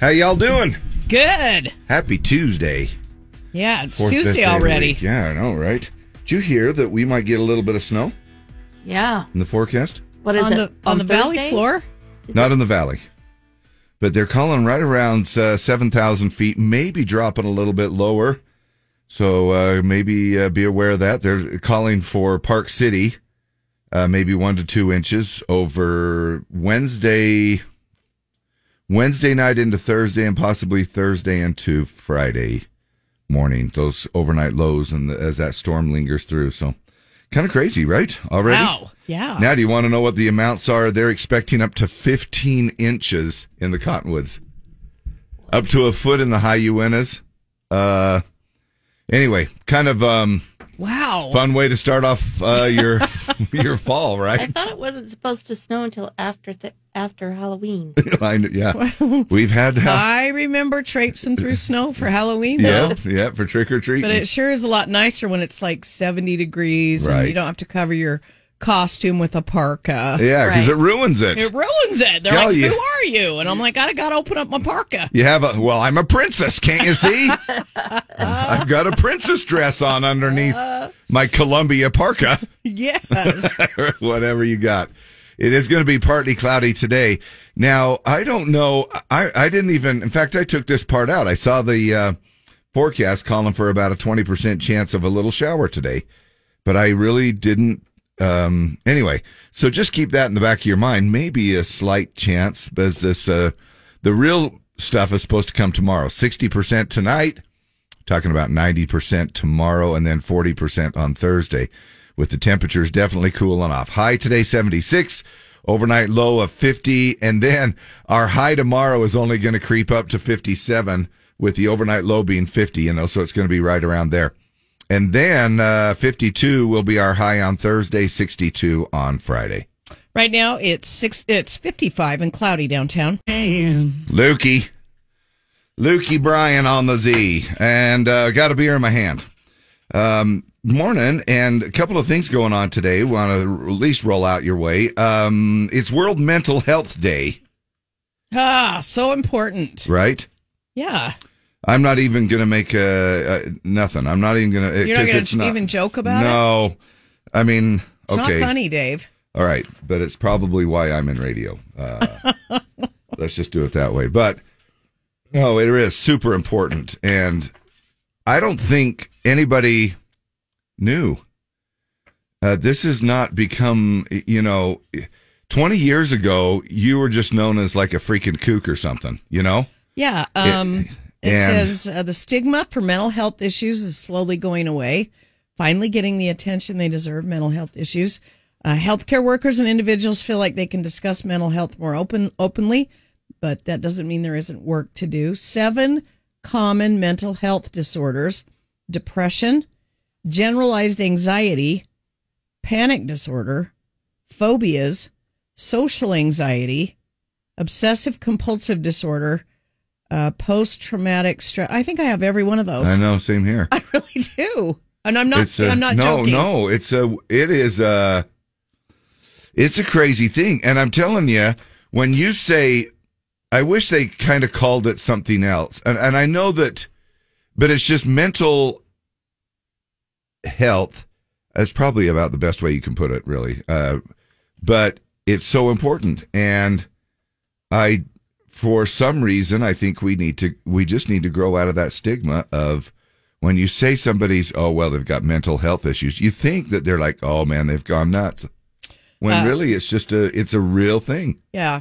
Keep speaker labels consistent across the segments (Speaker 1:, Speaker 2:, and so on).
Speaker 1: How y'all doing?
Speaker 2: Good.
Speaker 1: Happy Tuesday.
Speaker 2: Yeah, it's
Speaker 1: Fourth,
Speaker 2: Tuesday
Speaker 1: day of the
Speaker 2: already.
Speaker 1: Yeah, I know, right? Did you hear that we might get a little bit of snow
Speaker 3: Yeah.
Speaker 1: in the forecast?
Speaker 3: What is
Speaker 2: on
Speaker 3: it?
Speaker 2: the on, the valley
Speaker 3: Thursday?
Speaker 2: floor.
Speaker 1: Not in the valley. But they're calling right around uh, 7,000 feet, maybe dropping a little bit lower. So uh, maybe uh, be aware of that. They're calling for Park City, uh, maybe one to two inches over Wednesday, Wednesday night into Thursday, and possibly Thursday into Friday morning. Those overnight lows, and as that storm lingers through. So kind of crazy, right? Already.
Speaker 2: Wow. Yeah.
Speaker 1: Now, do you want to know what the amounts are? They're expecting up to 15 inches in the cottonwoods, up to a foot in the high Uintas. Uh, anyway, kind of um,
Speaker 2: wow.
Speaker 1: fun way to start off uh, your your fall, right?
Speaker 3: I thought it wasn't supposed to snow until after th- after Halloween.
Speaker 1: I kn- yeah, we've had uh,
Speaker 2: I remember traipsing through snow for Halloween though.
Speaker 1: yeah, yeah for trick or treat.
Speaker 2: But it sure is a lot nicer when it's like 70 degrees and you don't have to cover your costume with a parka.
Speaker 1: yeah, because
Speaker 3: Right.
Speaker 1: it ruins it.
Speaker 2: It ruins it. They're
Speaker 1: Yeah,
Speaker 2: like,
Speaker 1: you-
Speaker 2: "Who are you?" And I'm like, "I got to open up my parka."
Speaker 1: You have a well, I'm a princess, can't you see? I've got a princess dress on underneath my Columbia parka.
Speaker 2: Yes.
Speaker 1: whatever you got. It is going to be partly cloudy today. Now, I don't know. I, I didn't even, in fact, I took this part out. I saw the uh, forecast calling for about a 20% chance of a little shower today, but I really didn't. Um, anyway, so just keep that in the back of your mind. Maybe a slight chance, but this, uh, the real stuff is supposed to come tomorrow. 60% tonight, talking about 90% tomorrow, and then 40% on Thursday with the temperatures definitely cooling off. High today, 76. Overnight low of 50. And then our high tomorrow is only going to creep up to 57 with the overnight low being 50, you know, so it's going to be right around there. And then uh, 52 will be our high on Thursday, 62 on Friday.
Speaker 2: right now it's 6 it's 55 and cloudy downtown.
Speaker 1: Lukey. Lukey Bryan on the Z. And uh, got a beer in my hand. Um, morning, and a couple of things going on today. Want to at least roll out your way. Um, it's World Mental Health Day,
Speaker 2: Ah, so important.
Speaker 1: right?
Speaker 2: Yeah.
Speaker 1: I'm not even going to make uh, uh, nothing. I'm not even going to.
Speaker 2: You're not going to even joke about it?
Speaker 1: No. I mean,
Speaker 2: It's
Speaker 1: okay.
Speaker 2: not funny, Dave.
Speaker 1: All right, but it's probably why I'm in radio. Uh, let's just do it that way. But no, it is super important, and I don't think anybody knew. Uh, this has not become, you know, 20 years ago, you were just known as like a freaking kook or something, you know?
Speaker 2: Yeah. Um, it
Speaker 1: and-
Speaker 2: says uh, the stigma for mental health issues is slowly going away, finally getting the attention they deserve. Mental health issues. Uh, healthcare workers and individuals feel like they can discuss mental health more open openly, but that doesn't mean there isn't work to do. Seven common mental health disorders: depression, generalized anxiety, panic disorder, phobias, social anxiety, obsessive compulsive disorder, uh, post traumatic stress. I think I have every one of those.
Speaker 1: I know, same here.
Speaker 2: I really do. And I'm not.
Speaker 1: a-
Speaker 2: I'm not
Speaker 1: no,
Speaker 2: joking.
Speaker 1: no. No it's a. It is a. It's a crazy thing, and I'm telling you, when you say, I wish they kind of called it something else, and and I know that, but it's just mental health. That's probably about the best way you can put it, really. Uh, but it's so important, and I, for some reason, I think we need to. We just need to grow out of that stigma of when you say somebody's oh well they've got mental health issues you think that they're like oh man they've gone nuts when
Speaker 2: Uh,
Speaker 1: really it's just a it's a real thing
Speaker 2: Yeah.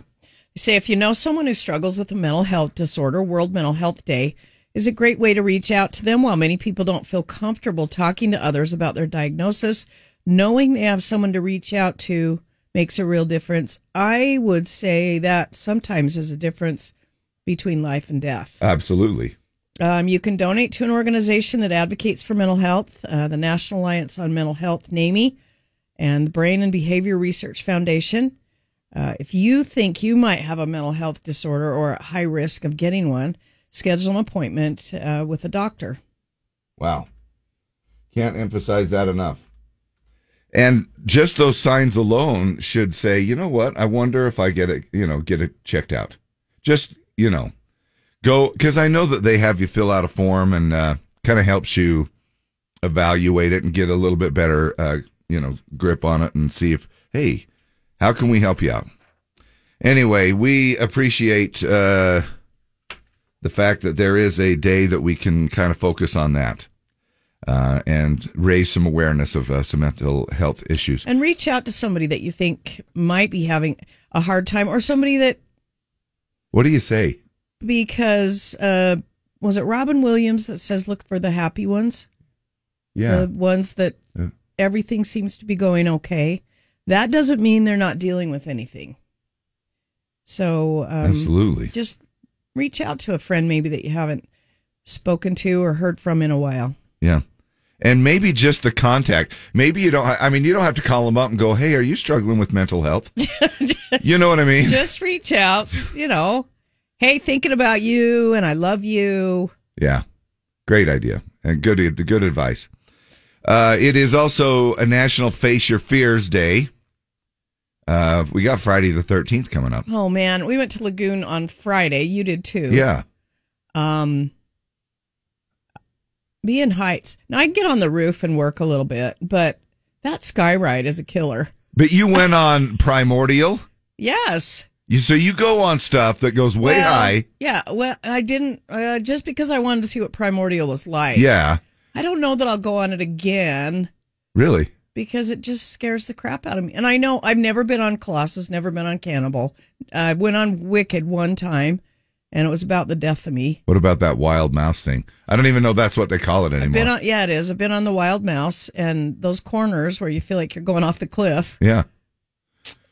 Speaker 2: Say if you know someone who struggles with a mental health disorder, World Mental Health Day is a great way to reach out to them. While many people don't feel comfortable talking to others about their diagnosis, knowing they have someone to reach out to makes a real difference. I would say that sometimes is a difference between life and death.
Speaker 1: absolutely
Speaker 2: Um, you can donate to an organization that advocates for mental health, uh, the National Alliance on Mental Health, NAMI, and the Brain and Behavior Research Foundation. Uh, if you think you might have a mental health disorder or at high risk of getting one, schedule an appointment uh, with a doctor.
Speaker 1: wow can't emphasize that enough and just those signs alone should say you know what? I wonder if i get it you know get it checked out. Just you know go because I know that they have you fill out a form and uh, kind of helps you evaluate it and get a little bit better, uh, you know, grip on it and see if hey, how can we help you out? Anyway, we appreciate uh, the fact that there is a day that we can kind of focus on that uh, and raise some awareness of uh, some mental health issues.
Speaker 2: And reach out to somebody that you think might be having a hard time or somebody that,
Speaker 1: What do you say?
Speaker 2: because, uh, was it Robin Williams that says, look for the happy ones?
Speaker 1: Yeah,
Speaker 2: The ones that
Speaker 1: Yeah.
Speaker 2: everything seems to be going okay. That doesn't mean they're not dealing with anything. So, um,
Speaker 1: absolutely.
Speaker 2: just reach out to a friend maybe that you haven't spoken to or heard from in a while.
Speaker 1: Yeah. And maybe just the contact. Maybe you don't, I mean, you don't have to call them up and go, hey, are you struggling with mental health? you know what I mean?
Speaker 2: Just reach out, you know. Hey, thinking about you and I love you.
Speaker 1: Yeah. Great idea. And good, good advice. Uh, it is also a National Face Your Fears Day. Uh, we got Friday the 13th coming up.
Speaker 2: Oh man, we went to Lagoon on Friday. You did too.
Speaker 1: Yeah.
Speaker 2: Um be in Heights. Now I can get on the roof and work a little bit, but that sky ride is a killer.
Speaker 1: But you went on Primordial.
Speaker 2: Yes.
Speaker 1: You, so you go on stuff that goes way
Speaker 2: Well,
Speaker 1: high.
Speaker 2: Yeah. Well, I didn't uh, just because I wanted to see what Primordial was like.
Speaker 1: Yeah.
Speaker 2: I don't know that I'll go on it again
Speaker 1: Really?
Speaker 2: because it just scares the crap out of me. And I know I've never been on Colossus, never been on Cannibal. I went on Wicked one time, and it was about the death of me.
Speaker 1: What about that wild mouse thing? I don't even know that's what they call it anymore.
Speaker 2: Been on, yeah, it is. I've been on the Wild Mouse and those corners where you feel like you're going off the cliff.
Speaker 1: yeah.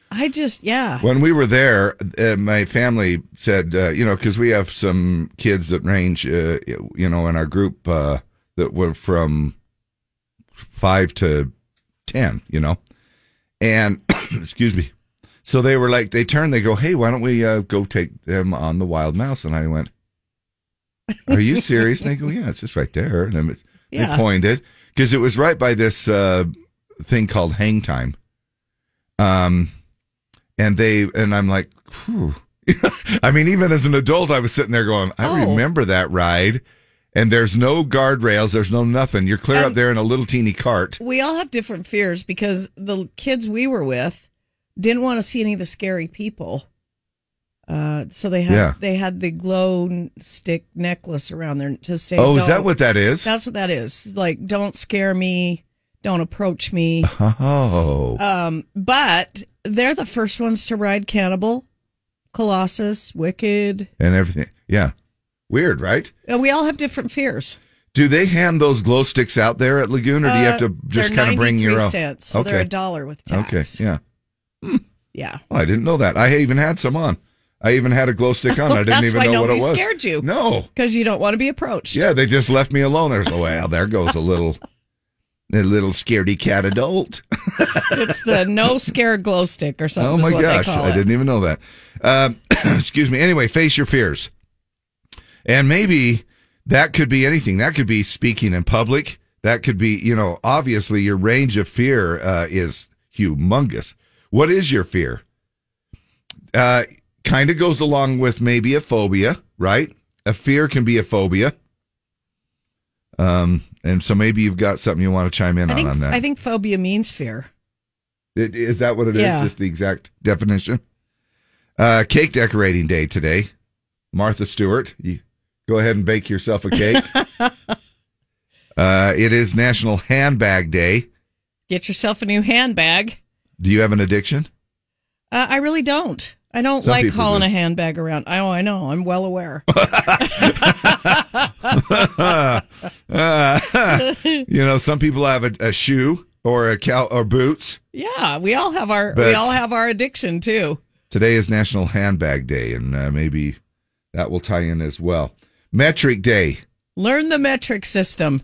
Speaker 2: I just, yeah.
Speaker 1: When we were there, uh, my family said, uh, you know, because we have some kids that range, uh, you know, in our group uh, that were from five to 10, you know, and excuse me. So they were like, they turned, they go, hey, why don't we uh, go take them on the wild mouse? And I went, are you serious? And they go, yeah, it's just right there. And then it's,
Speaker 2: Yeah.
Speaker 1: they pointed because it was right by this uh, thing called hang time. Um, and they and I'm like. I mean, even as an adult, I was sitting there going, I
Speaker 2: Oh.
Speaker 1: remember that ride. And there's no guardrails, there's no nothing. You're clear up there in a little teeny cart.
Speaker 2: We all have different fears because the kids we were with didn't want to see any of the scary people. Uh, so they had
Speaker 1: Yeah.
Speaker 2: they had the glow stick necklace around there to say.
Speaker 1: Oh, is that what that is?
Speaker 2: That's what that is. Like, don't scare me. Don't approach me.
Speaker 1: Oh,
Speaker 2: Um, but they're the first ones to ride Cannibal, Colossus, Wicked.
Speaker 1: and everything. Yeah, weird, right?
Speaker 2: Uh, We all have different fears.
Speaker 1: Do they hand those glow sticks out there at Lagoon, or do you have to
Speaker 2: Uh,
Speaker 1: just
Speaker 2: they're
Speaker 1: kind of bring your
Speaker 2: 93
Speaker 1: own?
Speaker 2: cents, so they're a dollar with tax.
Speaker 1: okay, yeah.
Speaker 2: Yeah.
Speaker 1: Well, I didn't know that. I even had some on. I even had a glow stick on. I didn't even know what it was.
Speaker 2: scared you.
Speaker 1: No.
Speaker 2: Because you don't want to be approached.
Speaker 1: Yeah, they just left me alone. There's a well, there goes a little, a little scaredy cat adult.
Speaker 2: It's the no scare glow stick or something.
Speaker 1: oh
Speaker 2: is
Speaker 1: my gosh, I
Speaker 2: it.
Speaker 1: didn't even know that. Um, excuse me. Anyway, face your fears, and maybe that could be anything. That could be speaking in public. That could be, you know, obviously your range of fear uh, is humongous. What is your fear? Uh, kind of goes along with maybe a phobia, right? A fear can be a phobia. Um, and so maybe you've got something you want to chime in
Speaker 2: I
Speaker 1: on
Speaker 2: think
Speaker 1: on that.
Speaker 2: I think phobia means fear.
Speaker 1: It- Is that what it is?
Speaker 2: Yeah.
Speaker 1: Just the exact definition? Uh, cake decorating day today. Martha Stewart, you go ahead and bake yourself a cake. uh, it is National Handbag Day.
Speaker 2: Get yourself a new handbag.
Speaker 1: Do you have an addiction?
Speaker 2: Uh, I really don't. I don't
Speaker 1: Some
Speaker 2: like hauling
Speaker 1: do.
Speaker 2: a handbag around. Oh, I know. I'm well aware.
Speaker 1: You know, some people have a, a shoe or a cow or boots.
Speaker 2: yeah, we all have our
Speaker 1: But-
Speaker 2: we all have our addiction too.
Speaker 1: Today is National Handbag Day, and uh, maybe that will tie in as well. Metric Day,
Speaker 2: Learn the metric system.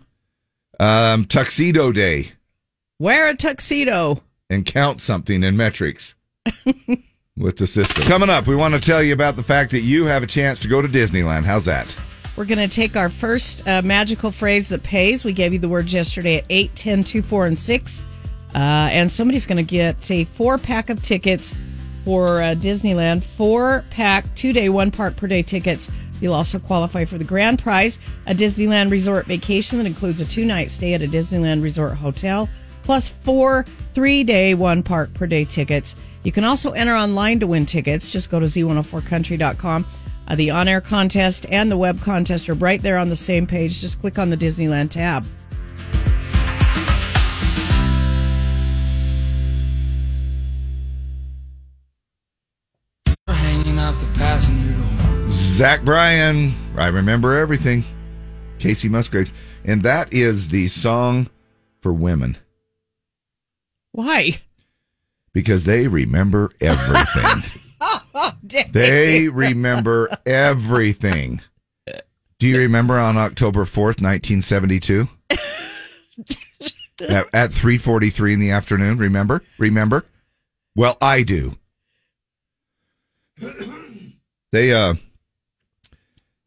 Speaker 1: um, Tuxedo Day.
Speaker 2: Wear a tuxedo.
Speaker 1: And count something in metrics with the system. Coming up, we want to tell you about the fact that you have a chance to go to Disneyland. How's that?
Speaker 2: We're going to take our first uh, magical phrase that pays. We gave you the words yesterday at 8, 10, 2, 4, and 6. Uh, and somebody's going to get a four pack of tickets for uh, Disneyland. Four pack, two day, one park per day tickets. You'll also qualify for the grand prize, a Disneyland resort vacation that includes a two night stay at a Disneyland resort hotel, plus four three day, one park per day tickets. You can also enter online to win tickets. Just go to z104country.com. Uh, the on air contest and the web contest are right there on the same page. Just click on the Disneyland tab.
Speaker 4: Hanging out the passenger door.
Speaker 1: Zach Bryan, I remember everything. Kacey Musgraves, and that is the song for women
Speaker 2: Why?
Speaker 1: because they remember everything. they remember everything. Do you remember on October fourth, nineteen seventy-two? at at three forty-three in the afternoon. Remember? Remember? Well, I do. They uh.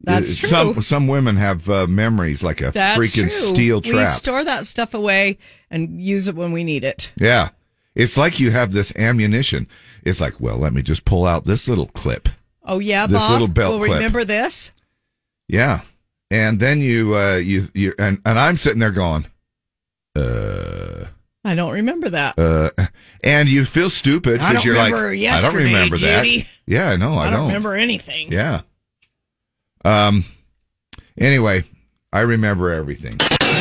Speaker 2: That's true.
Speaker 1: Some some women have uh, memories like a
Speaker 2: That's
Speaker 1: freaking
Speaker 2: true.
Speaker 1: steel
Speaker 2: We
Speaker 1: trap.
Speaker 2: store that stuff away and use it when we need it.
Speaker 1: Yeah. It's like you have this ammunition. It's like, well, let me just pull out this little clip.
Speaker 2: Oh yeah,
Speaker 1: This
Speaker 2: Bob.
Speaker 1: little belt
Speaker 2: Well,
Speaker 1: clip.
Speaker 2: remember this?
Speaker 1: Yeah. And then you, uh, you, you, and, and I'm sitting there going, uh,
Speaker 2: I don't remember that.
Speaker 1: uh, and you feel stupid because you're like, I don't remember that. Yeah, no, I,
Speaker 2: I don't remember anything.
Speaker 1: Yeah. Um, anyway, I remember everything.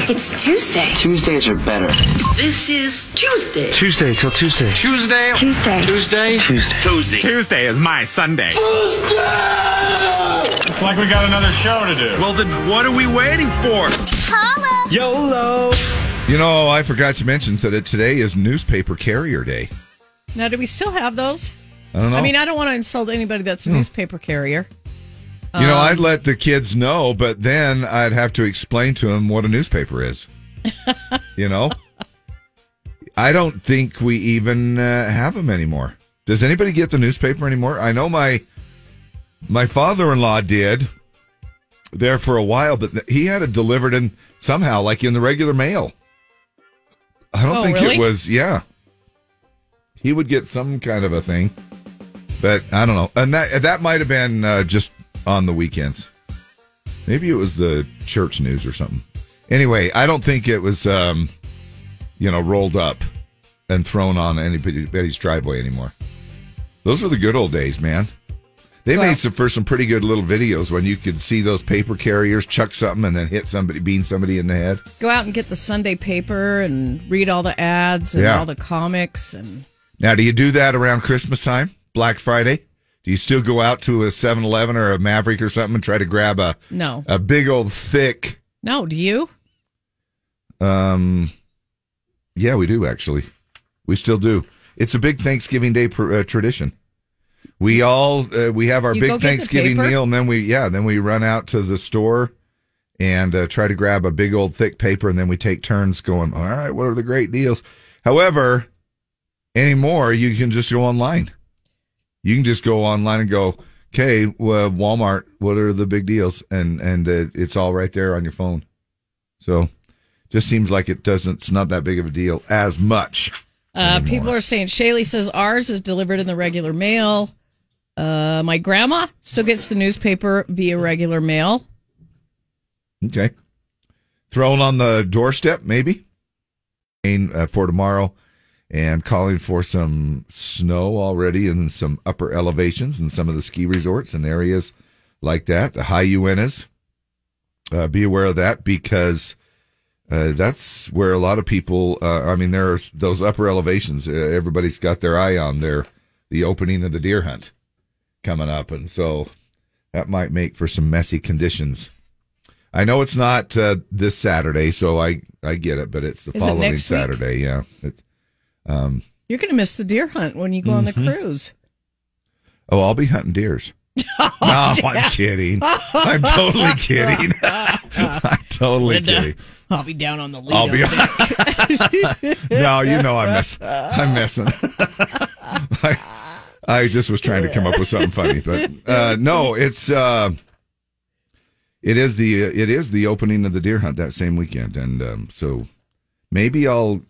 Speaker 5: It's Tuesday.
Speaker 6: Tuesdays are better.
Speaker 7: This is Tuesday.
Speaker 6: Tuesday till Tuesday.
Speaker 4: Tuesday.
Speaker 5: Tuesday.
Speaker 4: Tuesday.
Speaker 6: Tuesday.
Speaker 8: Tuesday Tuesday is my Sunday. Tuesday!
Speaker 9: It's like we got another show to do.
Speaker 8: Well, then what are we waiting for? YOLO!
Speaker 1: You know, I forgot to mention that today is Newspaper Carrier Day.
Speaker 2: Now, do we still have those?
Speaker 1: I don't know.
Speaker 2: I mean, I don't want to insult anybody that's a newspaper carrier.
Speaker 1: You know,
Speaker 2: Um,
Speaker 1: I'd let the kids know, but then I'd have to explain to them what a newspaper is. you know? I don't think we even uh, have them anymore. Does anybody get the newspaper anymore? I know my my father-in-law did there for a while, but he had it delivered in somehow like in the regular mail. I don't
Speaker 2: Oh,
Speaker 1: think
Speaker 2: really?
Speaker 1: it was, yeah. He would get some kind of a thing. But I don't know. And that that might have been uh, just on the weekends. Maybe it was the church news or something. Anyway, I don't think it was, um, you know, rolled up and thrown on anybody's driveway anymore. Those were the good old days, man. They
Speaker 2: Well-
Speaker 1: made some for some pretty good little videos when you could see those paper carriers chuck something and then hit somebody, bean somebody in the head.
Speaker 2: Go out and get the Sunday paper and read all the ads and
Speaker 1: Yeah.
Speaker 2: all the comics and
Speaker 1: Now, do you do that around Christmas time, Black Friday? Do you still go out to a 7-Eleven or a Maverick or something and try to grab a
Speaker 2: no,
Speaker 1: a big old thick
Speaker 2: no. Do you?
Speaker 1: Um, yeah, we do actually. We still do. It's a big Thanksgiving Day pr- uh, tradition. We all uh, we have our
Speaker 2: You
Speaker 1: big Thanksgiving meal, and then we yeah, then we run out to the store and uh, try to grab a big old thick paper, and then we take turns going. All right, what are the great deals? However, anymore you can just go online. You can just go online and go, okay, well, Walmart, what are the big deals? And and uh, it's all right there on your phone. So just seems like it doesn't it's not that big of a deal as much
Speaker 2: Uh, people are saying Shaylee says ours is delivered in the regular mail. Uh, my grandma still gets the newspaper via regular mail.
Speaker 1: okay thrown on the doorstep maybe uh, for tomorrow and calling for some snow already in some upper elevations and some of the ski resorts and areas like that. The high Uintas uh, be aware of that because uh, that's where a lot of people uh, i mean there's those upper elevations uh, everybody's got their eye on their the opening of the deer hunt coming up. And so that might make for some messy conditions. I know it's not uh, this saturday so i i get it but it's the
Speaker 2: Is it
Speaker 1: following
Speaker 2: week?
Speaker 1: saturday yeah. It, um
Speaker 2: You're going to miss the deer hunt when you go on the
Speaker 1: Mm-hmm.
Speaker 2: cruise.
Speaker 1: oh i'll be hunting deers no i'm kidding i'm totally kidding i'm totally
Speaker 2: Linda,
Speaker 1: kidding
Speaker 2: I'll be down on the lead.
Speaker 1: I'll be. no, you know I'm mess. I'm messing. I, I just was trying to come up with something funny, but uh, no, it's uh, it is the it is the opening of the deer hunt that same weekend, and um, so maybe I'll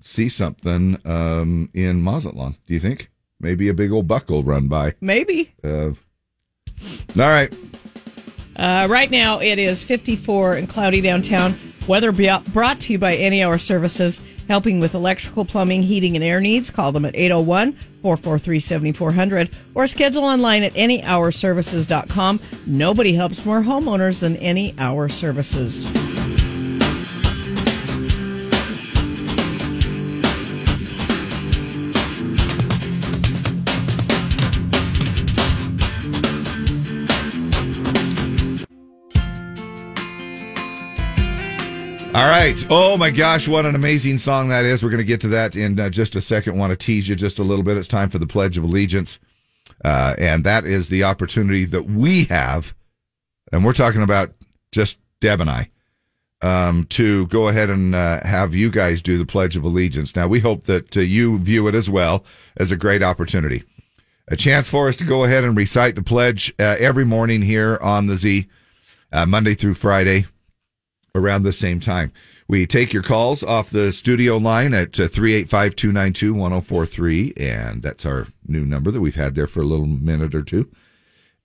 Speaker 1: see something um, in Mazatlan. Do you think? Maybe a big old buck will run by.
Speaker 2: Maybe.
Speaker 1: Uh, all right.
Speaker 2: Uh, right now, it is 54 and cloudy downtown. Weather be- brought to you by Any Hour Services, helping with electrical, plumbing, heating, and air needs. Call them at 801 443 7400 or schedule online at anyhourservices.com. Nobody helps more homeowners than Any Hour Services.
Speaker 1: All right. Oh my gosh, what an amazing song that is. We're going to get to that in uh, just a second. Want to tease you just a little bit. It's time for the Pledge of Allegiance. Uh, and that is the opportunity that we have, and we're talking about just Deb and I, um, to go ahead and uh, have you guys do the Pledge of Allegiance. Now, we hope that uh, you view it as well as a great opportunity. A chance for us to go ahead and recite the pledge uh, every morning here on the Z, uh, Monday through Friday around the same time. We take your calls off the studio line at uh, 385 292 1043, and that's our new number that we've had there for a little minute or two.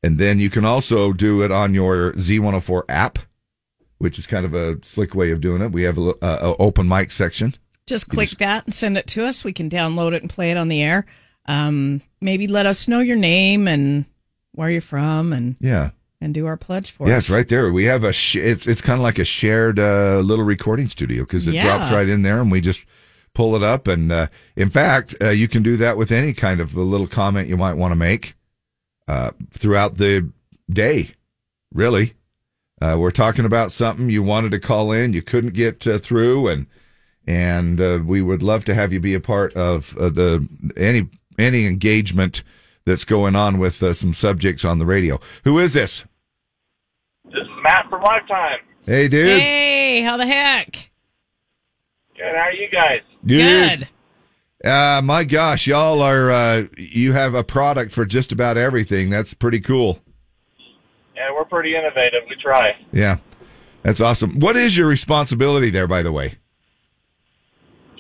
Speaker 1: And then you can also do it on your Z104 app, which is kind of a slick way of doing it. We have a, a, a open mic section.
Speaker 2: Just click that and send it to us. We can download it and play it on the air. Um, maybe let us know your name and where you're from and
Speaker 1: Yeah.
Speaker 2: And do our pledge for
Speaker 1: Yes,
Speaker 2: us.
Speaker 1: Yes, right there. We have a. Sh- it's it's kind of like a shared uh, little recording studio because it
Speaker 2: Yeah.
Speaker 1: drops right in there, and we just pull it up. And uh, in fact, uh, you can do that with any kind of a little comment you might want to make uh, throughout the day. Really, uh, we're talking about something you wanted to call in, you couldn't get uh, through, and and uh, we would love to have you be a part of uh, the any any engagement that's going on with uh, some subjects on the radio. Who is this?
Speaker 9: This is Matt from Lifetime.
Speaker 1: Hey, dude.
Speaker 2: Hey, how the heck?
Speaker 9: Good. How are you guys?
Speaker 2: Good.
Speaker 1: Uh, my gosh, y'all are, uh, you have a product for just about everything. That's pretty cool.
Speaker 9: Yeah, we're pretty innovative. We try.
Speaker 1: Yeah. That's awesome. What is your responsibility there, by the way?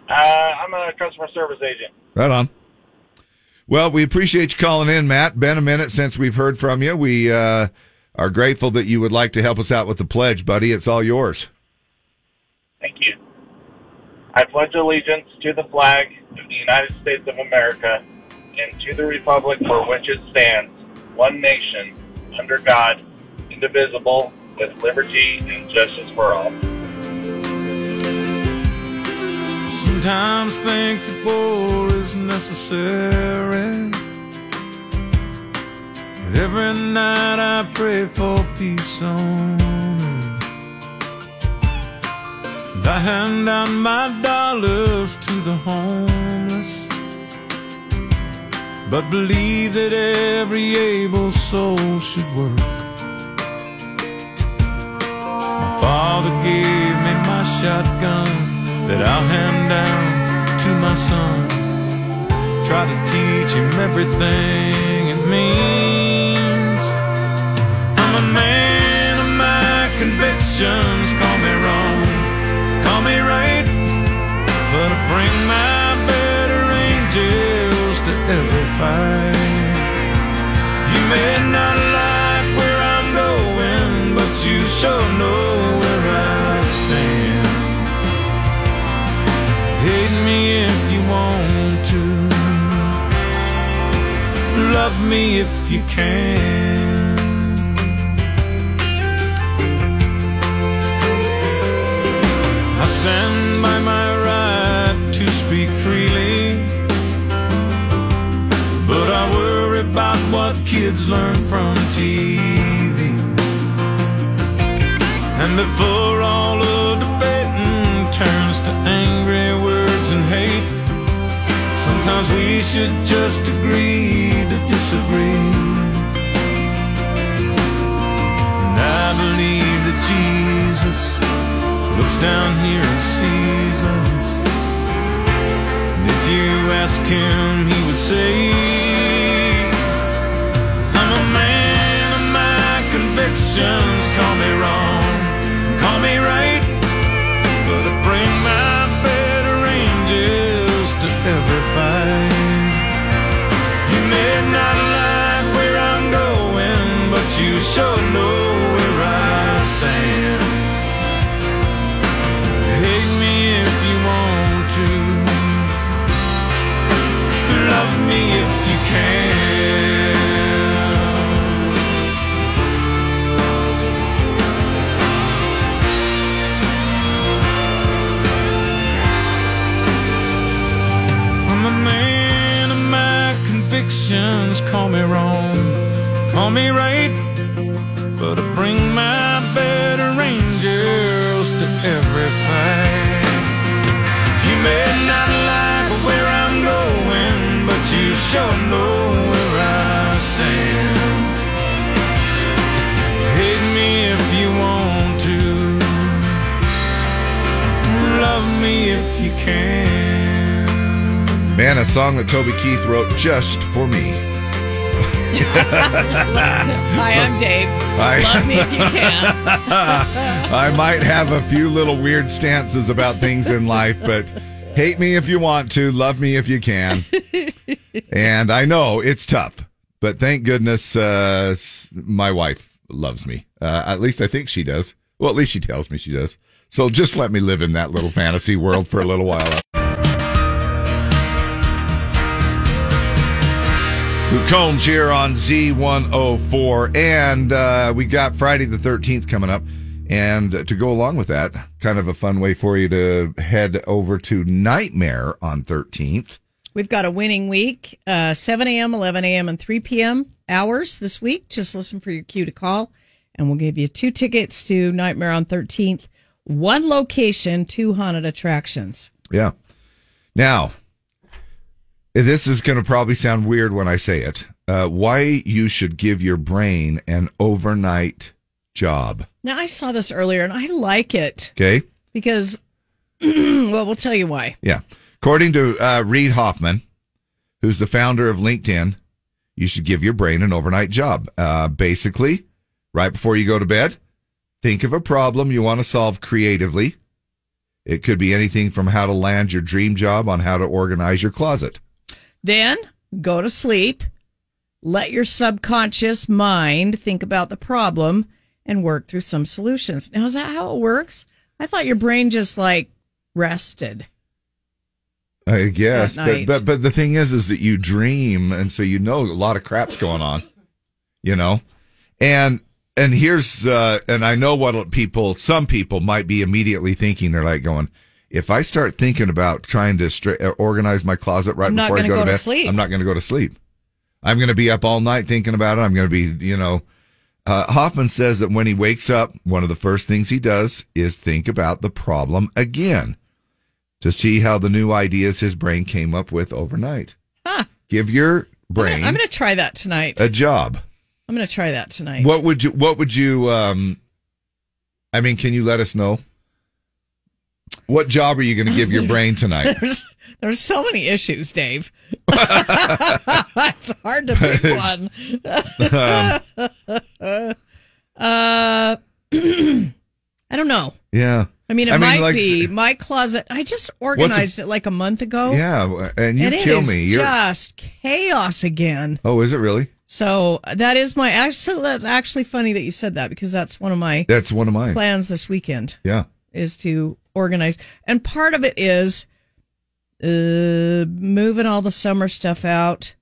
Speaker 9: Uh, I'm a customer service agent.
Speaker 1: Right on. Well, we appreciate you calling in, Matt. Been a minute since we've heard from you. We, uh, are grateful that you would like to help us out with the pledge, buddy. It's all yours.
Speaker 9: Thank you. I pledge allegiance to the flag of the United States of America and to the republic for which it stands, one nation, under God, indivisible, with liberty and justice for all.
Speaker 4: Sometimes think that war is necessary. Every night I pray for peace on earth. I hand out my dollars to the homeless. But believe that every able soul should work. My father gave me my shotgun that I'll hand down to my son. Try to teach him everything it means. Convictions. Call me wrong, call me right, but I bring my better angels to every fight. You may not like where I'm going, but you sure know where I stand. Hate me if you want to. Love me if you can. Kids learn from TV. And before all of the debating turns to angry words and hate, sometimes we should just agree to disagree. And I believe that Jesus looks down here and sees us. And if you ask him, he would say, convictions. Call me wrong, call me right, but I bring my better angels to every fight. You may not like where I'm going, but you sure know call me wrong, call me right, but I bring my better angels to every fight. You may not like where I'm going, but you sure know
Speaker 1: Man, a song that Toby Keith wrote just for me.
Speaker 2: Hi, I'm Dave.
Speaker 1: I-
Speaker 2: Love me if you can.
Speaker 1: I might have a few little weird stances about things in life, but hate me if you want to, love me if you can. And I know it's tough, but thank goodness uh, my wife loves me. Uh, at least I think she does. Well, at least she tells me she does. So just let me live in that little fantasy world for a little while. Luke Combs here on Z104. And uh, we got Friday the 13th coming up. And to go along with that, kind of a fun way for you to head over to Nightmare on 13th.
Speaker 2: We've got a winning week, uh, 7 a.m., 11 a.m., and 3 p.m. hours this week. Just listen for your cue to call, and we'll give you two tickets to Nightmare on 13th, one location, two haunted attractions.
Speaker 1: Yeah. Now, this is going to probably sound weird when I say it. Uh, why you should give your brain an overnight job.
Speaker 2: Now, I saw this earlier, and I like it
Speaker 1: Okay.
Speaker 2: because, well, we'll tell you why.
Speaker 1: Yeah. According to uh, Reid Hoffman, who's the founder of LinkedIn, you should give your brain an overnight job. Uh, basically, right before you go to bed, think of a problem you want to solve creatively. It could be anything from how to land your dream job on how to organize your closet.
Speaker 2: Then go to sleep, let your subconscious mind think about the problem and work through some solutions. Now, is that how it works? I thought your brain just like rested.
Speaker 1: I guess, but, but but the thing is, is that you dream, and so you know a lot of crap's going on, you know, and and here's uh, and I know what people, some people might be immediately thinking. They're like going, if I start thinking about trying to stra- uh, organize my closet right
Speaker 2: I'm
Speaker 1: before I go,
Speaker 2: go
Speaker 1: to
Speaker 2: to
Speaker 1: bed,
Speaker 2: sleep.
Speaker 1: I'm not going to go to sleep. I'm going to be up all night thinking about it. I'm going to be, you know. Uh, Hoffman says that when he wakes up, one of the first things he does is think about the problem again to see how the new ideas his brain came up with overnight.
Speaker 2: Huh.
Speaker 1: Give your brain
Speaker 2: I'm going to try that tonight.
Speaker 1: a job.
Speaker 2: I'm going to try that tonight.
Speaker 1: What would you? What would you? Um, I mean, can you let us know? What job are you going to give your brain tonight?
Speaker 2: There's there's so many issues, Dave. it's hard to pick one. uh, I don't know.
Speaker 1: yeah,
Speaker 2: I mean, it
Speaker 1: I mean,
Speaker 2: might
Speaker 1: like-
Speaker 2: be my closet. I just organized it like a month ago.
Speaker 1: yeah, and you
Speaker 2: and
Speaker 1: kill me. You're,
Speaker 2: just chaos again.
Speaker 1: oh, is it really?
Speaker 2: So that is my actually. That's actually funny that you said that because that's one of my
Speaker 1: That's one of my
Speaker 2: plans this weekend
Speaker 1: Yeah,
Speaker 2: is to organize, and part of it is uh, moving all the summer stuff out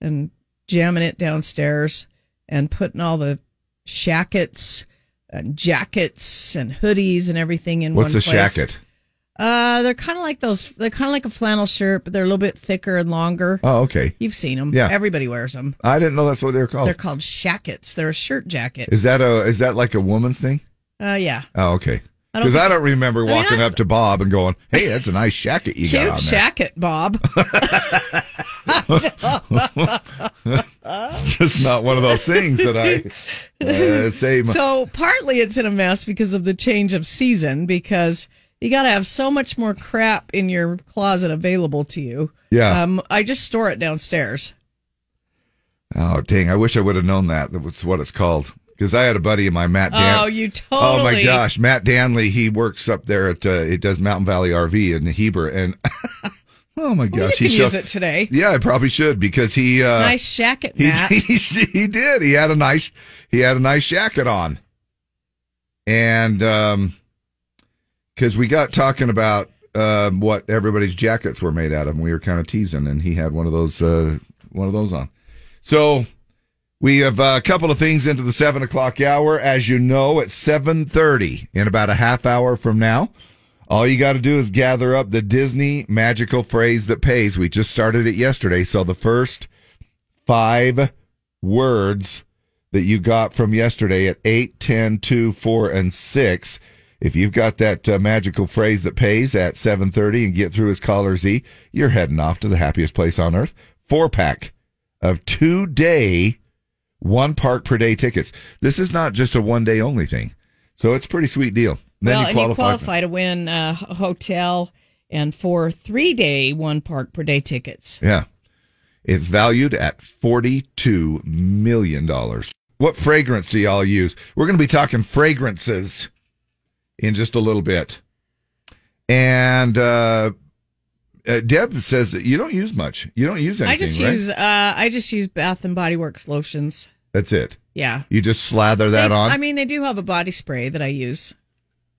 Speaker 2: and jamming it downstairs and putting all the shackets and jackets and hoodies and everything in
Speaker 1: what's
Speaker 2: one
Speaker 1: a
Speaker 2: place.
Speaker 1: shacket?
Speaker 2: Uh, they're kind of like those. They're kind of like a flannel shirt, but they're a little bit thicker and longer.
Speaker 1: Oh, okay.
Speaker 2: You've seen them.
Speaker 1: Yeah.
Speaker 2: Everybody wears them.
Speaker 1: I didn't know that's what they're called.
Speaker 2: They're called shackets. They're a shirt jacket.
Speaker 1: Is that a is that like a woman's thing?
Speaker 2: Uh, yeah.
Speaker 1: Oh, okay.
Speaker 2: I
Speaker 1: Because I,
Speaker 2: think-
Speaker 1: don't remember walking
Speaker 2: I-
Speaker 1: up to Bob and going, "Hey, that's a nice shacket you got on there."
Speaker 2: shacket, Bob.
Speaker 1: It's just not one of those things that I uh, say. my-
Speaker 2: so partly it's in a mess because of the change of season because you got to have so much more crap in your closet available to you.
Speaker 1: Yeah.
Speaker 2: Um, I just store it downstairs.
Speaker 1: oh, dang! I wish I would have known that. That was what it's called. Because I had a buddy of mine, Matt. Dan-
Speaker 2: Oh, you totally.
Speaker 1: Oh my gosh, Matt Danley. He works up there at uh, it does Mountain Valley RV in Heber, and oh my
Speaker 2: Well,
Speaker 1: gosh,
Speaker 2: you
Speaker 1: he
Speaker 2: use
Speaker 1: showed-
Speaker 2: it today.
Speaker 1: Yeah, I probably should because he uh,
Speaker 2: nice shacket,
Speaker 1: he,
Speaker 2: Matt.
Speaker 1: he he did. He had a nice he had a nice jacket on, and um, because we got talking about um what everybody's jackets were made out of, and we were kind of teasing, and he had one of those uh, one of those on. So we have uh, a couple of things into the seven o'clock hour. As you know, at seven thirty, in about a half hour from now, all you got to do is gather up the Disney magical phrase that pays. We just started it yesterday, so the first five words that you got from yesterday at 8, 10, 2, 4, and 6. If you've got that uh, magical phrase that pays at 7.30 and get through as caller Z, you're heading off to the happiest place on earth. Four pack of two day, one park per day tickets. This is not just a one day only thing. So it's a pretty sweet deal. Then
Speaker 2: well,
Speaker 1: you
Speaker 2: and
Speaker 1: qualify.
Speaker 2: you qualify to win a hotel and four three day one park per day tickets.
Speaker 1: Yeah. It's valued at $42 million. What fragrance do y'all use? We're going to be talking fragrances in just a little bit. And uh, uh, Deb says that you don't use much. You don't use anything,
Speaker 2: I just
Speaker 1: right?
Speaker 2: use uh, I just use Bath and Body Works lotions.
Speaker 1: That's it.
Speaker 2: Yeah.
Speaker 1: You just slather that
Speaker 2: They-
Speaker 1: on
Speaker 2: I mean, they do have a body spray that I use.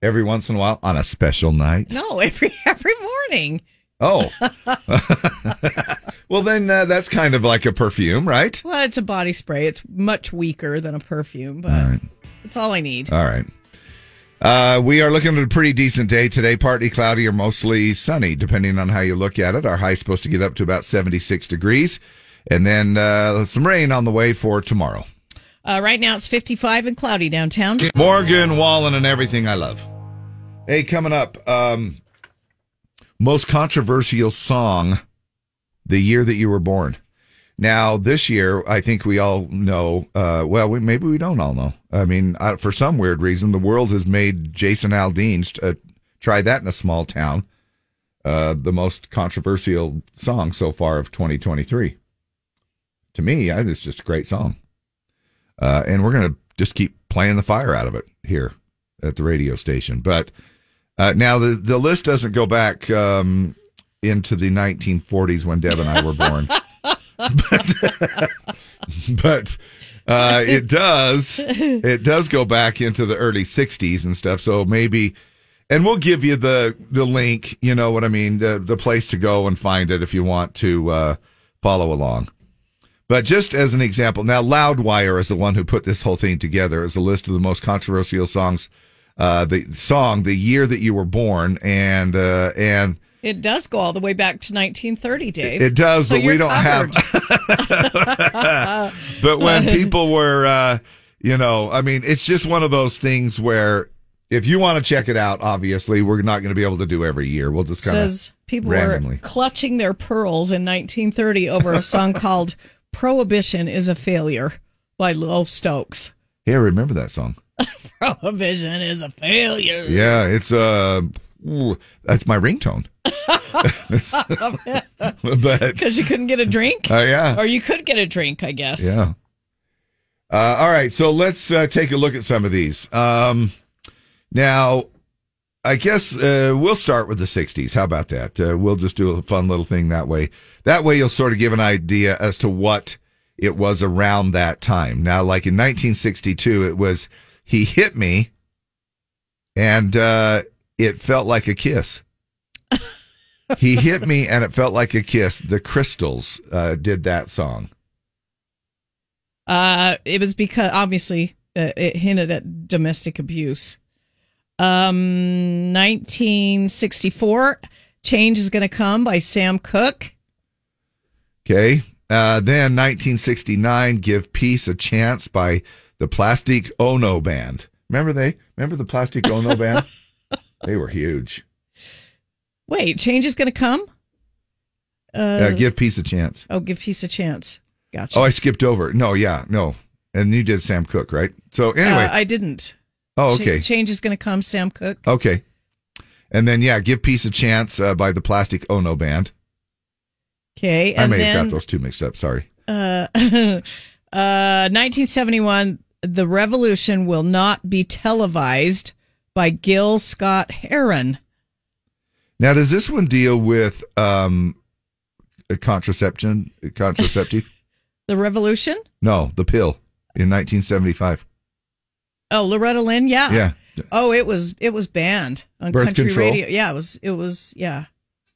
Speaker 1: every once in a while on a special night.
Speaker 2: No, every every morning.
Speaker 1: Oh. well, then uh, that's kind of like a perfume, right?
Speaker 2: Well, it's a body spray. It's much weaker than a perfume, but it's all I need.
Speaker 1: All right. Uh, we are looking at a pretty decent day today, partly cloudy or mostly sunny, depending on how you look at it. Our high is supposed to get up to about 76 degrees, and then uh, some rain on the way for tomorrow.
Speaker 2: Uh, right now it's 55 and cloudy downtown.
Speaker 1: Morgan Wallen and everything I love. Hey, coming up, um, most controversial song, the year that you were born. Now, this year, I think we all know. Uh, well, we, maybe we don't all know. I mean, uh, for some weird reason, the world has made Jason Aldean uh, try that in a small town. Uh, the most controversial song so far of 2023. To me, I, it's just a great song. Uh, and we're going to just keep playing the fire out of it here at the radio station. But uh, now the, the list doesn't go back um, into the 1940s when Deb and I were born. but but uh, it does it does go back into the early 60s and stuff. So maybe. And we'll give you the, the link, you know what I mean, the, the place to go and find it if you want to uh, follow along. But just as an example, now Loudwire is the one who put this whole thing together as a list of the most controversial songs. Uh, the song, the year that you were born, and uh, and
Speaker 2: It does go all the way back to 1930, Dave.
Speaker 1: it does,
Speaker 2: So
Speaker 1: but we don't
Speaker 2: covered.
Speaker 1: have. but when people were, uh, you know, I mean, it's just one of those things where if you want to check it out, obviously, we're not going to be able to do every year. We'll just kind of
Speaker 2: says people
Speaker 1: randomly.
Speaker 2: were clutching their pearls in 1930 over a song called "Prohibition is a Failure" by Lowe Stokes.
Speaker 1: Hey, I remember that song.
Speaker 2: Prohibition is a failure.
Speaker 1: Yeah, it's uh, ooh, that's my ringtone. but
Speaker 2: Because you couldn't get a drink?
Speaker 1: Uh, yeah.
Speaker 2: Or you could get a drink, I guess.
Speaker 1: Yeah. Uh, all right, so let's uh, take a look at some of these. Um, now, I guess uh, we'll start with the 60s. How about that? Uh, we'll just do a fun little thing that way. That way, you'll sort of give an idea as to what it was around that time. Now, like in 1962, it was He Hit Me, and uh, it felt like a kiss. he hit me, and it felt like a kiss. The Crystals uh, did that song.
Speaker 2: Uh, it was because obviously uh, it hinted at domestic abuse. Um, 1964, "Change Is Gonna Come" by Sam Cooke.
Speaker 1: Okay. Uh, then 1969, Give Peace a Chance by the Plastic Ono Band. Remember they? Remember the Plastic Ono Band? They were huge.
Speaker 2: Wait, "Change Is Gonna Come"? Uh,
Speaker 1: Uh, give Peace a Chance.
Speaker 2: oh, give peace a chance. Gotcha.
Speaker 1: Oh, I skipped over. No, yeah, no. And you did Sam Cooke, right? So anyway.
Speaker 2: Uh, I didn't.
Speaker 1: oh, okay.
Speaker 2: Change is going to come, Sam Cooke.
Speaker 1: Okay. And then, yeah, Give Peace a Chance uh, by the Plastic Ono Band.
Speaker 2: Okay,
Speaker 1: I may
Speaker 2: then
Speaker 1: have got those two mixed up. Sorry.
Speaker 2: uh, uh, 1971, "The Revolution Will Not Be Televised" by Gil Scott Heron.
Speaker 1: Now, does this one deal with um, a contraception? Contraceptive?
Speaker 2: The Revolution?
Speaker 1: no, the pill in 1975.
Speaker 2: Oh, Loretta Lynn. Yeah.
Speaker 1: Yeah.
Speaker 2: Oh, it was it was banned on
Speaker 1: Birth
Speaker 2: country
Speaker 1: control?
Speaker 2: radio. Yeah, it was it was yeah,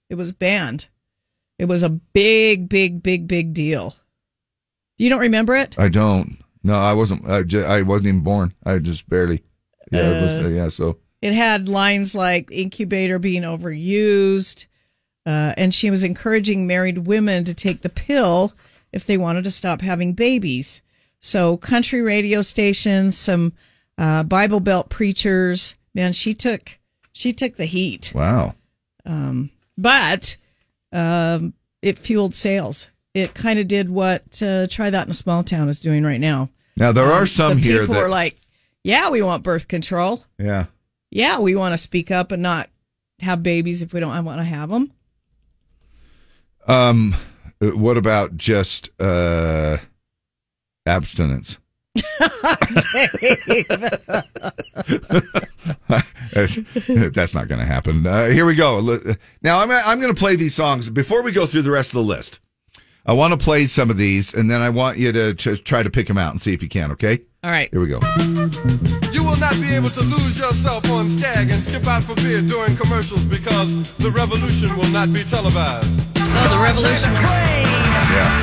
Speaker 2: it was banned. It was a big, big, big, big deal. You don't remember it?
Speaker 1: I don't. No, I wasn't. I, ju- I wasn't even born. I just barely. Yeah, it was,
Speaker 2: Uh,
Speaker 1: yeah. So
Speaker 2: It had lines like incubator being overused, uh, and she was encouraging married women to take the pill if they wanted to stop having babies. So country radio stations, some uh, Bible Belt preachers, man, she took she took the heat.
Speaker 1: Wow.
Speaker 2: Um, but um, it fueled sales. It kind of did what uh, Try That in a Small Town is doing right now.
Speaker 1: Now there are
Speaker 2: Um,
Speaker 1: some
Speaker 2: the
Speaker 1: here that
Speaker 2: are like, yeah, we want birth control.
Speaker 1: yeah.
Speaker 2: Yeah, we want to speak up and not have babies if we don't want to have them.
Speaker 1: Um, uh, what about just uh, abstinence? That's not going to happen. Uh, here we go. Now I'm I'm going to play these songs before we go through the rest of the list. I want to play some of these, and then I want you to, to try to pick them out and see if you can. Okay?
Speaker 2: All right.
Speaker 1: Here we go.
Speaker 5: You will not be able to lose yourself on Skag and skip out for beer during commercials because the revolution will not be televised.
Speaker 2: Oh, the revolution.
Speaker 1: Yeah.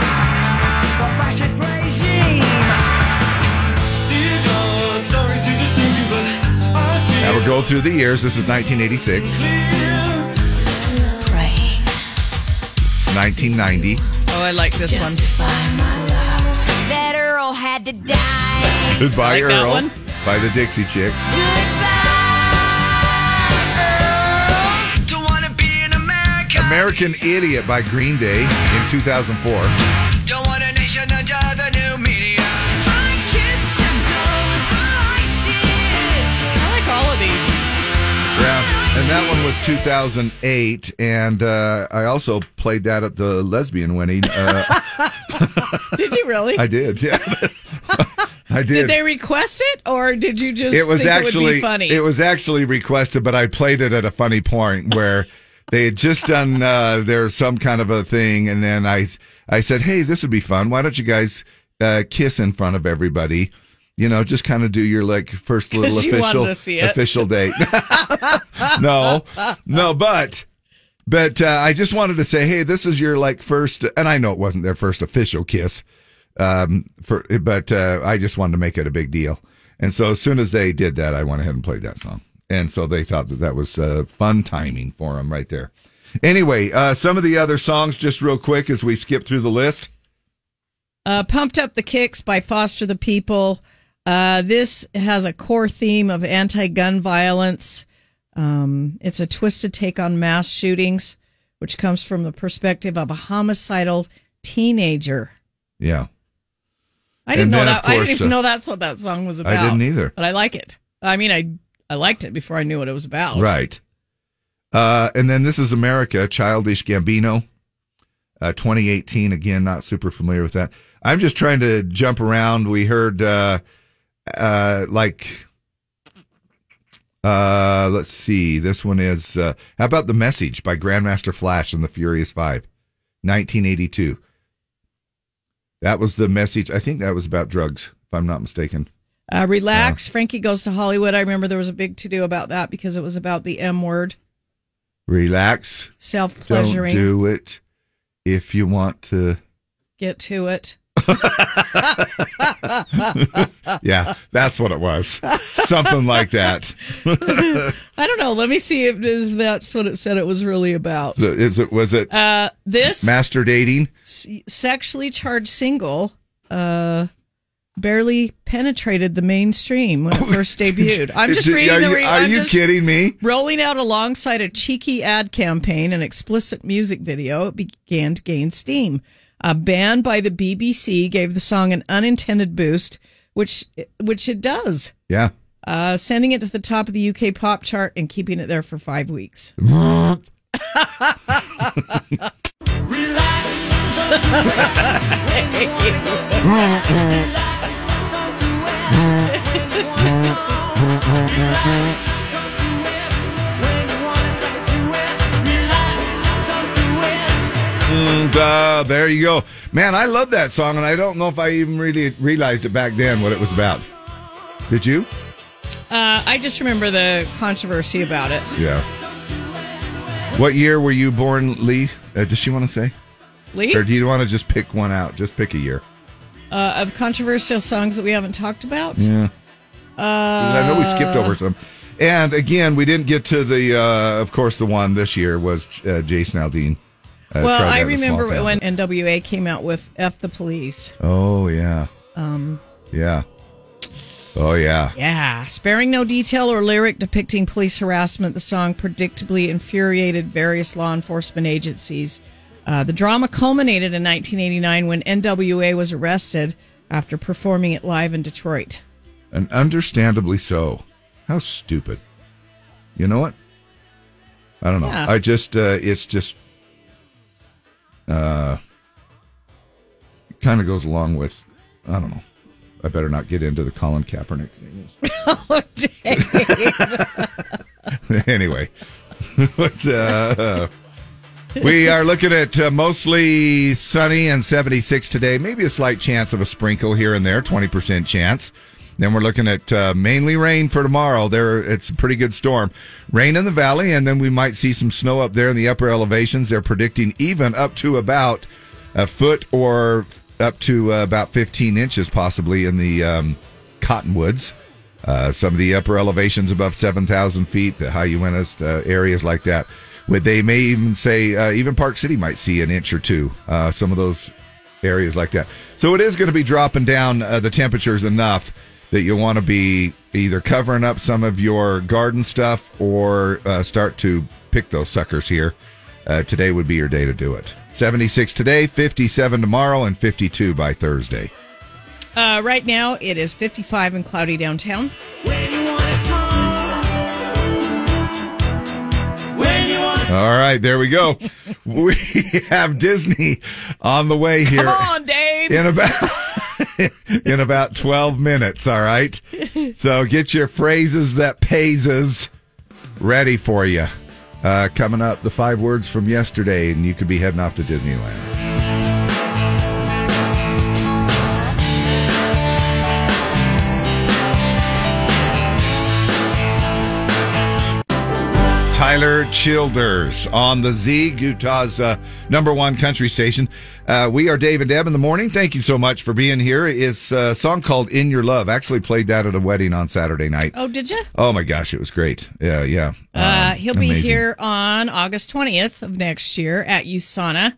Speaker 1: Now we're going through the years. This is 1986. It's 1990.
Speaker 2: Oh, I like this one.
Speaker 10: That Earl had to die.
Speaker 1: Goodbye,
Speaker 2: like
Speaker 1: Earl.
Speaker 2: one.
Speaker 1: By the Dixie Chicks.
Speaker 10: Don't wanna be an American.
Speaker 1: American Idiot by Green Day in 2004.
Speaker 10: Don't want a nation under the new media. I kissed a girl and I
Speaker 2: like all of these.
Speaker 1: Yeah. And that one was 2008. And uh, I also played that at the lesbian wedding. Uh,
Speaker 2: Did you really?
Speaker 1: I did. Yeah. I did.
Speaker 2: Did they request it, or did you just?
Speaker 1: it was
Speaker 2: think it would
Speaker 1: actually
Speaker 2: be funny.
Speaker 1: it was actually requested, but I played it at a funny point where they had just done uh, their some kind of a thing, and then I I said, "Hey, this would be fun. Why don't you guys uh, kiss in front of everybody?" You know, just kind of do your like first little official
Speaker 2: it.
Speaker 1: official date. no, no, but but uh, I just wanted to say, hey, this is your like first, and I know it wasn't their first official kiss, um, for but uh, I just wanted to make it a big deal. And so as soon as they did that, I went ahead and played that song, and so they thought that that was uh, fun timing for them right there. Anyway, uh, some of the other songs, just real quick, as we skip through the list.
Speaker 2: Uh, Pumped Up the Kicks by Foster the People. Uh, this has a core theme of anti gun violence. Um, it's a twisted take on mass shootings, which comes from the perspective of a homicidal teenager.
Speaker 1: Yeah,
Speaker 2: I didn't
Speaker 1: And
Speaker 2: know
Speaker 1: then,
Speaker 2: that.
Speaker 1: of
Speaker 2: I didn't even
Speaker 1: uh,
Speaker 2: know that's what that song was about.
Speaker 1: I didn't either.
Speaker 2: But I like it. I mean, I I liked it before I knew what it was about.
Speaker 1: Right. Uh, and then this is America, Childish Gambino, uh, 2018. Again, not super familiar with that. I'm just trying to jump around. We heard, uh, uh, like, uh, let's see. This one is, uh, how about The Message by Grandmaster Flash and the Furious Five, 1982. That was the message. I think that was about drugs, if I'm not mistaken.
Speaker 2: Uh, relax. Frankie goes to Hollywood. I remember there was a big to do about that because it was about the M word,
Speaker 1: Relax.
Speaker 2: self pleasuring.
Speaker 1: do it if you want to.
Speaker 2: Get to it.
Speaker 1: Yeah, that's what it was. Something like that.
Speaker 2: I don't know. Let me see if that's what it said it was really about.
Speaker 1: So is it was it
Speaker 2: Uh, this
Speaker 1: master dating?
Speaker 2: sexually charged single uh, barely penetrated the mainstream when it first debuted. I'm just reading
Speaker 1: Are
Speaker 2: the.
Speaker 1: you,
Speaker 2: Re-
Speaker 1: are you kidding me?
Speaker 2: Rolling out alongside a cheeky ad campaign and explicit music video, it began to gain steam. A ban by the BBC gave the song an unintended boost, which which it does.
Speaker 1: Yeah.
Speaker 2: uh, sending it to the top of the UK pop chart and keeping it there for five weeks.
Speaker 1: And, uh, there you go, man. I love that song, and I don't know if I even really realized it back then what it was about. Did you?
Speaker 2: Uh, I just remember the controversy about it.
Speaker 1: Yeah. What year were you born, Lee? Uh, does she want to say?
Speaker 2: Lee,
Speaker 1: Or do you want to just pick one out? Just pick a year.
Speaker 2: uh, of controversial songs that we haven't talked about.
Speaker 1: Yeah.
Speaker 2: Uh,
Speaker 1: I know we skipped over some. And again, we didn't get to the, uh, of course, the one this year was uh, Jason Aldean. Uh,
Speaker 2: well, I
Speaker 1: that in a small
Speaker 2: remember when NWA came out with "F the Police."
Speaker 1: Oh yeah,
Speaker 2: Um,
Speaker 1: yeah. Oh yeah.
Speaker 2: yeah, sparing no detail or lyric depicting police harassment, the song predictably infuriated various law enforcement agencies. Uh, the drama culminated in 1989 when NWA was arrested after performing it live in Detroit.
Speaker 1: And understandably so. How stupid. You know what? I don't know.
Speaker 2: Yeah.
Speaker 1: I just, uh, it's just, uh, kind of goes along with, I don't know. I better not get into the Colin Kaepernick thing.
Speaker 2: oh, Dave.
Speaker 1: anyway, what's, uh, we are looking at uh, mostly sunny and 76 today. Maybe a slight chance of a sprinkle here and there, 20% chance. Then we're looking at uh, mainly rain for tomorrow. There, it's a pretty good storm. Rain in the valley, and then we might see some snow up there in the upper elevations. They're predicting even up to about a foot or up to uh, about 15 inches, possibly in the um, cottonwoods. Uh, some of the upper elevations above 7,000 feet, the high Uintas, uh, areas like that. Would they may even say uh, even Park City might see an inch or two. Uh, some of those areas like that. So it is going to be dropping down uh, the temperatures enough that you'll want to be either covering up some of your garden stuff or uh, start to pick those suckers here. Uh, today would be your day to do it. 76 today, 57 tomorrow, and 52 by Thursday.
Speaker 2: Uh, right now, it is 55 and cloudy downtown.
Speaker 1: All right, there we go. we have Disney on the way here.
Speaker 2: Come on, Dave.
Speaker 1: in about in about 12 minutes all right? So get your phrases that paises ready for you. Uh, coming up the five words from yesterday and you could be heading off to disneyland Tyler Childers on the Z, Utah's uh, number one country station. Uh, we are Dave and Deb in the morning. Thank you so much for being here. It's a song called In Your Love. Actually played that at a wedding on Saturday night.
Speaker 2: Oh, did you?
Speaker 1: Oh my gosh, it was great. Yeah, yeah.
Speaker 2: Uh,
Speaker 1: Um,
Speaker 2: he'll be here on August 20th of next year at USANA.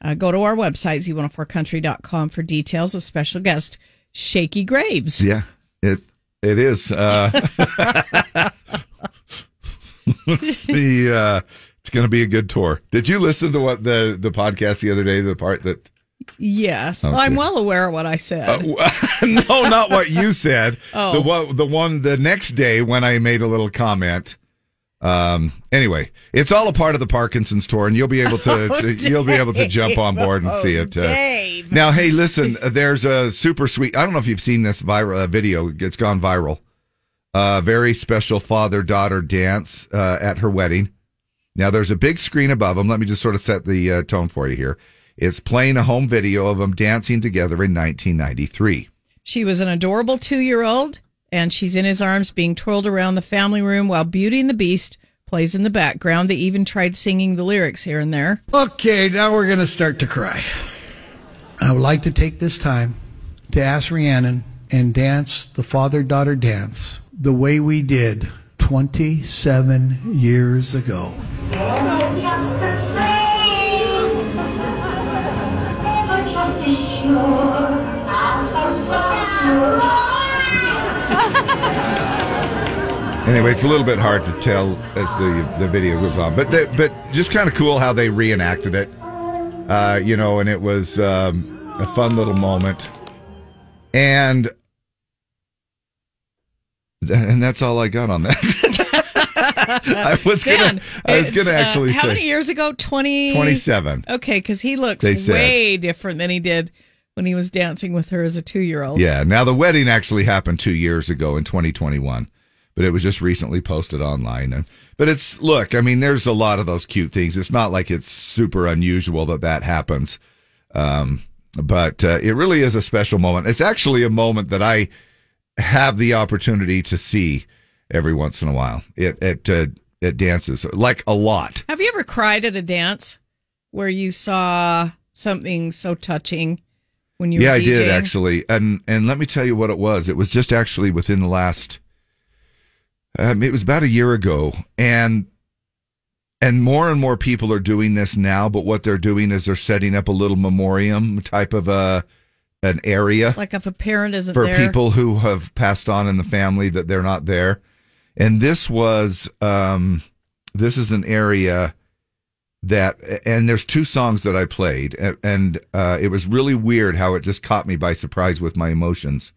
Speaker 2: Uh, go to our website, z104country.com, for details with special guest Shakey Graves.
Speaker 1: Yeah, it it is. Uh, the uh, it's going to be a good tour. Did you listen to what the the podcast the other day? The part that
Speaker 2: Yes.
Speaker 1: Okay.
Speaker 2: I'm well aware of what I said.
Speaker 1: no, not what you said.
Speaker 2: Oh.
Speaker 1: The one, the one, the next day when I made a little comment. Um. Anyway, it's all a part of the Parkinson's tour, and you'll be able to,
Speaker 2: Oh,
Speaker 1: to- you'll be able to jump on board and
Speaker 2: Dave.
Speaker 1: see it. uh,
Speaker 2: Oh,
Speaker 1: now, hey, listen, uh, there's a super sweet. I don't know if you've seen this viral uh, video. It's gone viral. Uh, very special father daughter dance uh, at her wedding. Now, there's a big screen above them. Let me just sort of set the uh, tone for you here. It's playing a home video of them dancing together in 1993.
Speaker 2: She was an adorable two year old, and she's in his arms being twirled around the family room while Beauty and the Beast plays in the background. They even tried singing the lyrics here and there.
Speaker 11: Okay, now we're going to start to cry. I would like to take this time to ask Rhiannon and dance the father daughter dance the way we did 27 years ago.
Speaker 1: Anyway, it's a little bit hard to tell as the the video goes on, but the, but just kind of cool how they reenacted it. Uh, you know, and it was um, a fun little moment, and and that's all I got on that. I was gonna I was gonna
Speaker 2: uh,
Speaker 1: actually
Speaker 2: how
Speaker 1: say
Speaker 2: many years ago? 20?
Speaker 1: 27.
Speaker 2: Okay, because he looks
Speaker 1: They said.
Speaker 2: way different than he did when he was dancing with her as a two year old.
Speaker 1: Yeah. Now the wedding actually happened two years ago in 2021, but it was just recently posted online. And but it's look, I mean, there's a lot of those cute things. It's not like it's super unusual that that happens, um, but uh, it really is a special moment. It's actually a moment that I have the opportunity to see every once in a while at at, uh, at dances, like a lot.
Speaker 2: Have you ever cried at a dance where you saw something so touching when you
Speaker 1: yeah,
Speaker 2: were
Speaker 1: I did actually, and and let me tell you what it was. It was just actually within the last. Um, it was about a year ago, and and more and more people are doing this now. But what they're doing is they're setting up a little memoriam type of a an area
Speaker 2: Like if a parent isn't
Speaker 1: for
Speaker 2: there.
Speaker 1: people who have passed on in the family that they're not there. And this was um this is an area that and there's two songs that I played and, and uh it was really weird how it just caught me by surprise with my emotions.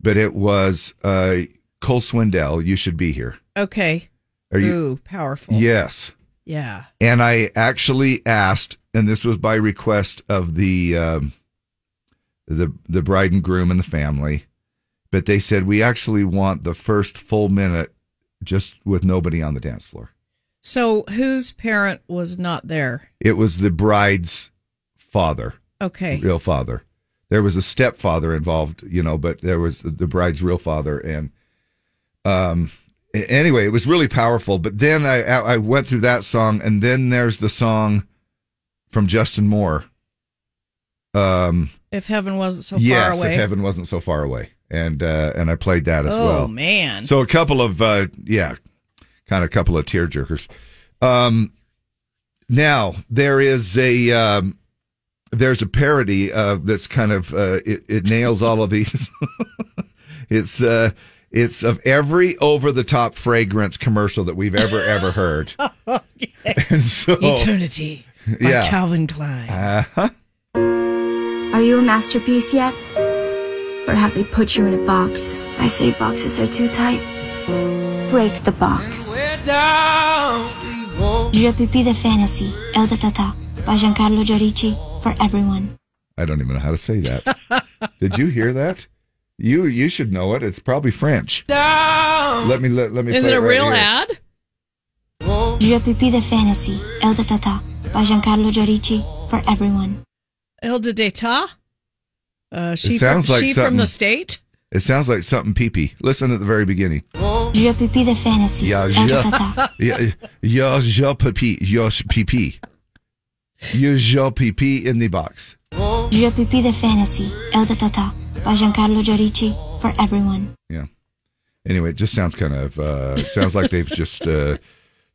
Speaker 1: But it was uh Cole Swindell, you should be here.
Speaker 2: Okay.
Speaker 1: Are you
Speaker 2: Ooh, powerful.
Speaker 1: Yes.
Speaker 2: Yeah.
Speaker 1: And I actually asked, and this was by request of the um, the the bride and groom and the family, but they said we actually want the first full minute just with nobody on the dance floor.
Speaker 2: So whose parent was not there?
Speaker 1: It was the bride's father,
Speaker 2: Okay.
Speaker 1: real father. There was a stepfather involved, you know, but there was the, bride's real father, and um. Anyway, it was really powerful. But then I I went through that song, and then there's the song from Justin Moore. Um,
Speaker 2: If heaven wasn't so
Speaker 1: yes,
Speaker 2: far away.
Speaker 1: if heaven wasn't so far away, and uh, and I played that as
Speaker 2: oh
Speaker 1: well.
Speaker 2: Oh man.
Speaker 1: So a couple of uh, yeah, kind of a couple of tear jerkers. Um, now there is a um, there's a parody uh, that's kind of uh, it, it nails all of these. it's uh, it's of every over the top fragrance commercial that we've ever ever heard. and so
Speaker 12: Eternity by
Speaker 1: yeah.
Speaker 12: Calvin Klein.
Speaker 1: Uh-huh.
Speaker 13: Are you a masterpiece yet? Or have they put you in a box? I say boxes are too tight. Break the box. Je Pipi the Fantasy, El de Tata, by Giancarlo Giorici, for everyone.
Speaker 1: I don't even know how to say that. Did you hear that? You you should know it. It's probably French. Let me let, let me.
Speaker 2: Is
Speaker 1: play
Speaker 2: it a
Speaker 1: right
Speaker 2: real
Speaker 1: here.
Speaker 2: ad?
Speaker 13: Je Pipi the Fantasy, El de Tata, by Giancarlo Giorici, for everyone.
Speaker 2: El de Deta? Uh, she
Speaker 1: It sounds
Speaker 2: from,
Speaker 1: like
Speaker 2: she from the state?
Speaker 1: It sounds like something pee-pee. Listen at the very beginning.
Speaker 13: Je Pipi the Fantasy,
Speaker 1: Yeah,
Speaker 13: El de
Speaker 1: yeah,
Speaker 13: Tata.
Speaker 1: yeah, yeah, ja pipi, ja pipi. You ja pipi in the box.
Speaker 13: Je Pipi the Fantasy, El de Tata, by Giancarlo Giorici, for everyone.
Speaker 1: Yeah. Anyway, it just sounds kind of uh, sounds like they've just uh,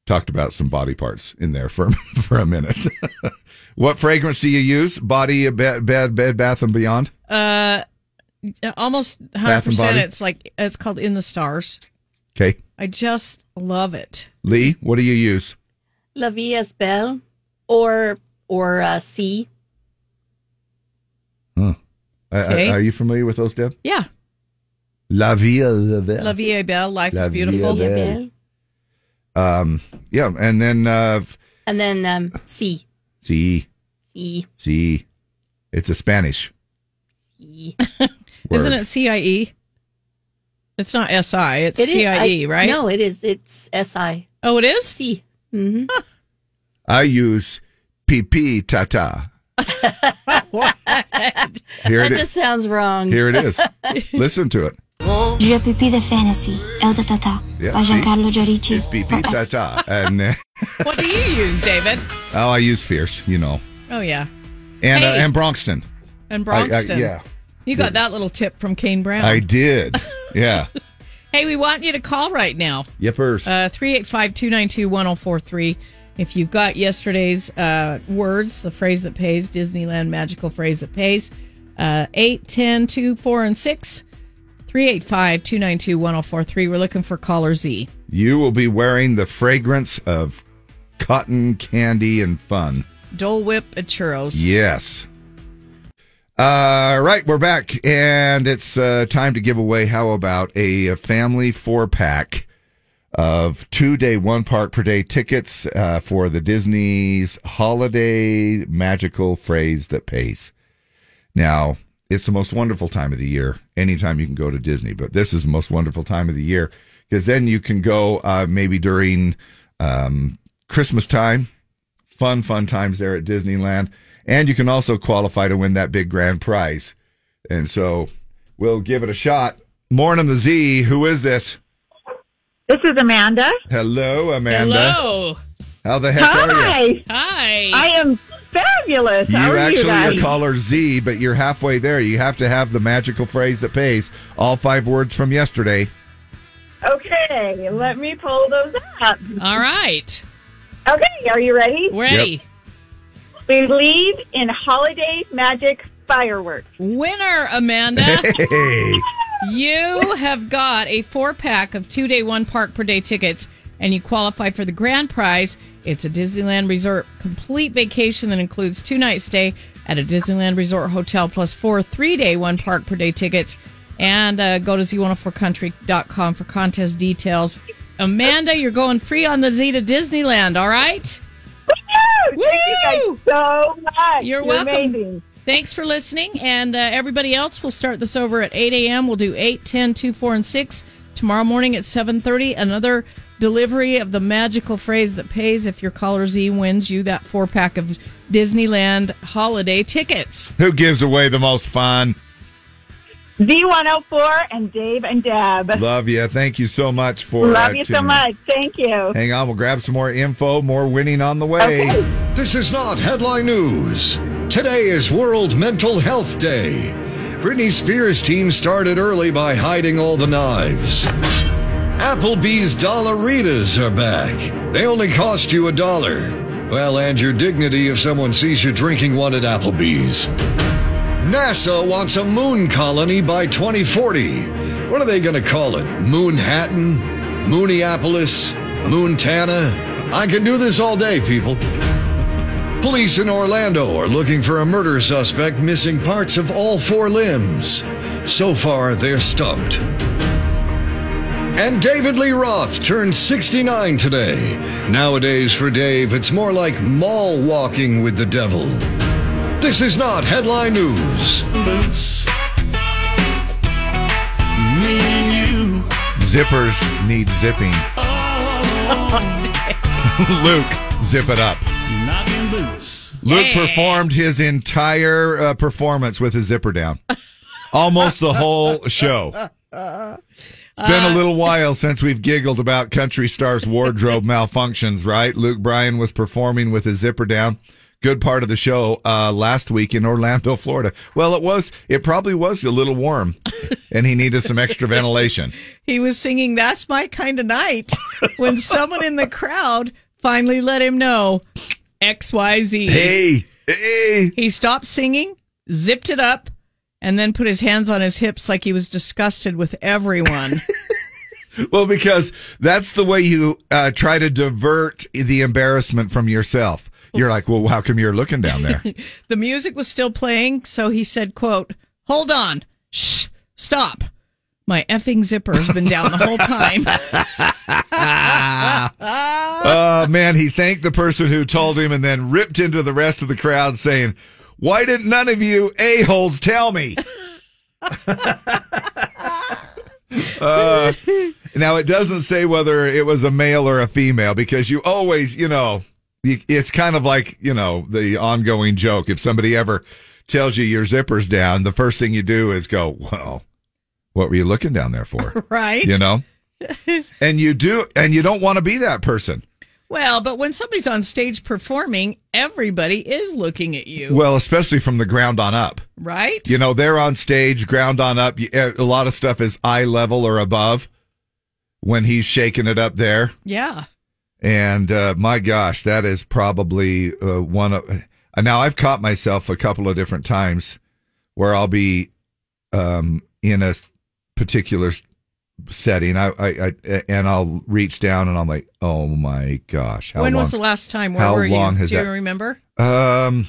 Speaker 1: talked about some body parts in there for for a minute. what fragrance do you use? Body, bed, bed, bed, bath and beyond.
Speaker 2: Uh, almost 100%. It's like, it's called In the Stars.
Speaker 1: Okay,
Speaker 2: I just love it.
Speaker 1: Lee, what do you use?
Speaker 3: La Vie est belle or or uh, C.
Speaker 1: Huh. I- I- are you familiar with those, Deb?
Speaker 2: Yeah.
Speaker 1: La vie est belle.
Speaker 2: La vie est belle. Life
Speaker 1: La
Speaker 2: is
Speaker 1: vie est
Speaker 2: beautiful.
Speaker 1: belle. Um, yeah, and then uh,
Speaker 3: And then um, C.
Speaker 1: C,
Speaker 3: C.
Speaker 1: C. It's a Spanish.
Speaker 3: C.
Speaker 2: Isn't it CIE? It's not SI. It's
Speaker 3: It is-
Speaker 2: CIE,
Speaker 3: I-
Speaker 2: right?
Speaker 3: No, it is. It's S I.
Speaker 2: Oh, it is?
Speaker 3: C. Mm-hmm.
Speaker 1: I use PP tata. Here
Speaker 3: that
Speaker 1: it
Speaker 3: just
Speaker 1: is.
Speaker 3: sounds wrong.
Speaker 1: Here it is. Listen to it.
Speaker 13: Je Pipi the Fantasy, El de Tata,
Speaker 1: Yeah,
Speaker 13: by? Giancarlo Giorici.
Speaker 1: It's PP tata. And uh,
Speaker 2: What do you use, David?
Speaker 1: oh, I use Fierce, you know,
Speaker 2: Oh, yeah.
Speaker 1: and uh, and Bronxton.
Speaker 2: And
Speaker 1: I- I-
Speaker 2: Bronxton.
Speaker 1: yeah,
Speaker 2: You got that little tip from Kane Brown.
Speaker 1: I did. Yeah.
Speaker 2: Hey, we want you to call right now.
Speaker 1: Yippers.
Speaker 2: Uh, 385 292 1043. If you've got yesterday's uh, words, the phrase that pays, Disneyland magical phrase that pays, uh, 8, 10, 2, 4, and 6, 385 292 1043. We're looking for caller Z.
Speaker 1: You will be wearing the fragrance of cotton candy and fun.
Speaker 2: Dole Whip and churros.
Speaker 1: Yes. Uh, right, we're back, and it's uh, time to give away. How about a, a family four pack of two day, one park per day tickets uh, for the Disney's holiday magical phrase that pays? Now, it's the most wonderful time of the year. Anytime you can go to Disney, but this is the most wonderful time of the year because then you can go uh, maybe during um, Christmas time fun, fun times there at Disneyland. And you can also qualify to win that big grand prize. And so we'll give it a shot. Morning the Z. Who is this?
Speaker 14: This is Amanda.
Speaker 1: Hello, Amanda.
Speaker 2: Hello.
Speaker 1: How the heck are you?
Speaker 14: Hi.
Speaker 2: Hi.
Speaker 14: I am fabulous.
Speaker 1: You
Speaker 14: How are
Speaker 1: actually
Speaker 14: you guys?
Speaker 1: are caller Z, but you're halfway there. You have to have the magical phrase that pays. All five words from yesterday.
Speaker 14: Okay, let me pull those up.
Speaker 2: All right.
Speaker 14: Okay, are you ready?
Speaker 2: Ready.
Speaker 14: We believe in holiday magic fireworks.
Speaker 2: Winner, Amanda.
Speaker 1: Hey.
Speaker 2: You have got a four pack of two day, one park per day tickets, and you qualify for the grand prize. It's a Disneyland Resort complete vacation that includes two night stay at a Disneyland Resort hotel plus four three day, one park per day tickets. And uh, go to z104country.com for contest details. Amanda, you're going free on the Z to Disneyland, all right? Woo!
Speaker 14: Thank you guys so much.
Speaker 2: You're welcome.
Speaker 14: amazing.
Speaker 2: Thanks for listening. And uh, everybody else, we'll start this over at 8 a.m. We'll do 8, 10, 2, 4, and 6. Tomorrow morning at 7.30, another delivery of the magical phrase that pays if your caller Z wins you that four-pack of Disneyland holiday tickets.
Speaker 1: Who gives away the most fun?
Speaker 14: Z104 and Dave and Deb.
Speaker 1: Love you. Thank you so much for
Speaker 14: Love
Speaker 1: uh,
Speaker 14: you so
Speaker 1: tuning in.
Speaker 14: much. Thank you.
Speaker 1: Hang on, we'll grab some more info, more winning on the way.
Speaker 15: This is not headline news. Today is World Mental Health Day. Britney Spears' team started early by hiding all the knives. Applebee's Dollaritas are back. They only cost you a dollar. Well, and your dignity if someone sees you drinking one at Applebee's. NASA wants a moon colony by 2040. What are they going to call it? Moonhattan? Mooniopolis? Moontana? I can do this all day, people. Police in Orlando are looking for a murder suspect missing parts of all four limbs. So far, they're stumped. And David Lee Roth turned 69 today. Nowadays, for Dave, it's more like mall walking with the devil. This is not headline news.
Speaker 4: Boots. Me and you.
Speaker 1: Zippers need zipping. Luke, zip it up.
Speaker 4: Knocking boots.
Speaker 1: Luke performed his entire uh, performance with his zipper down. Almost the whole show. It's been a little while since we've giggled about country stars' wardrobe malfunctions, right? Luke Bryan was performing with his zipper down. Good part of the show uh, last week in Orlando, Florida. Well, it was. It probably was a little warm, and he needed some extra ventilation.
Speaker 2: He was singing That's My Kind of Night when someone in the crowd finally let him know XYZ.
Speaker 1: Hey, hey.
Speaker 2: He stopped singing, zipped it up, and then put his hands on his hips like he was disgusted with everyone.
Speaker 1: Well, because that's the way you uh, try to divert the embarrassment from yourself. You're like, well, how come you're looking down there?
Speaker 2: the music was still playing, so he said, quote, Hold on. Shh. Stop. My effing zipper has been down the whole time.
Speaker 1: Oh man, he thanked the person who told him and then ripped into the rest of the crowd saying, Why didn't none of you a-holes tell me? Uh, now it doesn't say whether it was a male or a female because you always, you know, it's kind of like, you know, the ongoing joke. If somebody ever tells you your zipper's down, the first thing you do is go, well, what were you looking down there for?
Speaker 2: right?
Speaker 1: You know? And you do, and you don't want to be that person.
Speaker 2: Well, but when somebody's on stage performing, everybody is looking at you.
Speaker 1: Well, especially from the ground on up.
Speaker 2: right?
Speaker 1: You know, they're on stage, ground on up. A lot of stuff is eye level or above when he's shaking it up there.
Speaker 2: Yeah.
Speaker 1: And uh, my gosh, that is probably uh, one of. Uh, now, I've caught myself a couple of different times where I'll be um, in a particular setting, I, I, I and I'll reach down and I'm like, oh my gosh, how
Speaker 2: when
Speaker 1: long?
Speaker 2: was the last time? Where
Speaker 1: how
Speaker 2: were
Speaker 1: long
Speaker 2: you?
Speaker 1: has
Speaker 2: Do you
Speaker 1: that-
Speaker 2: remember?
Speaker 1: Um,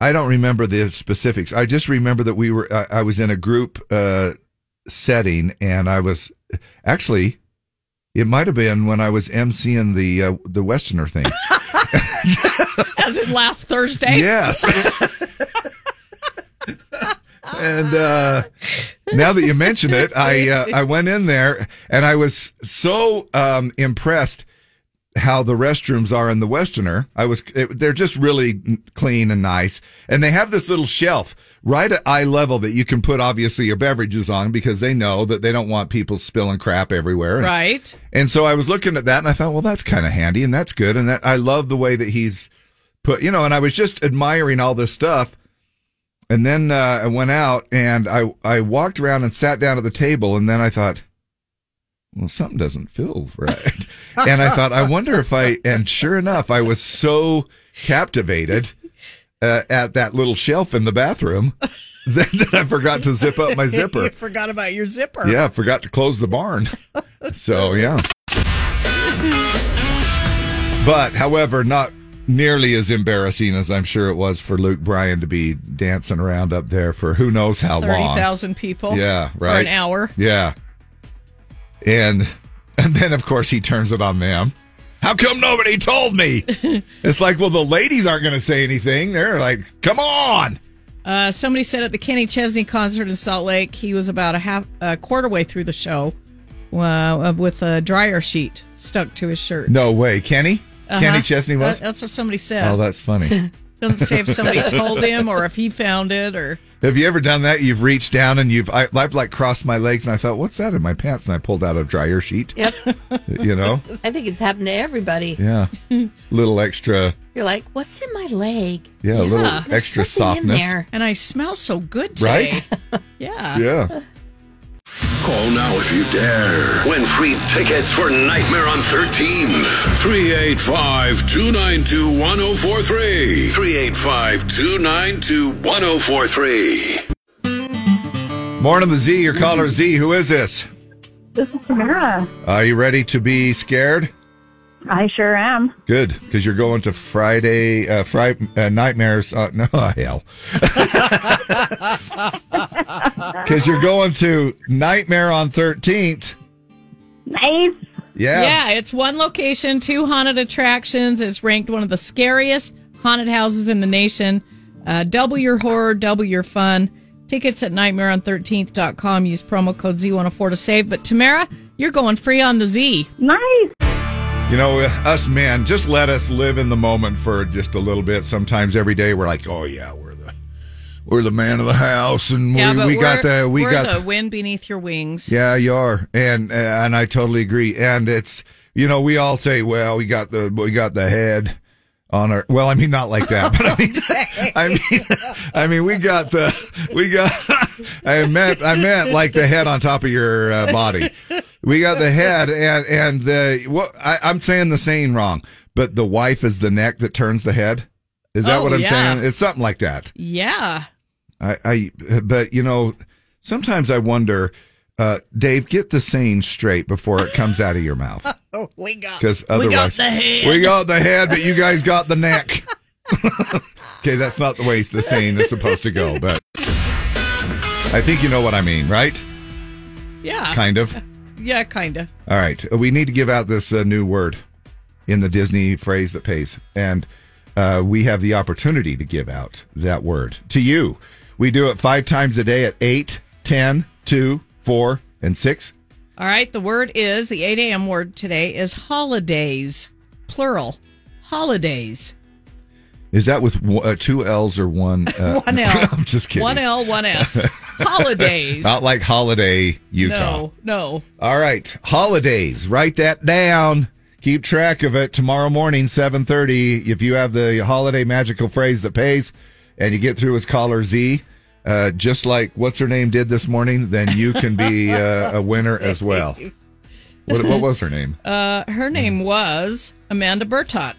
Speaker 1: I don't remember the specifics. I just remember that we were. I, I was in a group uh, setting, and I was actually. It might have been when I was emceeing the uh, the Westerner thing.
Speaker 2: As in last Thursday?
Speaker 1: Yes. and uh, now that you mention it, I uh, I went in there and I was so um, impressed how the restrooms are in the Westerner. I was it, they're just really clean and nice, and they have this little shelf right at eye level that you can put obviously your beverages on because they know that they don't want people spilling crap everywhere. And-
Speaker 2: Right.
Speaker 1: and so I was looking at that and I thought, well, that's kind of handy and that's good. And that, I love the way that he's put, you know, and I was just admiring all this stuff. And then uh, I went out and I, I walked around and sat down at the table. And then I thought, well, something doesn't feel right. and I thought, I wonder if I, and sure enough, I was so captivated uh, at that little shelf in the bathroom that, that I forgot to zip up my zipper.
Speaker 2: you forgot about your zipper.
Speaker 1: Yeah, I forgot to close the barn. So, yeah. But, however, not nearly as embarrassing as I'm sure it was for Luke Bryan to be dancing around up there for who knows how
Speaker 2: Thirty
Speaker 1: long.
Speaker 2: 30,000 people.
Speaker 1: Yeah, right.
Speaker 2: For an hour.
Speaker 1: Yeah. And and then of course he turns it on them. How come nobody told me? it's like, well, the ladies aren't going to say anything. They're like, come on.
Speaker 2: Uh, somebody said at the Kenny Chesney concert in Salt Lake, he was about a half, a quarter way through the show, uh, with a dryer sheet stuck to his shirt.
Speaker 1: No way, Kenny.
Speaker 2: Uh-huh.
Speaker 1: Kenny Chesney was.
Speaker 2: That- that's what somebody said.
Speaker 1: oh, that's funny.
Speaker 2: Doesn't say if somebody told him or if he found it or.
Speaker 1: Have you ever done that? You've reached down and you've I, I've like crossed my legs and I thought, what's that in my pants? And I pulled out a dryer sheet.
Speaker 3: Yep.
Speaker 1: You know.
Speaker 3: I think it's happened to everybody.
Speaker 1: Yeah. Little extra.
Speaker 3: You're like, what's in my leg?
Speaker 1: Yeah, a little
Speaker 3: There's
Speaker 1: extra
Speaker 3: something in
Speaker 1: softness.
Speaker 3: there.
Speaker 2: And I smell so good today.
Speaker 1: Right?
Speaker 2: Yeah.
Speaker 1: Yeah.
Speaker 16: Call now if you dare. Win free tickets for Nightmare on 13th. 385 292 1043. 385 292 1043.
Speaker 1: Morning, the Z. Your caller Z. Who is this?
Speaker 17: This is Tamara.
Speaker 1: Are you ready to be scared?
Speaker 17: I sure am.
Speaker 1: Good, because you're going to Friday, uh, Fri- uh, Nightmares. Uh, no, hell. Because you're going to Nightmare on 13th.
Speaker 17: Nice.
Speaker 1: Yeah.
Speaker 2: Yeah, it's one location, two haunted attractions. It's ranked one of the scariest haunted houses in the nation. Uh, double your horror, double your fun. Tickets at nightmareon13th.com. Use promo code Z104 to save. But Tamara, you're going free on the Z.
Speaker 17: Nice.
Speaker 1: You know, uh, us men, just let us live in the moment for just a little bit. Sometimes every day we're like, oh, yeah, we're the. We're the man of the house, and
Speaker 2: Yeah,
Speaker 1: we,
Speaker 2: but
Speaker 1: we got the we
Speaker 2: we're
Speaker 1: got
Speaker 2: the wind beneath your wings.
Speaker 1: Yeah, you are, and and I totally agree. And it's you know we all say, well, we got the we got the head on our. Well, I mean not like that, but I mean I mean I mean we got the we got. I meant I meant like the head on top of your uh, body. We got the head and and the what I, I'm saying the saying wrong, but the wife is the neck that turns the head. Is that
Speaker 2: Oh,
Speaker 1: what I'm
Speaker 2: yeah.
Speaker 1: saying? It's something like that.
Speaker 2: Yeah.
Speaker 1: I, I but you know, sometimes I wonder, uh, Dave, get the saying straight before it comes out of your mouth.
Speaker 2: Oh, we got
Speaker 1: Because otherwise
Speaker 2: we got the head.
Speaker 1: we got the head, but you guys got the neck. okay, that's not the way the saying is supposed to go, but I think you know what I mean, right?
Speaker 2: Yeah.
Speaker 1: Kind of.
Speaker 2: Yeah, kind of.
Speaker 1: All right, we need to give out this uh, new word in the Disney phrase that pays, and uh, we have the opportunity to give out that word to you. We do it five times a day at 8, 10, 2, 4, and 6.
Speaker 2: All right. The word is the 8 a.m. word today is holidays, plural. Holidays.
Speaker 1: Is that with uh, two L's or one? Uh,
Speaker 2: One L.
Speaker 1: I'm just kidding.
Speaker 2: One L, one S. Holidays.
Speaker 1: Not like Holladay Utah.
Speaker 2: No, no.
Speaker 1: All right, holidays. Write that down. Keep track of it. Tomorrow morning, seven thirty. If you have the holiday magical phrase that pays, and you get through as caller Z, uh, just like what's her name did this morning, then you can be uh, a winner as well. What, what was her name?
Speaker 2: Uh, her name was Amanda Bertot.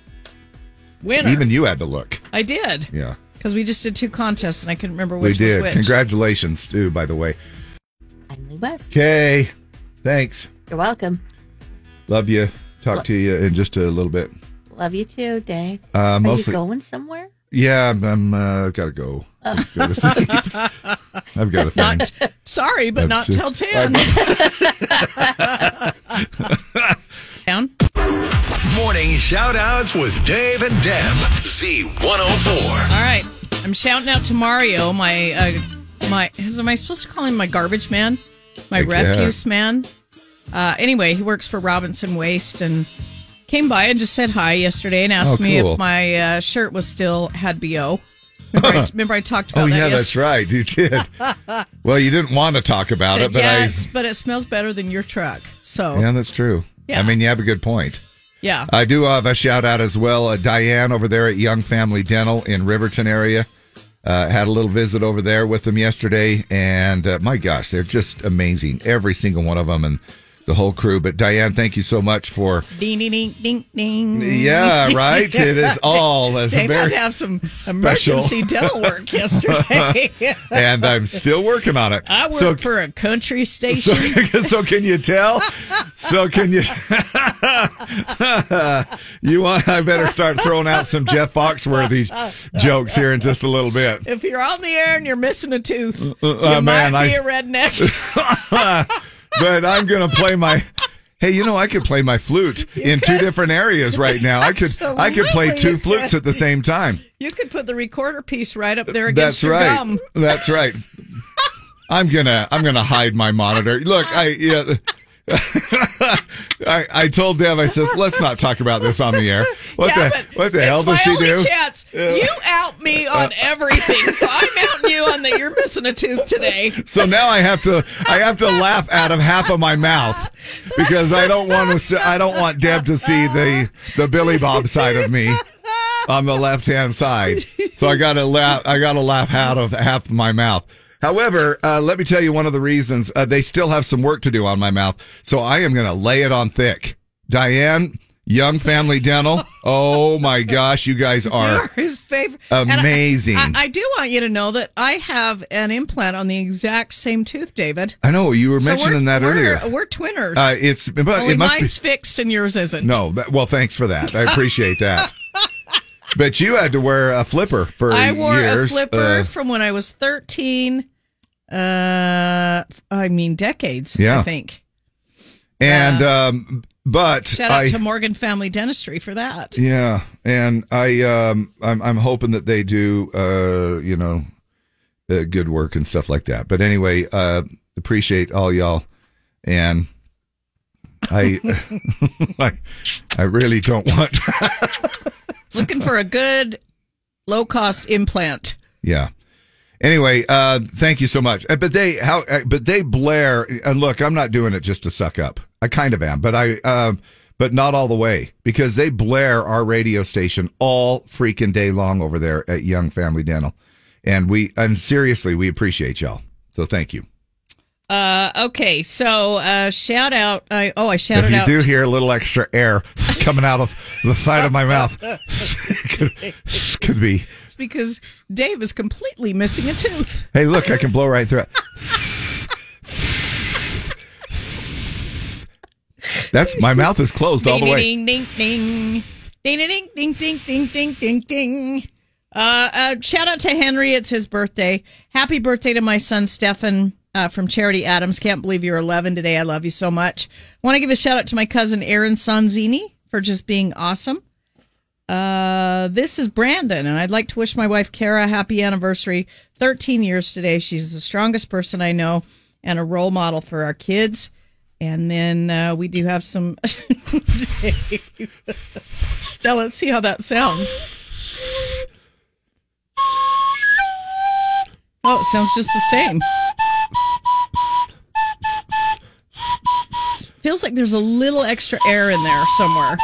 Speaker 2: Winner.
Speaker 1: Even you had to look.
Speaker 2: I did.
Speaker 1: Yeah,
Speaker 2: Because we just did two contests and I couldn't remember which we
Speaker 1: did.
Speaker 2: was which.
Speaker 1: Congratulations, too. By the way.
Speaker 3: Emily West.
Speaker 1: Okay. Thanks.
Speaker 3: You're welcome.
Speaker 1: Love you. Talk to you in just a little bit.
Speaker 3: Love you too, Dave.
Speaker 1: Uh,
Speaker 3: Are
Speaker 1: mostly-
Speaker 3: you going somewhere?
Speaker 1: Yeah, I'm. I'm uh, gotta go. I've got to I've got a thing.
Speaker 2: Not, sorry, but
Speaker 1: That's
Speaker 2: not
Speaker 1: just-
Speaker 2: till 10. Down.
Speaker 16: Morning shout outs with Dave and Deb. Z104.
Speaker 2: All right. I'm shouting out to Mario, my, uh, my, is, am I supposed to call him my garbage man? My
Speaker 1: I guess.
Speaker 2: refuse man? Uh, anyway, he works for Robinson Waste and came by and just said hi yesterday and asked
Speaker 1: Oh,
Speaker 2: me if my uh, shirt was still had BO. Remember, I, remember I talked about
Speaker 1: Oh
Speaker 2: that
Speaker 1: yeah,
Speaker 2: yes-
Speaker 1: that's right. You did. well, you didn't want to talk about
Speaker 2: Said,
Speaker 1: it, but
Speaker 2: yes, but it smells better than your truck. So,
Speaker 1: Yeah, that's true.
Speaker 2: Yeah.
Speaker 1: I mean, you have a good point.
Speaker 2: Yeah.
Speaker 1: I do have a shout out as well. Uh, Diane over there at Young Family Dental in Riverton area. Uh, had a little visit over there with them yesterday, and uh, my gosh, they're just amazing, every single one of them. And the whole crew. But Diane, thank you so much for.
Speaker 2: Ding, ding, ding, ding, ding.
Speaker 1: Yeah, right. It is all a
Speaker 2: Dave
Speaker 1: very
Speaker 2: to have some emergency dental work yesterday.
Speaker 1: and I'm still working on it.
Speaker 2: I work
Speaker 1: So-
Speaker 2: for a country station.
Speaker 1: so can you tell? So can you? you want? I better start throwing out some Jeff Foxworthy jokes here in just a little bit.
Speaker 2: if you're on the air and you're missing a tooth, you
Speaker 1: uh,
Speaker 2: might
Speaker 1: man,
Speaker 2: be
Speaker 1: I-
Speaker 2: a redneck.
Speaker 1: But I'm gonna play my. Hey, you know I could play my flute in two different areas right now. I could I could play two flutes at the same time.
Speaker 2: you could put the recorder piece right up there against
Speaker 1: That's
Speaker 2: your
Speaker 1: right.
Speaker 2: gum.
Speaker 1: That's right. I'm gonna I'm gonna hide my monitor. Look, I yeah. I, I told Deb, I says, let's not talk about this on the air. What
Speaker 2: Yeah,
Speaker 1: the what the hell does she do?
Speaker 2: Chance. You out me on everything, so I'm outing you on that you're missing a tooth today.
Speaker 1: So now I have to I have to laugh out of half of my mouth because I don't want to I don't want Deb to see the the Billy Bob side of me on the left hand side. So I got to laugh I got to laugh out of half of my mouth. However, uh, let me tell you one of the reasons uh, they still have some work to do on my mouth. So I am going to lay it on thick. Diane, Young Family Dental. Oh my gosh, you guys are
Speaker 2: You're his favorite. And I-
Speaker 1: amazing.
Speaker 2: I, I do want you to know that I have an implant on the exact same tooth, David.
Speaker 1: I know you were
Speaker 2: So
Speaker 1: mentioning that
Speaker 2: we're-
Speaker 1: earlier.
Speaker 2: We're twinners.
Speaker 1: Uh, it's but
Speaker 2: Only
Speaker 1: it must be
Speaker 2: fixed and yours isn't.
Speaker 1: No, that, well, thanks for that. I appreciate that. but you had to wear a flipper for
Speaker 2: I wore
Speaker 1: years.
Speaker 2: a flipper
Speaker 1: Uh,
Speaker 2: from when I was 13. Uh, I mean, decades,
Speaker 1: Yeah.
Speaker 2: I think.
Speaker 1: and um, but
Speaker 2: Shout out
Speaker 1: I
Speaker 2: to Morgan Family Dentistry for that.
Speaker 1: yeah, and I um I'm I'm hoping that they do uh you know uh, good work and stuff like that. But anyway, uh appreciate all y'all and. I, I, I really don't want.
Speaker 2: Looking for a good low cost implant.
Speaker 1: Yeah. Anyway, uh, thank you so much. Uh, But they how uh, but they blare and look, I'm not doing it just to suck up. I kind of am, but I um but not all the way because they blare our radio station all freaking day long over there at Young Family Dental. And we and seriously, we appreciate y'all. So thank you.
Speaker 2: Uh, okay, so uh, shout out. I oh, I shouted out.
Speaker 1: if you
Speaker 2: out.
Speaker 1: do hear a little extra air coming out of the side of my mouth, could, could be.
Speaker 2: Because Dave is completely missing a tooth.
Speaker 1: Hey, look, I can blow right through it. That's my mouth is closed all the way.
Speaker 2: Ding ding ding ding ding ding ding ding ding ding ding ding. Uh, uh, shout out to Henry. It's his birthday. Happy birthday to my son Stefan uh, from Charity Adams. Can't believe you're 11 today. I love you so much. Want to give a shout out to my cousin Aaron Sanzini for just being awesome. Uh, this is Brandon, and I'd like to wish my wife Kara a happy anniversary. 13 years today. She's the strongest person I know and a role model for our kids. And then uh, we do have some. now let's see how that sounds. Oh, it sounds just the same. Feels like there's a little extra air in there somewhere.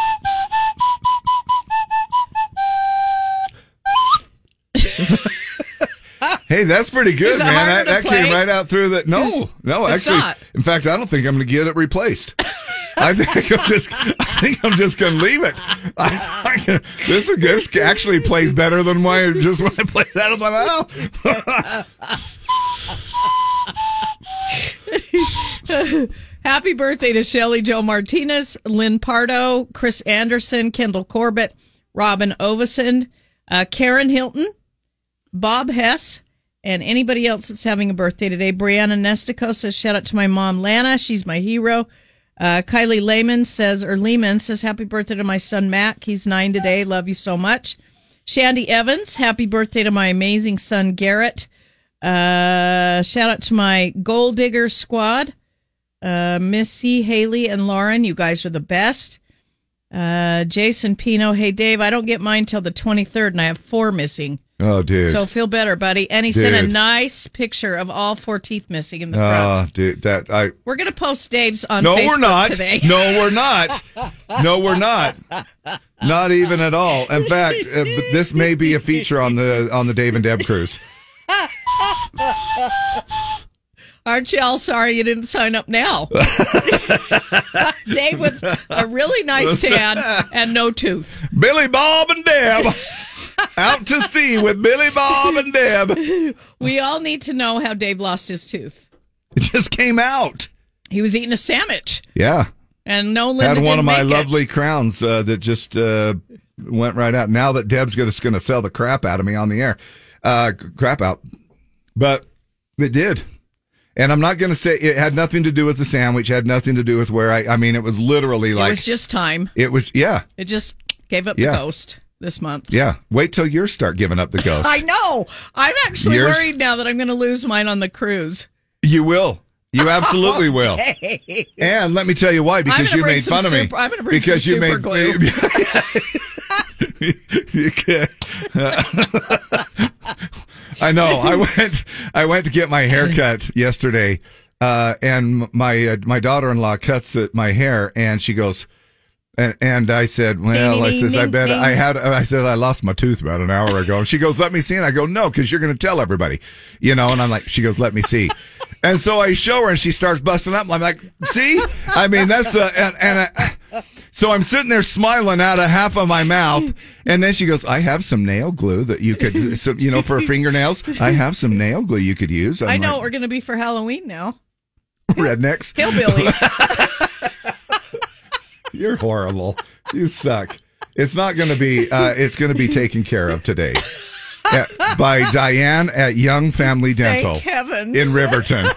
Speaker 1: Hey, that's pretty good, man. That, that came right out through the. No, no,
Speaker 2: It's
Speaker 1: actually,
Speaker 2: not.
Speaker 1: in fact, I don't think I'm going to get it replaced. I think I'm just. I think I'm just going to leave it. I, I can- this this actually plays better than why just when I play it out of my mouth.
Speaker 2: Happy birthday to Shelly Joe Martinez, Lynn Pardo, Chris Anderson, Kendall Corbett, Robin Ovison, uh, Karen Hilton, Bob Hess, and anybody else that's having a birthday today. Brianna Nestico says, shout out to my mom, Lana. She's my hero. Uh, Kylie Lehman says, or Lehman says, happy birthday to my son, Mac. He's nine today. Love you so much. Shandy Evans, happy birthday to my amazing son, Garrett. Uh, shout out to my Gold Digger squad. Uh, Missy, Haley, and Lauren, you guys are the best. Uh, Jason Pino, hey Dave, I don't get mine till the 23rd, and I have four missing.
Speaker 1: Oh, dude.
Speaker 2: So feel better, buddy. And he sent a nice picture of all four teeth missing in the front.
Speaker 1: Oh, dude, that I.
Speaker 2: We're gonna post Dave's on
Speaker 1: No,
Speaker 2: Facebook
Speaker 1: we're not.
Speaker 2: today.
Speaker 1: No, we're not. No, we're not. Not even at all. In fact, uh, this may be a feature on the on the Dave and Deb cruise.
Speaker 2: Aren't you all sorry you didn't sign up now? Dave with a really nice tan and no tooth.
Speaker 1: Billy Bob and Deb out to sea with Billy Bob and Deb.
Speaker 2: We all need to know how Dave lost his tooth.
Speaker 1: It just came out.
Speaker 2: He was eating a sandwich,
Speaker 1: Yeah.
Speaker 2: and no Linda
Speaker 1: Had one of my
Speaker 2: make it.
Speaker 1: lovely crowns uh, that just uh, went right out. Now that Deb's just going to sell the crap out of me on the air, uh, crap out, but it did. And I'm not going to say it had nothing to do with the sandwich. Had nothing to do with where I. I mean, it was literally like.
Speaker 2: It was just time.
Speaker 1: it was. Yeah,
Speaker 2: It just gave up
Speaker 1: Yeah.
Speaker 2: the ghost this month.
Speaker 1: yeah. Wait till yours start giving up the ghost.
Speaker 2: I know. I'm actually
Speaker 1: Yours-
Speaker 2: worried now that I'm going to lose mine on the cruise.
Speaker 1: You will. You absolutely will. And let me tell you why. Because you made fun of me.
Speaker 2: I'm gonna bring
Speaker 1: because you
Speaker 2: super
Speaker 1: made. I know. I went. I went to get my hair cut yesterday, uh, and my uh, my daughter in law cuts my hair, and she goes. And, and I said, well, I
Speaker 18: ding,
Speaker 1: says, I bet
Speaker 18: ding.
Speaker 1: I had, I said, I lost my tooth about an hour ago. And she goes, let me see. And I go, no, cause you're going to tell everybody, you know? And I'm like, she goes, let me see. and so I show her and she starts busting up. I'm like, see? I mean, that's, uh, and, and uh, so I'm sitting there smiling out of half of my mouth. And then she goes, I have some nail glue that you could, so, you know, for fingernails. I have some nail glue you could use. I'm
Speaker 2: I know
Speaker 1: like,
Speaker 2: what we're going to be for Halloween now.
Speaker 1: rednecks.
Speaker 2: Hillbillies.
Speaker 1: You're horrible. You suck. It's not going to be. Uh, it's going to be taken care of today At- by Diane at Young Family Dental
Speaker 2: Thank heavens.
Speaker 1: in Riverton.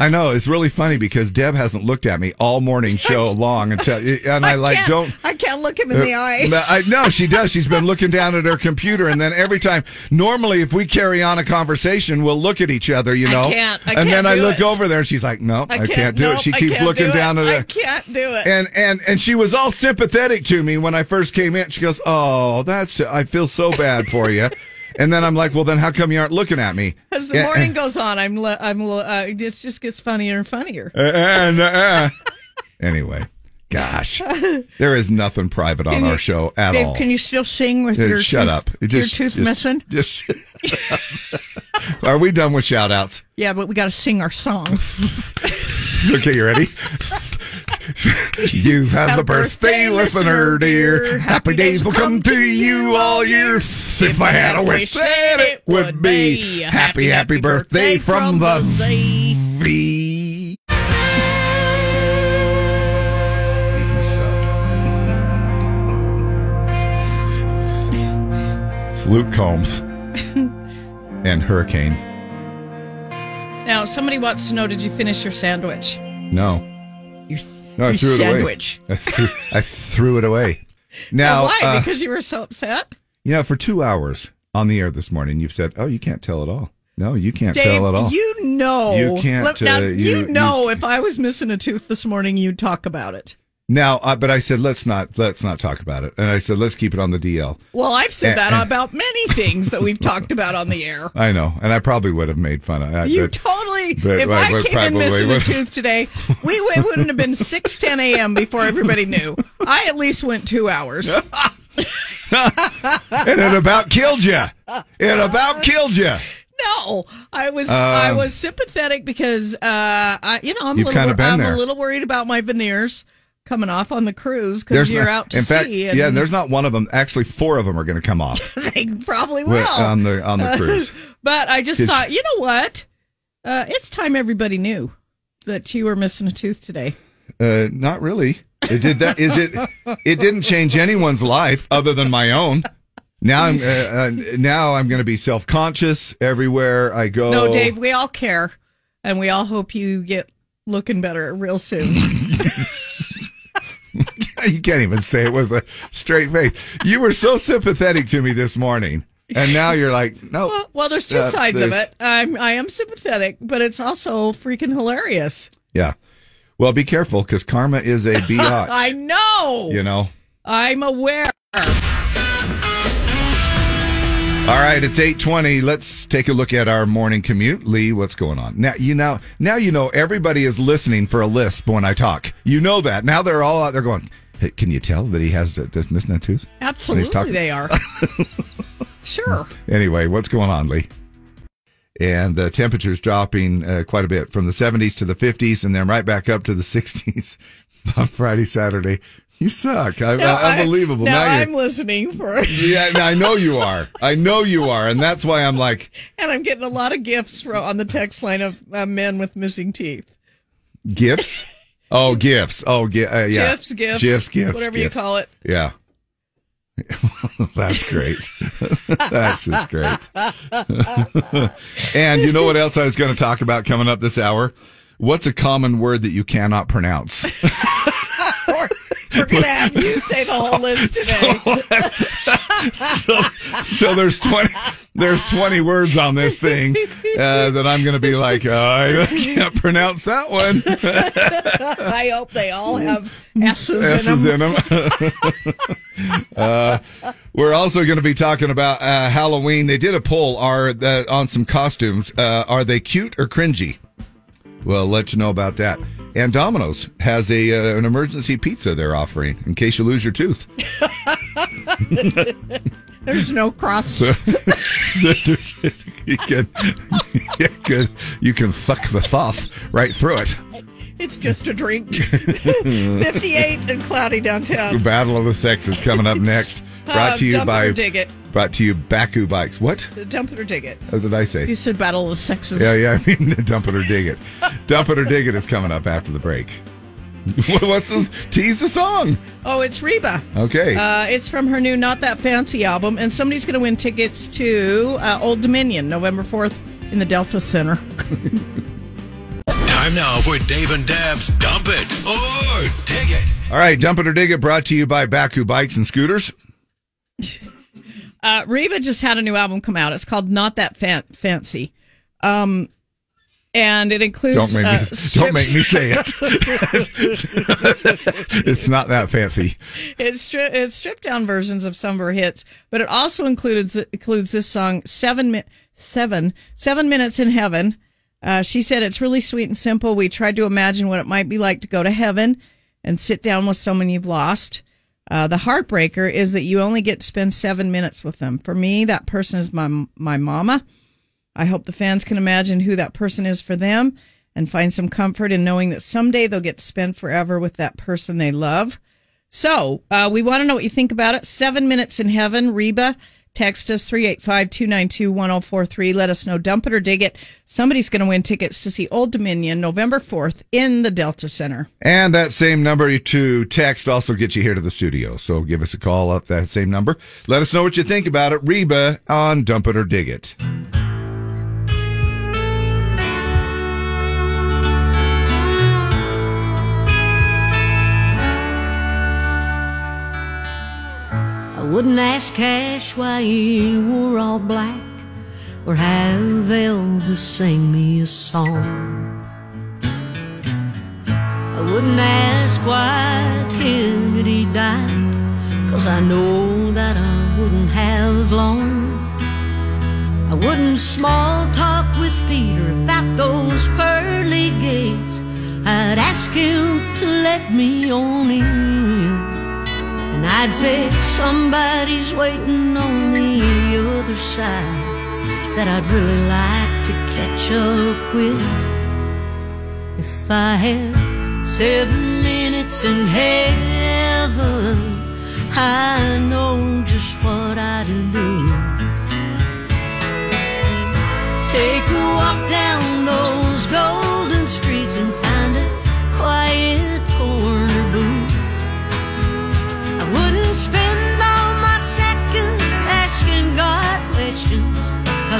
Speaker 1: I know it's really funny because Deb hasn't looked at me all morning show long until and I, like don't.
Speaker 2: I can't look him in the
Speaker 1: Uh,
Speaker 2: eye.
Speaker 1: no, I no, she does. She's been looking down at her computer, and then every time, normally, if we carry on a conversation, we'll look at each other, you
Speaker 2: I
Speaker 1: know.
Speaker 2: can't. I
Speaker 1: and
Speaker 2: can't
Speaker 1: then I look
Speaker 2: it.
Speaker 1: over there, and she's like, "No, I, can't, do
Speaker 2: nope,
Speaker 1: it." She keeps looking
Speaker 2: do
Speaker 1: down at
Speaker 2: I can't do it.
Speaker 1: And and and she was all sympathetic to me when I first came in. She goes, "Oh, that's t- I feel so bad for you." And then I'm like, "Well, then how come you aren't looking at me?"
Speaker 2: As the morning
Speaker 1: and-
Speaker 2: goes on, I'm le- I'm le- uh, it just gets funnier and funnier.
Speaker 1: and, uh, anyway, gosh, there is nothing private on
Speaker 2: Can
Speaker 1: our show at
Speaker 2: Dave,
Speaker 1: all.
Speaker 2: Can you still sing with
Speaker 1: Uh,
Speaker 2: your
Speaker 1: shut
Speaker 2: tooth,
Speaker 1: up.
Speaker 2: your
Speaker 1: Just-
Speaker 2: tooth
Speaker 1: just-
Speaker 2: missing?
Speaker 1: Just are we done with shout outs?
Speaker 2: Yeah, but we got to sing our songs.
Speaker 1: Okay, you ready? you have had a birthday, listener dear. Happy days will come to you all year. If I had a wish, then it would be happy, happy birthday from the Z. It's Luke Combs and Hurricane.
Speaker 2: now, somebody wants to know: Did you finish your sandwich?
Speaker 1: No.
Speaker 2: Your,
Speaker 1: No, I threw it
Speaker 2: sandwich.
Speaker 1: away. I threw, I threw it away. Now,
Speaker 2: why?
Speaker 1: uh,
Speaker 2: because you were so upset.
Speaker 1: you know, for two hours on the air this morning, you've said, "Oh, you can't tell at all." No, you can't
Speaker 2: Dave,
Speaker 1: tell at all.
Speaker 2: you know.
Speaker 1: You can't,
Speaker 2: Let- now,
Speaker 1: uh,
Speaker 2: you,
Speaker 1: you-
Speaker 2: know, if I was missing a tooth this morning, you'd talk about it.
Speaker 1: Now, uh, but I said, let's not let's not talk about it, and I said, let's keep it on the DL.
Speaker 2: Well, I've said
Speaker 1: And-
Speaker 2: that
Speaker 1: and-
Speaker 2: about many things that we've talked about on the air.
Speaker 1: I know, and I probably would have made fun of that.
Speaker 2: You
Speaker 1: but-
Speaker 2: totally.
Speaker 1: but
Speaker 2: if
Speaker 1: I
Speaker 2: I came in missing a tooth today, we wouldn't have been six ten a.m. before everybody knew. I at least went two hours.
Speaker 1: and it about killed you. It about killed you.
Speaker 2: No, I was
Speaker 1: Um,
Speaker 2: I was sympathetic because uh, I you know I'm a little I'm
Speaker 1: there.
Speaker 2: a little worried about my veneers coming off on the cruise because you're
Speaker 1: not-
Speaker 2: out to
Speaker 1: in fact,
Speaker 2: sea. And
Speaker 1: yeah, there's not one of them. Actually, four of them are going to come off
Speaker 2: they probably will
Speaker 1: on the on the cruise.
Speaker 2: but I just thought, you know what? Uh, it's time everybody knew that you were missing a tooth today.
Speaker 1: Uh, not really. It did that. Is it? It didn't change anyone's life other than my own. Now I'm uh, uh, now I'm going to be self conscious everywhere I go.
Speaker 2: No, Dave, we all care, and we all hope you get looking better real soon.
Speaker 1: you can't even say it with a straight face. You were so sympathetic to me this morning, and now you're like, no.
Speaker 2: well, well, there's two
Speaker 1: Uh,
Speaker 2: sides of it. I'm I am sympathetic, but it's also freaking hilarious.
Speaker 1: Yeah. Well, be careful because karma is a biatch.
Speaker 2: I know.
Speaker 1: you know.
Speaker 2: I'm aware.
Speaker 1: All right, it's eight twenty. Let's take a look at our morning commute. Lee, what's going on now? You know, now you know everybody is listening for a lisp when I talk. You know that now. They're all out there going. Can you tell that he has the- this missing a tooth?
Speaker 2: Absolutely,
Speaker 1: talking-
Speaker 2: they are. sure.
Speaker 1: Anyway, what's going on, Lee? and the temperatures dropping uh, quite a bit from the 70s to the 50s, and then right back up to the 60s on Friday, Saturday. You suck. I,
Speaker 2: Now I-
Speaker 1: unbelievable.
Speaker 2: Now,
Speaker 1: you're-
Speaker 2: I'm listening for,
Speaker 1: yeah, I know you are. I know you are, and that's why I'm like
Speaker 2: and I'm getting a lot of gifts from, on the text line of uh, men with missing teeth.
Speaker 1: gifts. Oh, gifts. Oh, gi- uh, yeah.
Speaker 2: Gifts, gifts,
Speaker 1: gifts, gifts,
Speaker 2: whatever
Speaker 1: gifts.
Speaker 2: you call it.
Speaker 1: Yeah. That's great. That's just great. and you know what else I was going to talk about coming up this hour? What's a common word that you cannot pronounce?
Speaker 2: We're going to have you say the whole list today.
Speaker 1: so, so there's 20 there's 20 words on this thing uh, that I'm going to be like, uh, I can't pronounce that one.
Speaker 2: I hope they all have S's,
Speaker 1: S's
Speaker 2: in them.
Speaker 1: in them. uh, we're also going to be talking about uh, Halloween. They did a poll are on some costumes. Uh, are they cute or cringy? Well, let you know about that. And Domino's has a uh, an emergency pizza they're offering in case you lose your tooth.
Speaker 2: There's no cross.
Speaker 1: you can you can you can suck the sauce right through it.
Speaker 2: It's just a drink. 58 and cloudy
Speaker 1: The
Speaker 2: downtown.
Speaker 1: Battle of the Sexes coming up next. Brought
Speaker 2: Uh,
Speaker 1: to you
Speaker 2: dump it
Speaker 1: by
Speaker 2: or dig it.
Speaker 1: brought to you Bakcou Bikes. What?
Speaker 2: Dump it or dig it.
Speaker 1: What did I say?
Speaker 2: You said battle of the sexes.
Speaker 1: Yeah, yeah. I mean, dump it or dig it. dump it or dig it is coming up after the break. What's this? Tease the song.
Speaker 2: Oh, it's Reba.
Speaker 1: Okay.
Speaker 2: Uh, it's from her new Not That Fancy album, and somebody's going to win tickets to uh, Old Dominion November 4th in the Delta Center.
Speaker 16: Time now for Dave and Deb's Dump It or Dig It.
Speaker 1: All right, dump it or dig it. Brought to you by Bakcou Bikes and Scooters.
Speaker 2: Uh, Reba just had a new album come out. It's called Not That Fan- Fancy. Um, and it includes.
Speaker 1: Don't make me.
Speaker 2: uh,
Speaker 1: don't make me say it. it's not that fancy.
Speaker 2: it's, stri- it's stripped down versions of some of her hits, but it also includes includes this song seven mi- seven seven minutes in heaven. Uh, she said it's really sweet and simple. We tried to imagine what it might be like to go to heaven and sit down with someone you've lost. Uh, the heartbreaker is that you only get to spend seven minutes with them. For me, that person is my my mama. I hope the fans can imagine who that person is for them and find some comfort in knowing that someday they'll get to spend forever with that person they love. So, uh, we want to know what you think about it. Seven minutes in heaven, Reba. Text us 385 292 1043. Let us know. Dump it or dig it. Somebody's going to win tickets to see Old Dominion November 4th in the Delta Center.
Speaker 1: And that same number to text also gets you here to the studio. So give us a call up that same number. Let us know what you think about it. Reba on Dump It or Dig It.
Speaker 18: Wouldn't ask Cash why he wore all black or have Elvis sing me a song. I wouldn't ask why Kennedy died, cause I know that I wouldn't have long. I wouldn't small talk with Peter about those pearly gates. I'd ask him to let me on in. And I'd say somebody's waiting on the other side that I'd really like to catch up with. If I had seven minutes in heaven, I know just what I'd do. Take a walk down those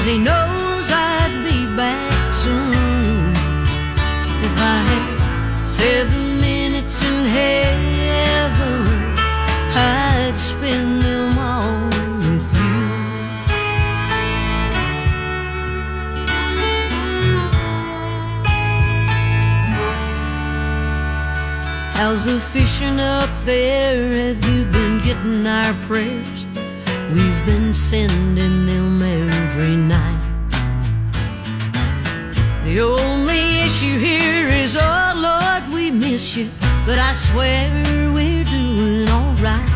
Speaker 18: cause He knows I'd be back soon. If I had seven minutes in heaven, I'd spend them all with you. How's the fishing up there? Have you been getting our prayers? We've been sending them every night. The only issue here is, oh Lord, we miss you, but I swear we're doing alright.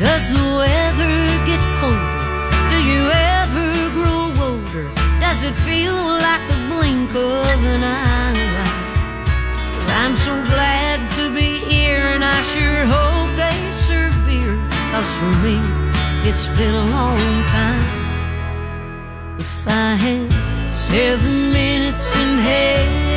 Speaker 18: Does the weather get colder? Do you ever grow older? Does it feel like the blink of an. Cause I'm so glad to be here and I sure hope they serve beer. Cause for me, it's been a long time. If I had seven minutes in heaven,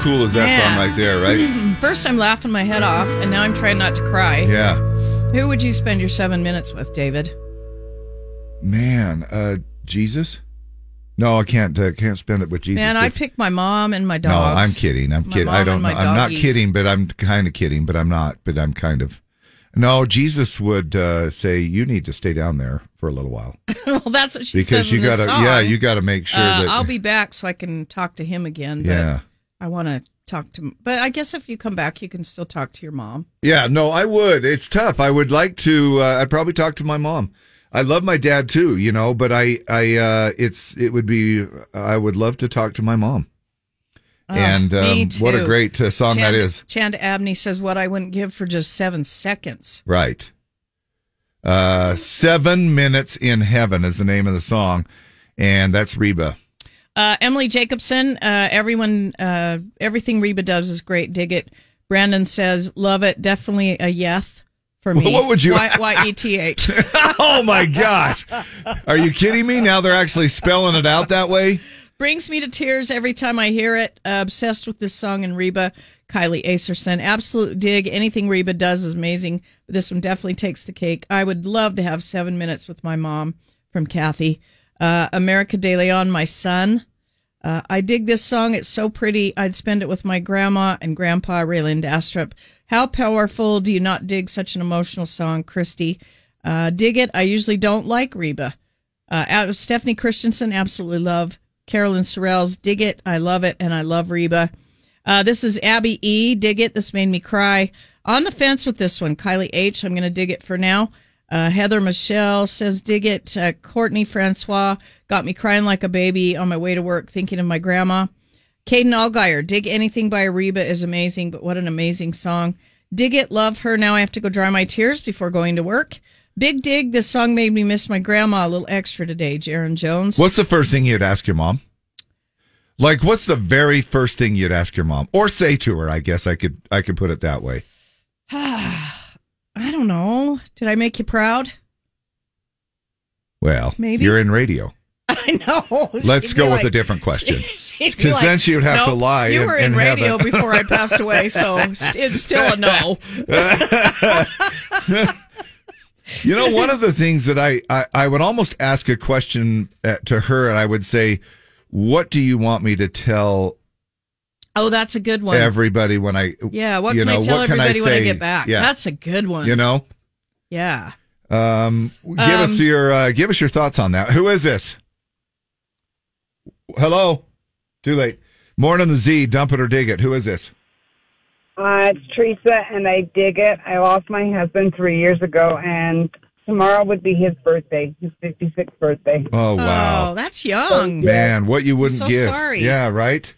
Speaker 1: cool is that
Speaker 2: Man.
Speaker 1: song right there, right?
Speaker 2: First, I'm laughing my head off, and now I'm trying not to cry.
Speaker 1: Yeah.
Speaker 2: Who would you spend your seven minutes with, David?
Speaker 1: Man, uh, Jesus? No, I can't. Uh, can't spend it with Jesus.
Speaker 2: Man, I pick my mom and my
Speaker 1: dog.
Speaker 2: No.
Speaker 1: I'm kidding. I'm kidding. I don't.
Speaker 2: and my
Speaker 1: know. I'm not kidding, but I'm kind of kidding. But I'm not. But I'm kind of. No, Jesus would uh, say you need to stay down there for a little while
Speaker 2: well, that's what she
Speaker 1: because
Speaker 2: says
Speaker 1: you gotta.
Speaker 2: song.
Speaker 1: Yeah, you got to make sure
Speaker 2: Uh,
Speaker 1: that.
Speaker 2: I'll be back so I can talk to him again.
Speaker 1: Yeah.
Speaker 2: I want to talk to. But I guess if you come back, you can still talk to your mom.
Speaker 1: Yeah, no, I would. It's tough. I would like to. Uh, I'd probably talk to my mom. I love my dad too, you know, but I, I, uh, it's, it would be. I would love to talk to my mom.
Speaker 2: Oh,
Speaker 1: and um, what a great uh, song that
Speaker 2: Chand-
Speaker 1: is.
Speaker 2: Chand Abney says, "What I wouldn't give for just seven seconds."
Speaker 1: Right. Uh, Seven Minutes in Heaven is the name of the song. And that's Reba.
Speaker 2: Uh, Emily Jacobson, uh, everyone, uh, everything Reba does is great. Dig it. Brandon says, "Love it." Definitely a yeth for me.
Speaker 1: What would you-
Speaker 2: Y Y E T H.
Speaker 1: oh my gosh. Are you kidding me? Now they're actually spelling it out that way?
Speaker 2: Brings me to tears every time I hear it. Uh, obsessed with this song and Reba, Kylie Acerson. Absolute dig. Anything Reba does is amazing. This one definitely takes the cake. I would love to have seven minutes with my mom from Kathy. Uh, America De Leon, my son. Uh, I dig this song. It's so pretty. I'd spend it with my grandma and grandpa, Rayland Astrup. How powerful do you not dig such an emotional song, Christy? Uh, dig it. I usually don't like Reba. Uh, Stephanie Christensen, absolutely love. Carolyn Sorrell's Dig It. I love it. And I love Reba. Uh, this is Abby E. Dig It. This made me cry. On the fence with this one. Kylie H. I'm going to dig it for now. Uh, Heather Michelle says dig it. Uh, Courtney Francois got me crying like a baby on my way to work thinking of my grandma. Caden Allgaier, Dig Anything by Reba is amazing, but what an amazing song. Dig It, love her. Now I have to go dry my tears before going to work. Big Dig, this song made me miss my grandma a little extra today, Jaron Jones.
Speaker 1: What's the first thing you'd ask your mom? Like, what's the very first thing you'd ask your mom, or say to her? I guess I could I could put it that way.
Speaker 2: Don't know. Did I make you proud?
Speaker 1: Well,
Speaker 2: Maybe.
Speaker 1: you're in radio.
Speaker 2: I know.
Speaker 1: Let's
Speaker 2: She'd
Speaker 1: go with
Speaker 2: like-
Speaker 1: a different question. Because
Speaker 2: like,
Speaker 1: then she would have to lie.
Speaker 2: You were in
Speaker 1: have
Speaker 2: radio
Speaker 1: it.
Speaker 2: before I passed away, so it's still a no.
Speaker 1: You know, one of the things that I, I, I would almost ask a question uh, to her, and I would say, What do you want me to tell
Speaker 2: Oh, that's a good one.
Speaker 1: everybody when I.
Speaker 2: yeah, what
Speaker 1: you
Speaker 2: can
Speaker 1: know,
Speaker 2: I tell
Speaker 1: what can
Speaker 2: everybody when I get back?
Speaker 1: Yeah.
Speaker 2: That's a good one.
Speaker 1: You know?
Speaker 2: Yeah.
Speaker 1: Um, give
Speaker 2: Um,
Speaker 1: us your uh, give us your thoughts on that. Who is this? Hello. Too late. Morning the Z. Dump it or dig it. Who is this?
Speaker 19: Uh, it's Teresa, and I dig it. I lost my husband three years ago, and tomorrow would be his birthday, his 56th birthday.
Speaker 1: Oh wow,
Speaker 2: Oh, that's young.
Speaker 1: man, what you wouldn't
Speaker 2: so
Speaker 1: give?
Speaker 2: sorry.
Speaker 1: Yeah, right.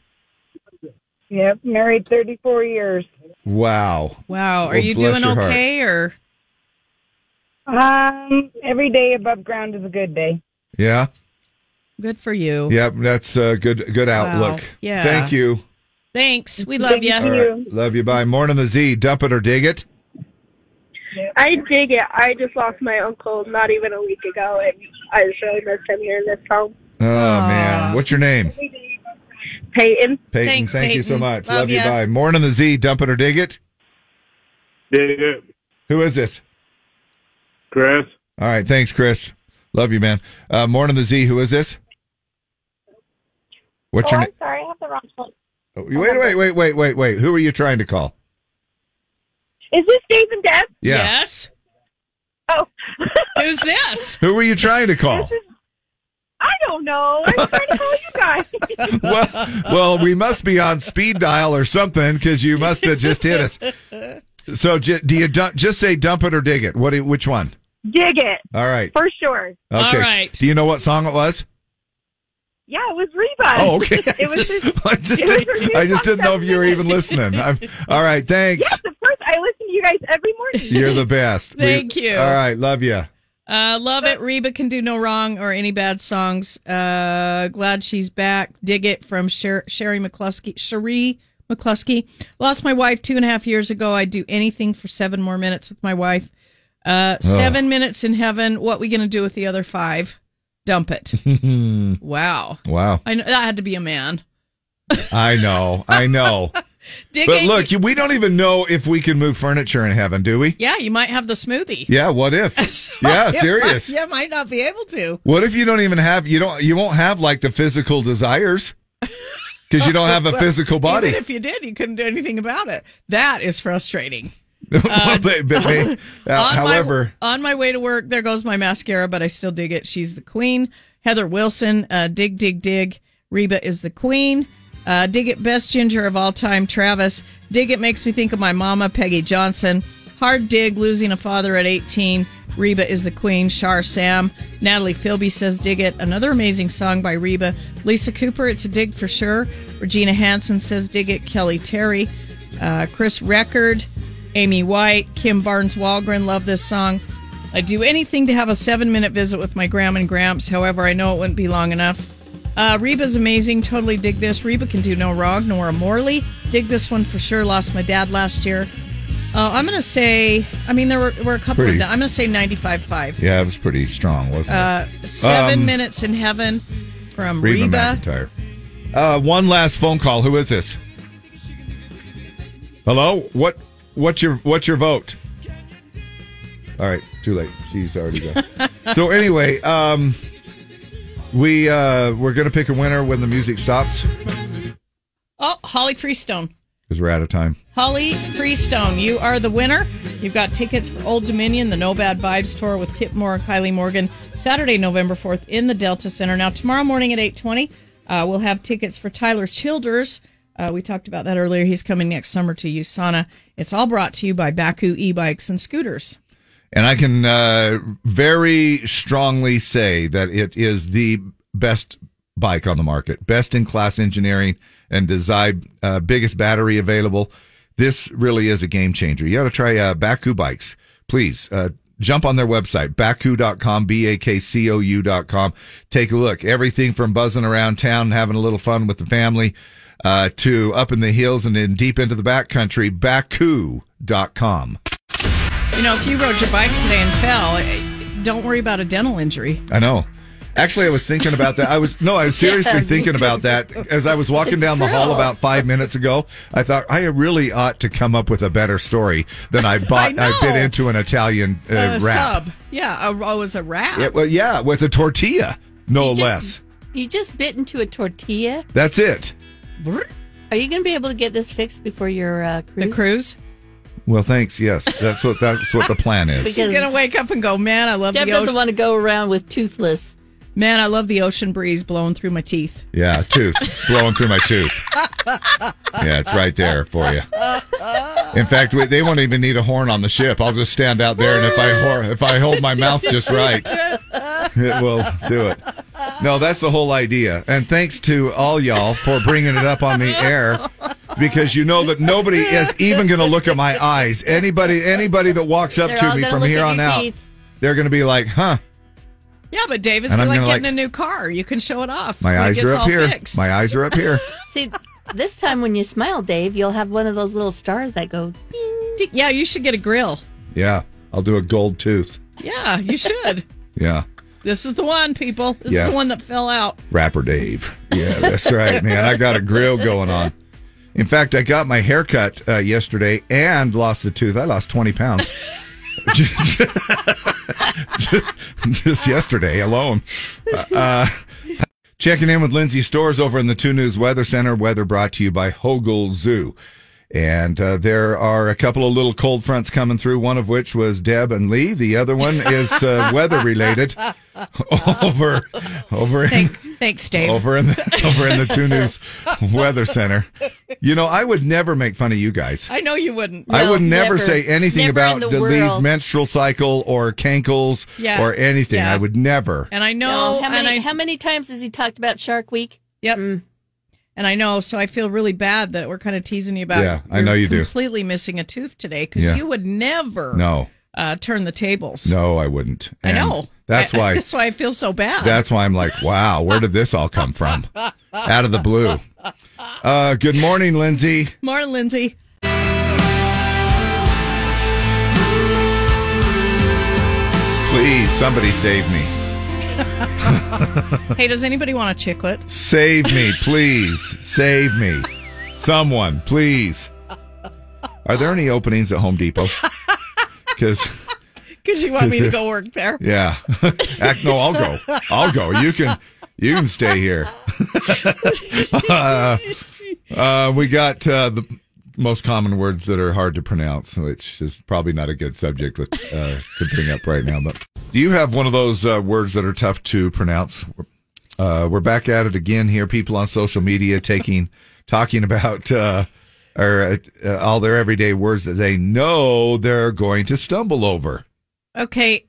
Speaker 19: Yep, married 34 years.
Speaker 1: Wow.
Speaker 2: Wow. Are
Speaker 1: Well,
Speaker 2: you doing
Speaker 1: your heart.
Speaker 2: okay or
Speaker 19: Um, every day above ground is a good day.
Speaker 1: Yeah.
Speaker 2: good for you?
Speaker 1: Yep. That's a good good outlook.
Speaker 2: Yeah.
Speaker 1: Thank you.
Speaker 2: Thanks. We love you.
Speaker 1: All right. Love you. Bye. Morning the Z. Dump it or dig it.
Speaker 20: I dig it. I just lost my uncle not even a week ago, and I just really miss him here in this home.
Speaker 1: Oh man, what's your name?
Speaker 20: Peyton.
Speaker 1: Peyton.
Speaker 20: Thanks,
Speaker 1: thank you so much.
Speaker 20: Love
Speaker 1: Love, you.
Speaker 20: ya.
Speaker 1: Bye. Morning the Z. Dump it or dig it.
Speaker 21: Dig it.
Speaker 1: Who is this?
Speaker 21: Chris.
Speaker 1: All right. Thanks, Chris. Love you, man. Uh, morning the Z. Who is this? What's
Speaker 20: oh,
Speaker 1: your name?
Speaker 20: sorry, I have the wrong phone.
Speaker 1: Wait, wait, wait, wait, wait, wait. Who are you trying to call?
Speaker 20: Is this Dave and Deb?
Speaker 1: Yeah.
Speaker 2: Yes.
Speaker 20: Oh.
Speaker 2: Who's this?
Speaker 1: Who were you trying to call?
Speaker 20: I don't know. I'm trying to call you guys.
Speaker 1: well, well, we must be on speed dial or something because you must have just hit us. So, j- do you dump, just say dump it or dig it? What? do- Which one?
Speaker 20: Dig it.
Speaker 1: All right.
Speaker 20: For sure.
Speaker 1: Okay. Do you know what song it was?
Speaker 20: Yeah, it was Reba.
Speaker 1: Oh, okay.
Speaker 20: it was his,
Speaker 1: I just,
Speaker 20: it was
Speaker 1: didn't, I just didn't know if you were even listening. I'm, all right. Thanks.
Speaker 20: Yes, of course. I listen to you guys every morning.
Speaker 1: You're the best. We-
Speaker 2: Thank you.
Speaker 1: All right. Love you.
Speaker 2: Uh, love it. Reba can do no wrong or any bad songs. Uh, glad she's back. Dig it from Sher- Sherry McCluskey. Cherie McCluskey. Lost my wife two and a half years ago. I'd do anything for seven more minutes with my wife. Uh,
Speaker 1: Oh.
Speaker 2: seven minutes in heaven. What we gonna do with the other five? Dump it. wow.
Speaker 1: wow.
Speaker 2: I know that had to be a man.
Speaker 1: I know. I know.
Speaker 2: Dig
Speaker 1: but look, you- we don't even know if we can move furniture in heaven, do we?
Speaker 2: Yeah, you might have the smoothie.
Speaker 1: Yeah. What if? yeah. Serious.
Speaker 2: might- You might not be able to.
Speaker 1: What if you don't even have you don't you won't have like the physical desires because you don't have a
Speaker 2: Well,
Speaker 1: physical body.
Speaker 2: Even if you did, you couldn't do anything about it. That is frustrating.
Speaker 1: Well, but- but uh,
Speaker 2: on my-
Speaker 1: however,
Speaker 2: on my way to work, there goes my mascara, but I still dig it. She's the queen. Heather Wilson, uh, dig, dig, dig. Reba is the queen. Uh, dig it, best ginger of all time. Travis, dig it makes me think of my mama, Peggy Johnson. Hard dig, losing a father at 18. Reba is the queen. Shar Sam. Natalie Philby says dig it. Another amazing song by Reba. Lisa Cooper, it's a dig for sure. Regina Hansen says dig it. Kelly Terry. Uh, Chris Record. Amy White, Kim Barnes Walgren, love this song. I'd do anything to have a seven minute visit with my grandma and gramps. However, I know it wouldn't be long enough. Uh, Reba's amazing. Totally dig this. Reba can do no wrong. Nora Morley. Dig this one for sure. Lost my dad last year. Uh, I'm going to say, I mean, there were, were a couple
Speaker 1: Pretty.
Speaker 2: of them. I'm going to say 95.5.
Speaker 1: yeah, it was pretty strong, wasn't it?
Speaker 2: Uh, seven
Speaker 1: Um,
Speaker 2: minutes in heaven from
Speaker 1: Reba,
Speaker 2: Reba.
Speaker 1: McEntire. Uh, one last phone call. Who is this? Hello. What? What's your What's your vote? All right, too late. She's already gone. so anyway, um, we uh, we're gonna pick a winner when the music stops
Speaker 2: Oh, Holly Freestone.
Speaker 1: because we're out of time.
Speaker 2: Holly Freestone, you are the winner. You've got tickets for Old Dominion, the No Bad Vibes tour with Kip Moore and Kylie Morgan, Saturday, November 4th in the Delta Center. Now, tomorrow morning at 820, uh, we'll have tickets for Tyler Childers. Uh, we talked about that earlier. He's coming next summer to USANA. It's all brought to you by Bakcou e-bikes and scooters.
Speaker 1: And I can uh, very strongly say that it is the best bike on the market, best in class engineering and design, uh, biggest battery available. This really is a game changer. You got to try uh, Bakcou bikes. Please uh, jump on their website, bakcou.com, B A K C O U.com. Take a look. Everything from buzzing around town, having a little fun with the family, uh, to up in the hills and then deep into the backcountry, bakcou.com.
Speaker 2: You know, if you rode your bike today and fell, eh, don't worry about a dental injury.
Speaker 1: I know. Actually, I was thinking about that. I was no, I was seriously
Speaker 2: Yeah,
Speaker 1: thinking about that as I was walking
Speaker 2: It's
Speaker 1: down the hall about five minutes ago. I thought I really ought to come up with a better story than I bought. I,
Speaker 2: know.
Speaker 1: bit into an Italian uh,
Speaker 2: Uh,
Speaker 1: wrap.
Speaker 2: Sub. Yeah, a, oh, it was a wrap.
Speaker 1: Yeah, well, yeah, with a tortilla, no
Speaker 3: You just-
Speaker 1: less.
Speaker 3: You just bit into a tortilla.
Speaker 1: That's it.
Speaker 3: Are you going to be able to get this fixed before your uh, cruise?
Speaker 2: The cruise?
Speaker 1: Well, thanks. Yes, that's what that's what the plan is.
Speaker 2: She's gonna wake up and go, man, I love
Speaker 3: Deb
Speaker 2: the
Speaker 3: doesn't want to go around with toothless.
Speaker 2: Man, I love the ocean breeze blowing through my teeth.
Speaker 1: Yeah, tooth blowing through my tooth. Yeah, it's right there for you. In fact, we- they won't even need a horn on the ship. I'll just stand out there, and if I hor- if I hold my mouth just right, it will do it. No, that's the whole idea. And thanks to all y'all for bringing it up on the air, because you know that nobody is even going to look at my eyes. Anybody, anybody that walks up
Speaker 2: They're
Speaker 1: to me from here on out,
Speaker 2: teeth.
Speaker 1: they're going to be like, "Huh."
Speaker 2: Yeah, but Dave, it's like getting
Speaker 1: like-
Speaker 2: a new car. You can show it off.
Speaker 1: My eyes are up here.
Speaker 2: fixed.
Speaker 1: My eyes are up here.
Speaker 3: See, this time when you smile, Dave, you'll have one of those little stars that go.
Speaker 2: Yeah, you should get a grill.
Speaker 1: Yeah, I'll do a gold tooth.
Speaker 2: Yeah, you should.
Speaker 1: Yeah.
Speaker 2: this is the one, people. This
Speaker 1: Yeah.
Speaker 2: is the one that fell out.
Speaker 1: Rapper Dave. Yeah, that's right, man. I got a grill going on. In fact, I got my hair cut uh, yesterday and lost a tooth. I lost 20 pounds. just, just yesterday alone. Uh, checking in with Lindsay Stores over in the 2 News Weather Center. Weather brought to you by Hogle Zoo. And uh, there are a couple of little cold fronts coming through, one of which was Deb and Lee. The other one is uh, weather related over over in,
Speaker 2: Thanks, Dave.
Speaker 1: over in the, over in the Two News Weather Center. You know, I would never make fun of you guys.
Speaker 2: I know you wouldn't.
Speaker 1: I would never, say anything
Speaker 3: Never
Speaker 1: about
Speaker 3: in the
Speaker 1: the Lee's menstrual cycle or cankles
Speaker 2: Yeah.
Speaker 1: or anything.
Speaker 2: Yeah.
Speaker 1: I would never.
Speaker 2: And I know,
Speaker 3: how
Speaker 2: and
Speaker 3: many
Speaker 2: I,
Speaker 3: how many times has he talked about Shark Week?
Speaker 2: Yep. And I know, so I feel really bad that we're kind of teasing you about.
Speaker 1: Yeah, I know you do.
Speaker 2: Completely missing a tooth today because
Speaker 1: Yeah.
Speaker 2: you would never
Speaker 1: No,
Speaker 2: uh, turn the tables.
Speaker 1: no, I wouldn't.
Speaker 2: I know.
Speaker 1: That's
Speaker 2: I-
Speaker 1: why.
Speaker 2: That's why I feel so bad.
Speaker 1: That's why I'm like, wow, where did this all come from? Out of the blue. Uh, good morning, Lindsay.
Speaker 2: Morning, Lindsay.
Speaker 1: Please, somebody save me.
Speaker 2: hey, does anybody want a chiclet?
Speaker 1: Save me, please. Save me. Someone, please. Are there any openings at Home Depot? Because,
Speaker 2: Because you want me to go work there.
Speaker 1: yeah. Act, no, I'll go. I'll go. You can, you can stay here. uh, uh, we got uh, the most common words that are hard to pronounce, which is probably not a good subject with, uh, to bring up right now. But do you have one of those uh, words that are tough to pronounce? Uh, we're back at it again here. People on social media taking, talking about, uh, or uh, all their everyday words that they know they're going to stumble over.
Speaker 2: Okay.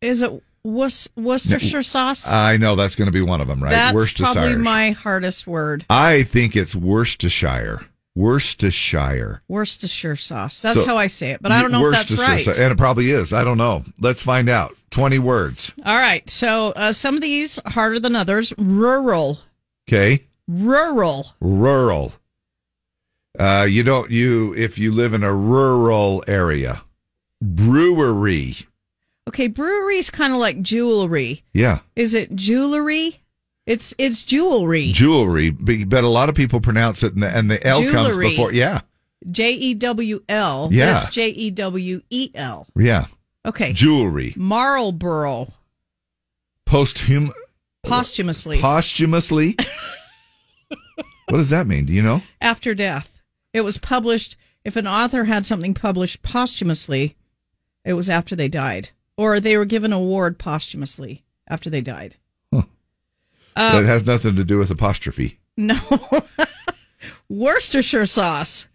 Speaker 2: Is it Wus- Worcestershire sauce?
Speaker 1: I know that's going to be one of them, right?
Speaker 2: That's
Speaker 1: Worcestershire.
Speaker 2: probably my hardest word.
Speaker 1: I think it's Worcestershire. Worcestershire.
Speaker 2: Worcestershire sauce. That's
Speaker 1: So-
Speaker 2: how I say it, but I don't know if that's right.
Speaker 1: And it probably is. I don't know. Let's find out. 20 words.
Speaker 2: All right. So uh, some of these harder than others. Rural.
Speaker 1: Okay.
Speaker 2: Rural.
Speaker 1: Rural. Uh, you don't, you, if you live in a rural area. Brewery.
Speaker 2: Okay, brewery is kind of like jewelry.
Speaker 1: Yeah.
Speaker 2: Is it jewelry? It's it's jewelry.
Speaker 1: Jewelry. But a lot of people pronounce it and the, and the L comes
Speaker 2: Jewelry.
Speaker 1: before. Yeah.
Speaker 2: J e w l.
Speaker 1: Yeah.
Speaker 2: That's J e w e l.
Speaker 1: Yeah.
Speaker 2: Okay.
Speaker 1: Jewelry.
Speaker 2: Marlboro.
Speaker 1: Posthum,
Speaker 2: Posthumously.
Speaker 1: posthumously. what does that mean? Do you know?
Speaker 2: after death. It was published. If an author had something published posthumously, it was after they died, or they were given an award posthumously after they died.
Speaker 1: But
Speaker 2: Uh,
Speaker 1: it has nothing to do with apostrophe.
Speaker 2: no, Worcestershire sauce.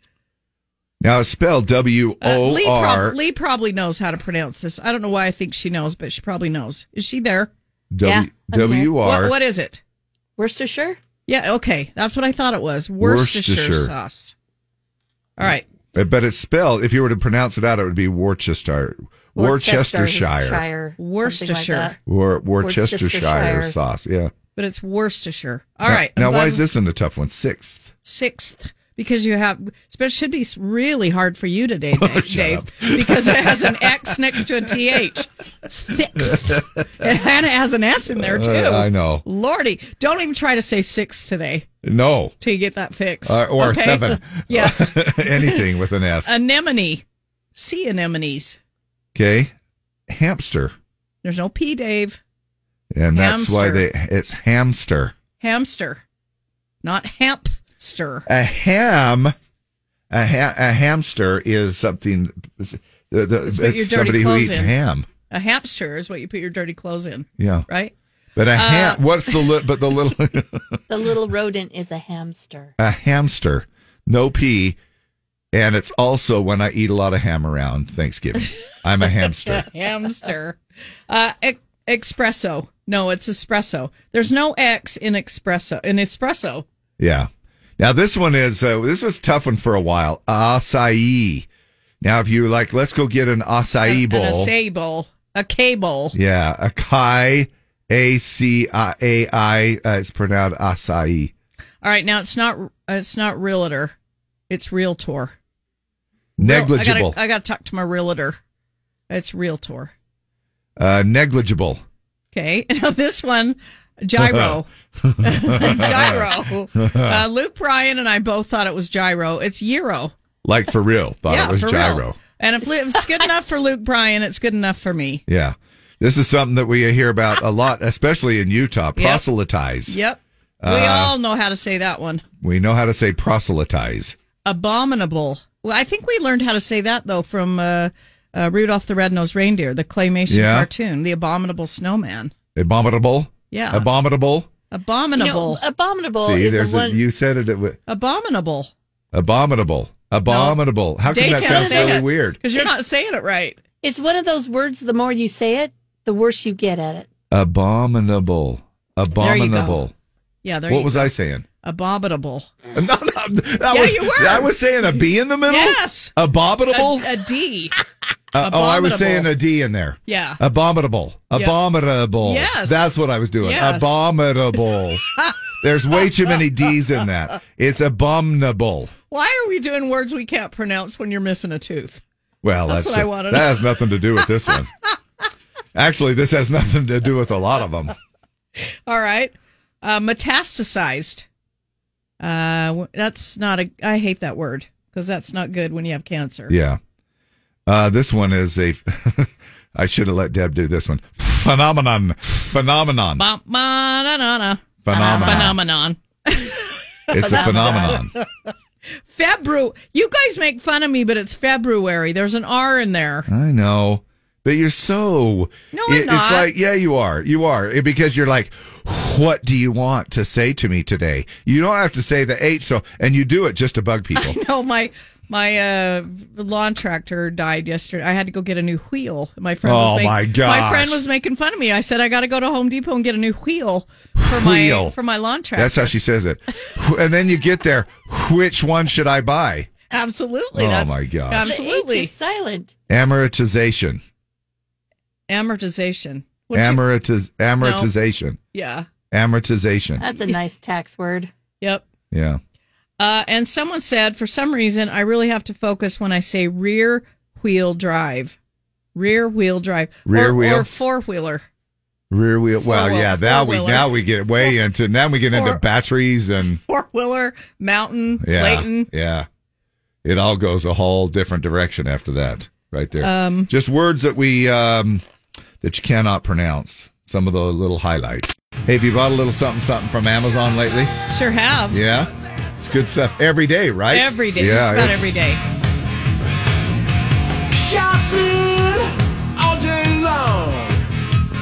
Speaker 1: Now it's spelled W
Speaker 2: Uh, Lee, prob-
Speaker 1: R
Speaker 2: Lee probably knows how to pronounce this. I don't know why I think she knows, but she probably knows. Is she there?
Speaker 1: W W
Speaker 2: What,
Speaker 1: R
Speaker 2: what is it?
Speaker 3: Worcestershire.
Speaker 2: Yeah, okay, that's what I thought it was. Worcestershire,
Speaker 1: Worcestershire.
Speaker 2: sauce. All right.
Speaker 1: But but it's spelled. If you were to pronounce it out, it would be Worcester, Worcestershire,
Speaker 3: Shire,
Speaker 2: Worcestershire.
Speaker 1: Wor- Worcestershire
Speaker 3: Worcestershire.
Speaker 1: sauce. Yeah.
Speaker 2: But it's Worcestershire. All
Speaker 1: now,
Speaker 2: right. I'm
Speaker 1: Now, why is this in the tough one? Sixth.
Speaker 2: sixth because you have it should be really hard for you today dave, Dave because it has an x next to a th sixth and Hannah has an s in there too
Speaker 1: Uh, I know.
Speaker 2: lordy don't even try to say six today
Speaker 1: No.
Speaker 2: till you get that fixed
Speaker 1: Uh, or
Speaker 2: okay?
Speaker 1: seven.
Speaker 2: yeah
Speaker 1: Anything with an S.
Speaker 2: anemone sea anemones
Speaker 1: Okay. Hamster.
Speaker 2: there's no p dave
Speaker 1: And that's why they it's hamster.
Speaker 2: hamster not hamster.
Speaker 1: A ham A, ha- a hamster is something. The, the,
Speaker 2: It's
Speaker 1: it's somebody who eats
Speaker 2: in.
Speaker 1: ham.
Speaker 2: A hamster is what you put your dirty clothes in.
Speaker 1: Yeah.
Speaker 2: Right?
Speaker 1: But a
Speaker 2: Uh,
Speaker 1: ham. What's the li- but the little
Speaker 3: The little rodent is a hamster.
Speaker 1: a hamster, no pee, and it's also when I eat a lot of ham around Thanksgiving. I'm a hamster.
Speaker 2: hamster. Uh, e- espresso. No, it's espresso. There's no X in espresso. In espresso.
Speaker 1: Yeah. Now this one is uh, this was a tough one for a while. Acai. Now if you like, let's go get an acai
Speaker 2: An
Speaker 1: bowl.
Speaker 2: acai bowl. A bowl.
Speaker 1: Yeah, acai, a c i a i. Uh, it's pronounced acai.
Speaker 2: All right, now it's not it's not realtor. It's realtor.
Speaker 1: Negligible.
Speaker 2: I gotta, I gotta talk to my realtor. It's realtor.
Speaker 1: uh, negligible.
Speaker 2: Okay. Now this one, gyro. gyro. Uh, Luke Bryan and I both thought it was gyro. It's gyro.
Speaker 1: Like for real. Thought
Speaker 2: yeah,
Speaker 1: it was gyro.
Speaker 2: real. And if, it's good enough for Luke Bryan, it's good enough for me.
Speaker 1: Yeah. This is something that we hear about a lot, especially in Utah. Proselytize.
Speaker 2: Yep. we
Speaker 1: Uh,
Speaker 2: all know how to say that one.
Speaker 1: We know how to say proselytize.
Speaker 2: Abominable. Well, I think we learned how to say that though from uh, uh, Rudolph the Red-Nosed Reindeer, the claymation
Speaker 1: Yeah.
Speaker 2: cartoon, the abominable snowman.
Speaker 1: Abominable.
Speaker 2: Yeah.
Speaker 1: Abominable.
Speaker 2: Abominable.
Speaker 3: No, abominable
Speaker 1: See,
Speaker 3: is
Speaker 1: there's
Speaker 3: the
Speaker 1: a, you said it. it wa-
Speaker 2: Abominable.
Speaker 1: abominable. Abominable. How come
Speaker 2: Dave
Speaker 1: that
Speaker 2: can't
Speaker 1: really
Speaker 2: it,
Speaker 1: weird?
Speaker 2: Because you're not saying it right.
Speaker 3: It's one of those words. The more you say it, the worse you get at it.
Speaker 1: Abominable. Abominable.
Speaker 2: Yeah, there you go.
Speaker 1: What
Speaker 2: you
Speaker 1: was
Speaker 2: go.
Speaker 1: I saying?
Speaker 2: Abominable.
Speaker 1: No, no. That
Speaker 2: Yeah,
Speaker 1: was,
Speaker 2: you were.
Speaker 1: I was saying a B in the middle?
Speaker 2: Yes.
Speaker 1: Abominable?
Speaker 2: A, a D.
Speaker 1: Uh, oh, I was saying a D in there.
Speaker 2: Yeah.
Speaker 1: Abominable. Abominable.
Speaker 2: Yes.
Speaker 1: That's what I was doing.
Speaker 2: Yes.
Speaker 1: Abominable. There's way too many D's in that. It's abominable.
Speaker 2: Why are we doing words we can't pronounce when you're missing a tooth?
Speaker 1: Well,
Speaker 2: That's
Speaker 1: that's,
Speaker 2: what I wanna
Speaker 1: that
Speaker 2: know.
Speaker 1: has nothing to do with this one. Actually, this has nothing to do with a lot of them.
Speaker 2: All right. Uh, metastasized. Uh, that's not a. I hate that word because that's not good when you have cancer.
Speaker 1: Yeah. Uh, this one is a. I should have let Deb do this one. Phenomenon. Phenomenon. Phenomenon.
Speaker 2: Phenomenon.
Speaker 1: It's a phenomenon.
Speaker 2: February. You guys make fun of me, but it's February. There's an R in there.
Speaker 1: I know. But you're so.
Speaker 2: No, I'm
Speaker 1: It-
Speaker 2: not.
Speaker 1: It's like, yeah, you are. You are. It- Because you're like, what do you want to say to me today? You don't have to say the H, so, and you do it just to bug people.
Speaker 2: No, my my uh, lawn tractor died yesterday. I had to go get a new wheel. My friend.
Speaker 1: Oh,
Speaker 2: was make-
Speaker 1: my
Speaker 2: My friend was making fun of me. I said I got to go to Home Depot and get a new wheel for my for my lawn tractor.
Speaker 1: That's how she says it. And then you get there, which one should I buy?
Speaker 2: Absolutely.
Speaker 1: Oh,
Speaker 2: that's,
Speaker 1: my gosh.
Speaker 3: The
Speaker 2: Absolutely.
Speaker 3: H is silent.
Speaker 1: Amortization.
Speaker 2: Amortization. What'd you-
Speaker 1: Amortiz- amortization.
Speaker 2: Yeah.
Speaker 1: Amortization.
Speaker 3: That's a nice tax word.
Speaker 2: Yep.
Speaker 1: Yeah.
Speaker 2: Uh, and someone said, for some reason, I really have to focus when I say rear wheel drive. Rear wheel drive.
Speaker 1: Rear
Speaker 2: or,
Speaker 1: wheel?
Speaker 2: Or four wheeler.
Speaker 1: Rear wheel. Well,
Speaker 2: Four-wheel-
Speaker 1: yeah. Now we now we get way into now we get into batteries and
Speaker 2: Four wheeler, mountain,
Speaker 1: yeah,
Speaker 2: Layton.
Speaker 1: yeah. It all goes a whole different direction after that, right there.
Speaker 2: Um,
Speaker 1: Just words that we um, that you cannot pronounce. Some of the little highlights. Hey, have you bought a little something something from Amazon lately?
Speaker 2: Sure have.
Speaker 1: Yeah, good stuff every day, right?
Speaker 2: Every day.
Speaker 1: Yeah,
Speaker 2: just about every day.
Speaker 10: Shopping all day long.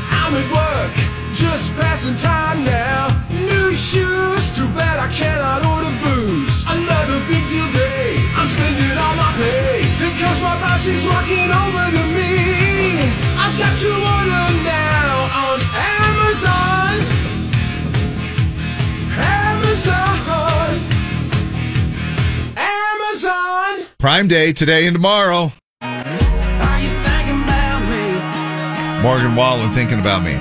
Speaker 10: I'm at work, just passing time now. New shoes, too bad I cannot order booze. Another big deal day, I'm spending all my pay. Because my boss is walking over to me. I've got to order now on Amazon. Amazon.
Speaker 1: Prime Day today and tomorrow.
Speaker 10: Are you thinking about me?
Speaker 1: Morgan Wallen thinking about me,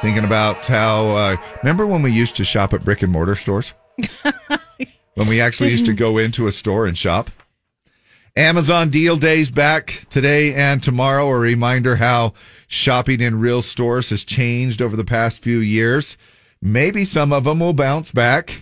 Speaker 1: thinking about how. Uh, remember when we used to shop at brick and mortar stores? when we actually used to go into a store and shop. Amazon deal days back today and tomorrow. A reminder how shopping in real stores has changed over the past few years. Maybe some of them will bounce back.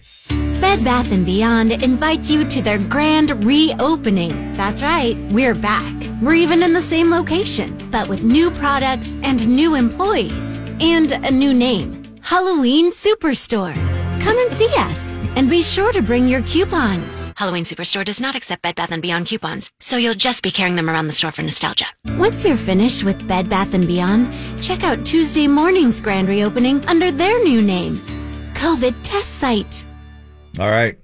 Speaker 22: Bed Bath & Beyond invites you to their grand reopening. That's right, we're back. We're even in the same location, but with new products and new employees. And a new name, Halloween Superstore. Come and see us. And be sure to bring your coupons. Halloween Superstore does not accept Bed Bath & Beyond coupons, so you'll just be carrying them around the store for nostalgia. Once you're finished with Bed Bath & Beyond, check out Tuesday morning's grand reopening under their new name, COVID Test Site.
Speaker 1: All right.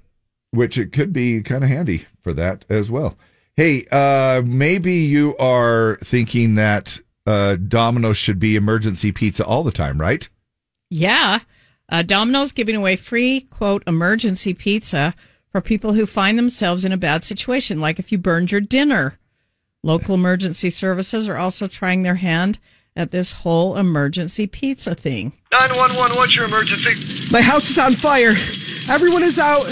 Speaker 1: Which it could be kind of handy for that as well. Hey, uh, maybe you are thinking that uh, Domino's should be emergency pizza all the time, right?
Speaker 2: Yeah. Uh, Domino's giving away free, quote, emergency pizza for people who find themselves in a bad situation, like if you burned your dinner. Local emergency services are also trying their hand at this whole emergency pizza thing.
Speaker 8: 911, what's your emergency?
Speaker 23: My house is on fire. Everyone is out,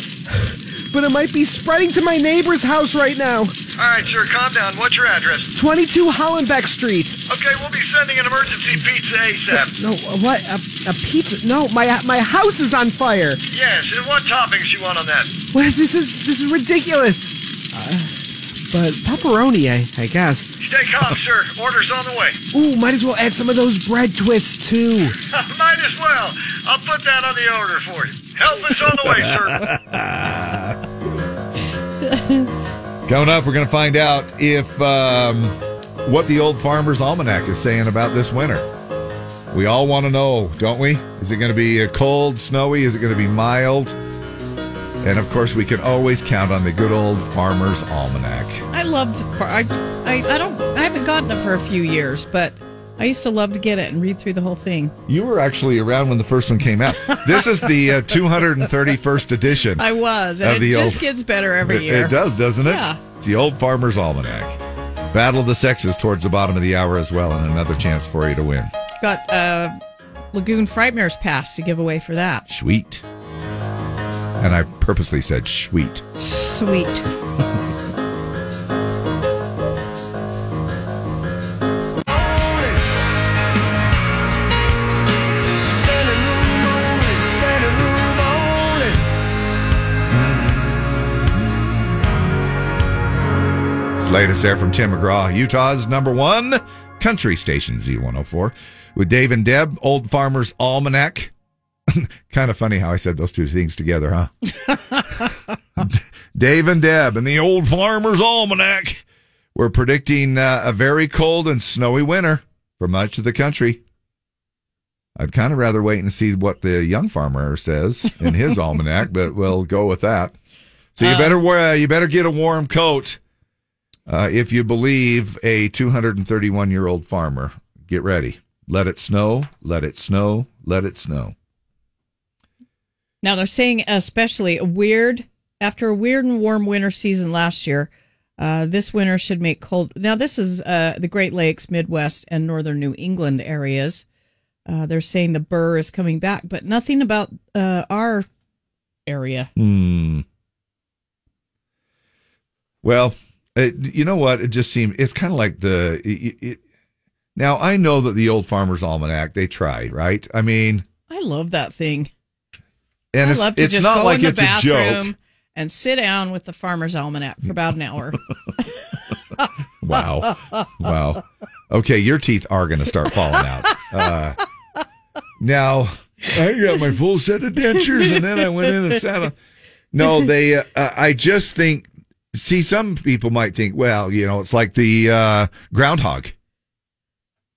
Speaker 23: but it might be spreading to my neighbor's house right now.
Speaker 8: All right, sir, calm down. What's your address?
Speaker 23: 22 Hollenbeck Street.
Speaker 8: Okay, we'll be sending an emergency pizza ASAP.
Speaker 23: No, what? A, a pizza? No, my my house is on fire.
Speaker 8: Yes, and what toppings you want on that?
Speaker 23: What? This is this is ridiculous. Uh, but pepperoni, I, I guess.
Speaker 8: Stay calm, sir. Order's on the way.
Speaker 23: Ooh, might as well add some of those bread twists too.
Speaker 8: Might as well. I'll put that on the order for you. Help is on the way, sir.
Speaker 1: Coming up, we're going to find out if um, what the old Farmer's Almanac is saying about this winter. We all want to know, don't we? Is it going to be uh, cold, snowy? Is it going to be mild? And of course, we can always count on the good old Farmer's Almanac.
Speaker 2: I love the I, I I don't I haven't gotten it for a few years, but I used to love to get it and read through the whole thing.
Speaker 1: You were actually around when the first one came out. This is the uh, 231st edition.
Speaker 2: I was, and
Speaker 1: Of
Speaker 2: it
Speaker 1: the
Speaker 2: just
Speaker 1: old-
Speaker 2: gets better every
Speaker 1: It-
Speaker 2: year.
Speaker 1: It does, doesn't it?
Speaker 2: Yeah.
Speaker 1: It's the old Farmer's Almanac. Battle of the Sexes towards the bottom of the hour as well, and another chance for you to win.
Speaker 2: Got uh, Lagoon Frightmares Pass to give away for that.
Speaker 1: Sweet. And I purposely said sweet.
Speaker 2: Sweet.
Speaker 1: It's latest there from Tim McGraw, Utah's number one country station, Z104, with Dave and Deb, Old Farmer's Almanac. kind of funny how I said those two things together, huh? Dave and Deb and the Old Farmer's Almanac. We're predicting uh, a very cold and snowy winter for much of the country. I'd kind of rather wait and see what the young farmer says in his almanac, but we'll go with that. So you
Speaker 2: Uh,
Speaker 1: better wear, you better get a warm coat uh, if you believe a 231 year old farmer. Get ready. Let it snow. Let it snow. Let it snow.
Speaker 2: Now they're saying especially a weird after a weird and warm winter season last year. Uh, this winter should make cold. Now this is uh, the Great Lakes, Midwest, and northern New England areas. Uh, they're saying the burr is coming back, but nothing about uh, our area.
Speaker 1: Hmm. Well, it, you know what? It just seems it's kind of like the. It, it, now I know that the old Farmer's Almanac they try, right? I mean,
Speaker 2: I love that thing.
Speaker 1: And
Speaker 2: I
Speaker 1: it's
Speaker 2: love to
Speaker 1: it's
Speaker 2: just
Speaker 1: not
Speaker 2: go
Speaker 1: like
Speaker 2: in the
Speaker 1: it's a
Speaker 2: bathroom
Speaker 1: joke.
Speaker 2: and sit down with the Farmer's Almanac for about an hour.
Speaker 1: Wow, wow. Okay, your teeth are going to start falling out. Uh, now I got my full set of dentures, and then I went in and sat on. No, they. Uh, I just think. See, some people might think, well, you know, it's like the uh, groundhog.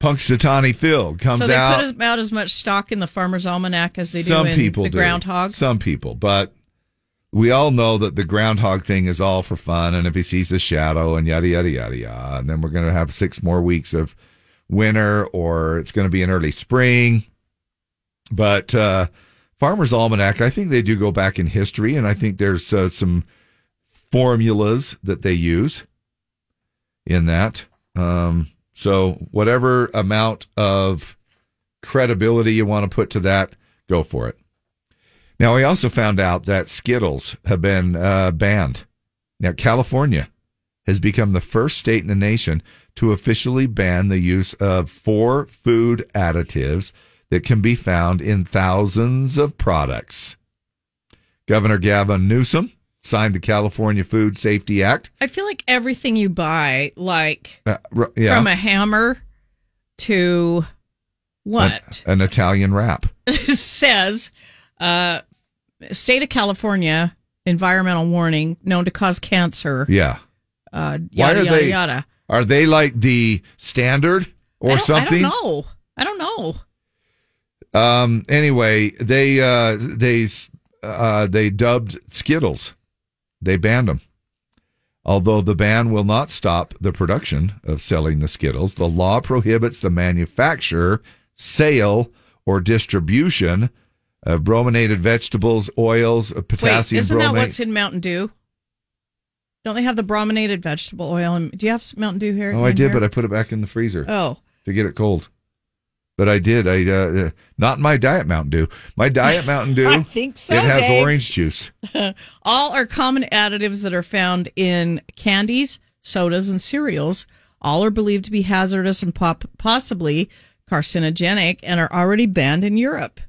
Speaker 1: Punxsutawney Phil comes out.
Speaker 2: so they
Speaker 1: out.
Speaker 2: put as, out as much stock in the Farmer's Almanac as they do
Speaker 1: some
Speaker 2: in
Speaker 1: people
Speaker 2: the
Speaker 1: do.
Speaker 2: groundhog.
Speaker 1: Some people, but we all know that the groundhog thing is all for fun, and if he sees a shadow and yada yada yada yada, and then we're going to have six more weeks of winter, or it's going to be an early spring. But uh, Farmer's Almanac, I think they do go back in history, and I think there's uh, some formulas that they use in that. Um, so whatever amount of credibility you want to put to that, go for it. Now, we also found out that Skittles have been uh, banned. Now, California has become the first state in the nation to officially ban the use of four food additives that can be found in thousands of products. Governor Gavin Newsom signed the California Food Safety Act.
Speaker 2: I feel like everything you buy, like
Speaker 1: Uh, yeah,
Speaker 2: from a hammer to what
Speaker 1: An, an Italian wrap.
Speaker 2: says uh, state of California environmental warning known to cause cancer.
Speaker 1: Yeah.
Speaker 2: Uh,
Speaker 1: Why
Speaker 2: yada
Speaker 1: are
Speaker 2: yada
Speaker 1: they?
Speaker 2: yada.
Speaker 1: Are they like the standard or something?
Speaker 2: I don't know. I don't know.
Speaker 1: Um. Anyway, they uh they uh they dubbed Skittles. They banned them. Although the ban will not stop the production of selling the Skittles, the law prohibits the manufacture, sale, or distribution of brominated vegetables, oils, uh,
Speaker 2: Wait,
Speaker 1: potassium
Speaker 2: isn't that what's in Mountain Dew? Don't they have the brominated vegetable oil? And do you have Mountain Dew here?
Speaker 1: oh, I did,
Speaker 2: here?
Speaker 1: but I put it back in the freezer.
Speaker 2: Oh.
Speaker 1: to get it cold. But I did. I uh, uh, not my diet Mountain Dew. My diet Mountain Dew.
Speaker 2: I think so,
Speaker 1: It has
Speaker 2: Dave.
Speaker 1: orange juice.
Speaker 2: All are common additives that are found in candies, sodas, and cereals. All are believed to be hazardous and pop- possibly carcinogenic and are already banned in Europe.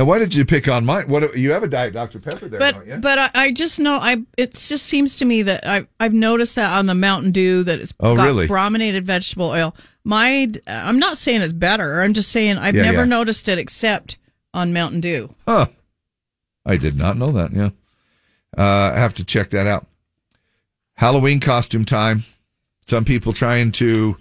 Speaker 1: Now, why did you pick on mine? What you have a diet Dr Pepper there, don't you?
Speaker 2: But but I, I just know I it just seems to me that I've I've noticed that on the Mountain Dew that it's
Speaker 1: Oh,
Speaker 2: got
Speaker 1: really?
Speaker 2: brominated vegetable oil. My I'm not saying it's better. I'm just saying I've
Speaker 1: Yeah,
Speaker 2: never
Speaker 1: yeah.
Speaker 2: noticed it except on Mountain Dew.
Speaker 1: Huh. I did not know that. Yeah. Uh, I have to check that out. Halloween costume time. Some people trying to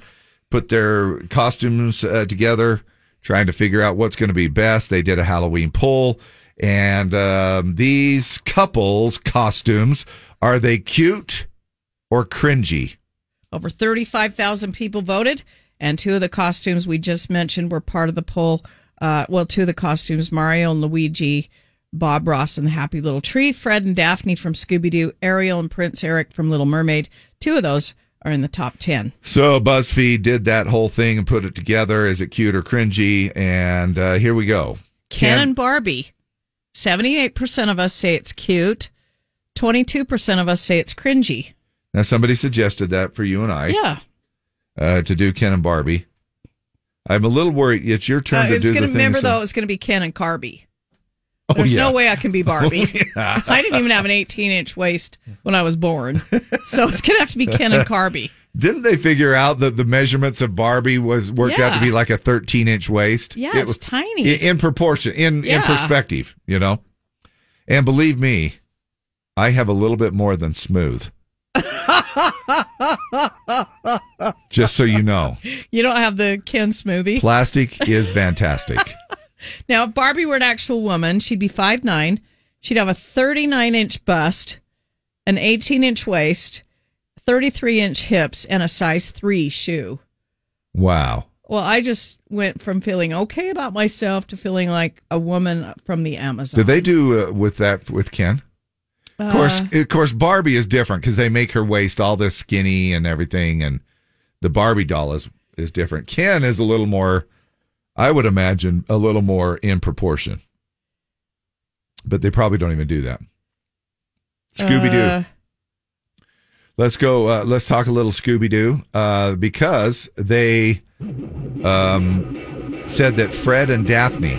Speaker 1: put their costumes uh, together, trying to figure out what's going to be best. They did a Halloween poll, and um, these couples' costumes are they cute or cringy?
Speaker 2: Over 35,000 people voted, and two of the costumes we just mentioned were part of the poll. Uh, well, two of the costumes, Mario and Luigi, Bob Ross and the Happy Little Tree, Fred and Daphne from Scooby Doo, Ariel and Prince Eric from Little Mermaid. Two of those are in the top 10.
Speaker 1: So BuzzFeed did that whole thing and put it together. Is it cute or cringy? And uh, here we go.
Speaker 2: Ken and Barbie. 78% of us say it's cute. 22% of us say it's cringy.
Speaker 1: Now, somebody suggested that for you and I.
Speaker 2: Yeah.
Speaker 1: Uh, to do Ken and Barbie. I'm a little worried. It's your turn
Speaker 2: Uh,
Speaker 1: to do
Speaker 2: gonna,
Speaker 1: the
Speaker 2: remember,
Speaker 1: things
Speaker 2: though, it was going to be Ken and Carby.
Speaker 1: Oh,
Speaker 2: There's
Speaker 1: yeah.
Speaker 2: no way I can be oh, Barbie.
Speaker 1: Oh, yeah.
Speaker 2: I didn't even have an 18 inch waist when I was born. So it's going to have to be Ken and Carby.
Speaker 1: Didn't they figure out that the measurements of Barbie was worked out to be like a 13 inch waist?
Speaker 2: Yeah,
Speaker 1: It
Speaker 2: it's
Speaker 1: was-
Speaker 2: tiny.
Speaker 1: in, in proportion, in in perspective, you know. And believe me, I have a little bit more than smooth. Just so you know,
Speaker 2: You don't have the Ken smoothie.
Speaker 1: plastic is fantastic.
Speaker 2: Now, if Barbie were an actual woman, she'd be 5'9. She'd have a 39 inch bust, an 18 inch waist, 33 inch hips, and a size 3 shoe.
Speaker 1: Wow.
Speaker 2: Well, I just went from feeling okay about myself to feeling like a woman from the Amazon.
Speaker 1: Did they do uh, with that with Ken? Of course,
Speaker 2: Uh,
Speaker 1: of course, Barbie is different because they make her waist all this skinny and everything, and the Barbie doll is is different. Ken is a little more, I would imagine, a little more in proportion. But they probably don't even do that. Scooby Doo.
Speaker 2: Uh,
Speaker 1: Let's go. Uh, let's talk a little Scooby Doo uh, because they um, said that Fred and Daphne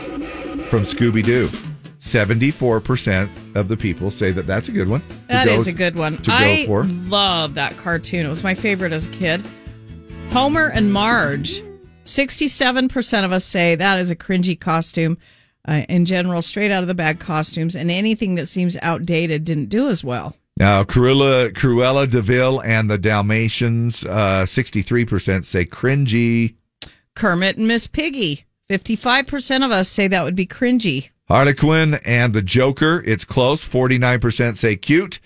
Speaker 1: from Scooby Doo, seventy-four percent of the people say that that's a good one.
Speaker 2: That
Speaker 1: go-
Speaker 2: is a good one.
Speaker 1: to go
Speaker 2: I
Speaker 1: for.
Speaker 2: love that cartoon. It was my favorite as a kid. Homer and Marge. 67% of us say that is a cringy costume. Uh, in general, straight out of the bag costumes, and anything that seems outdated didn't do as well.
Speaker 1: Now, Cruella, Cruella de Vil and the Dalmatians, uh, sixty-three percent say cringy.
Speaker 2: Kermit and Miss Piggy. 55% of us say that would be cringy.
Speaker 1: Harley Quinn and the Joker, it's close. Forty-nine percent say cute.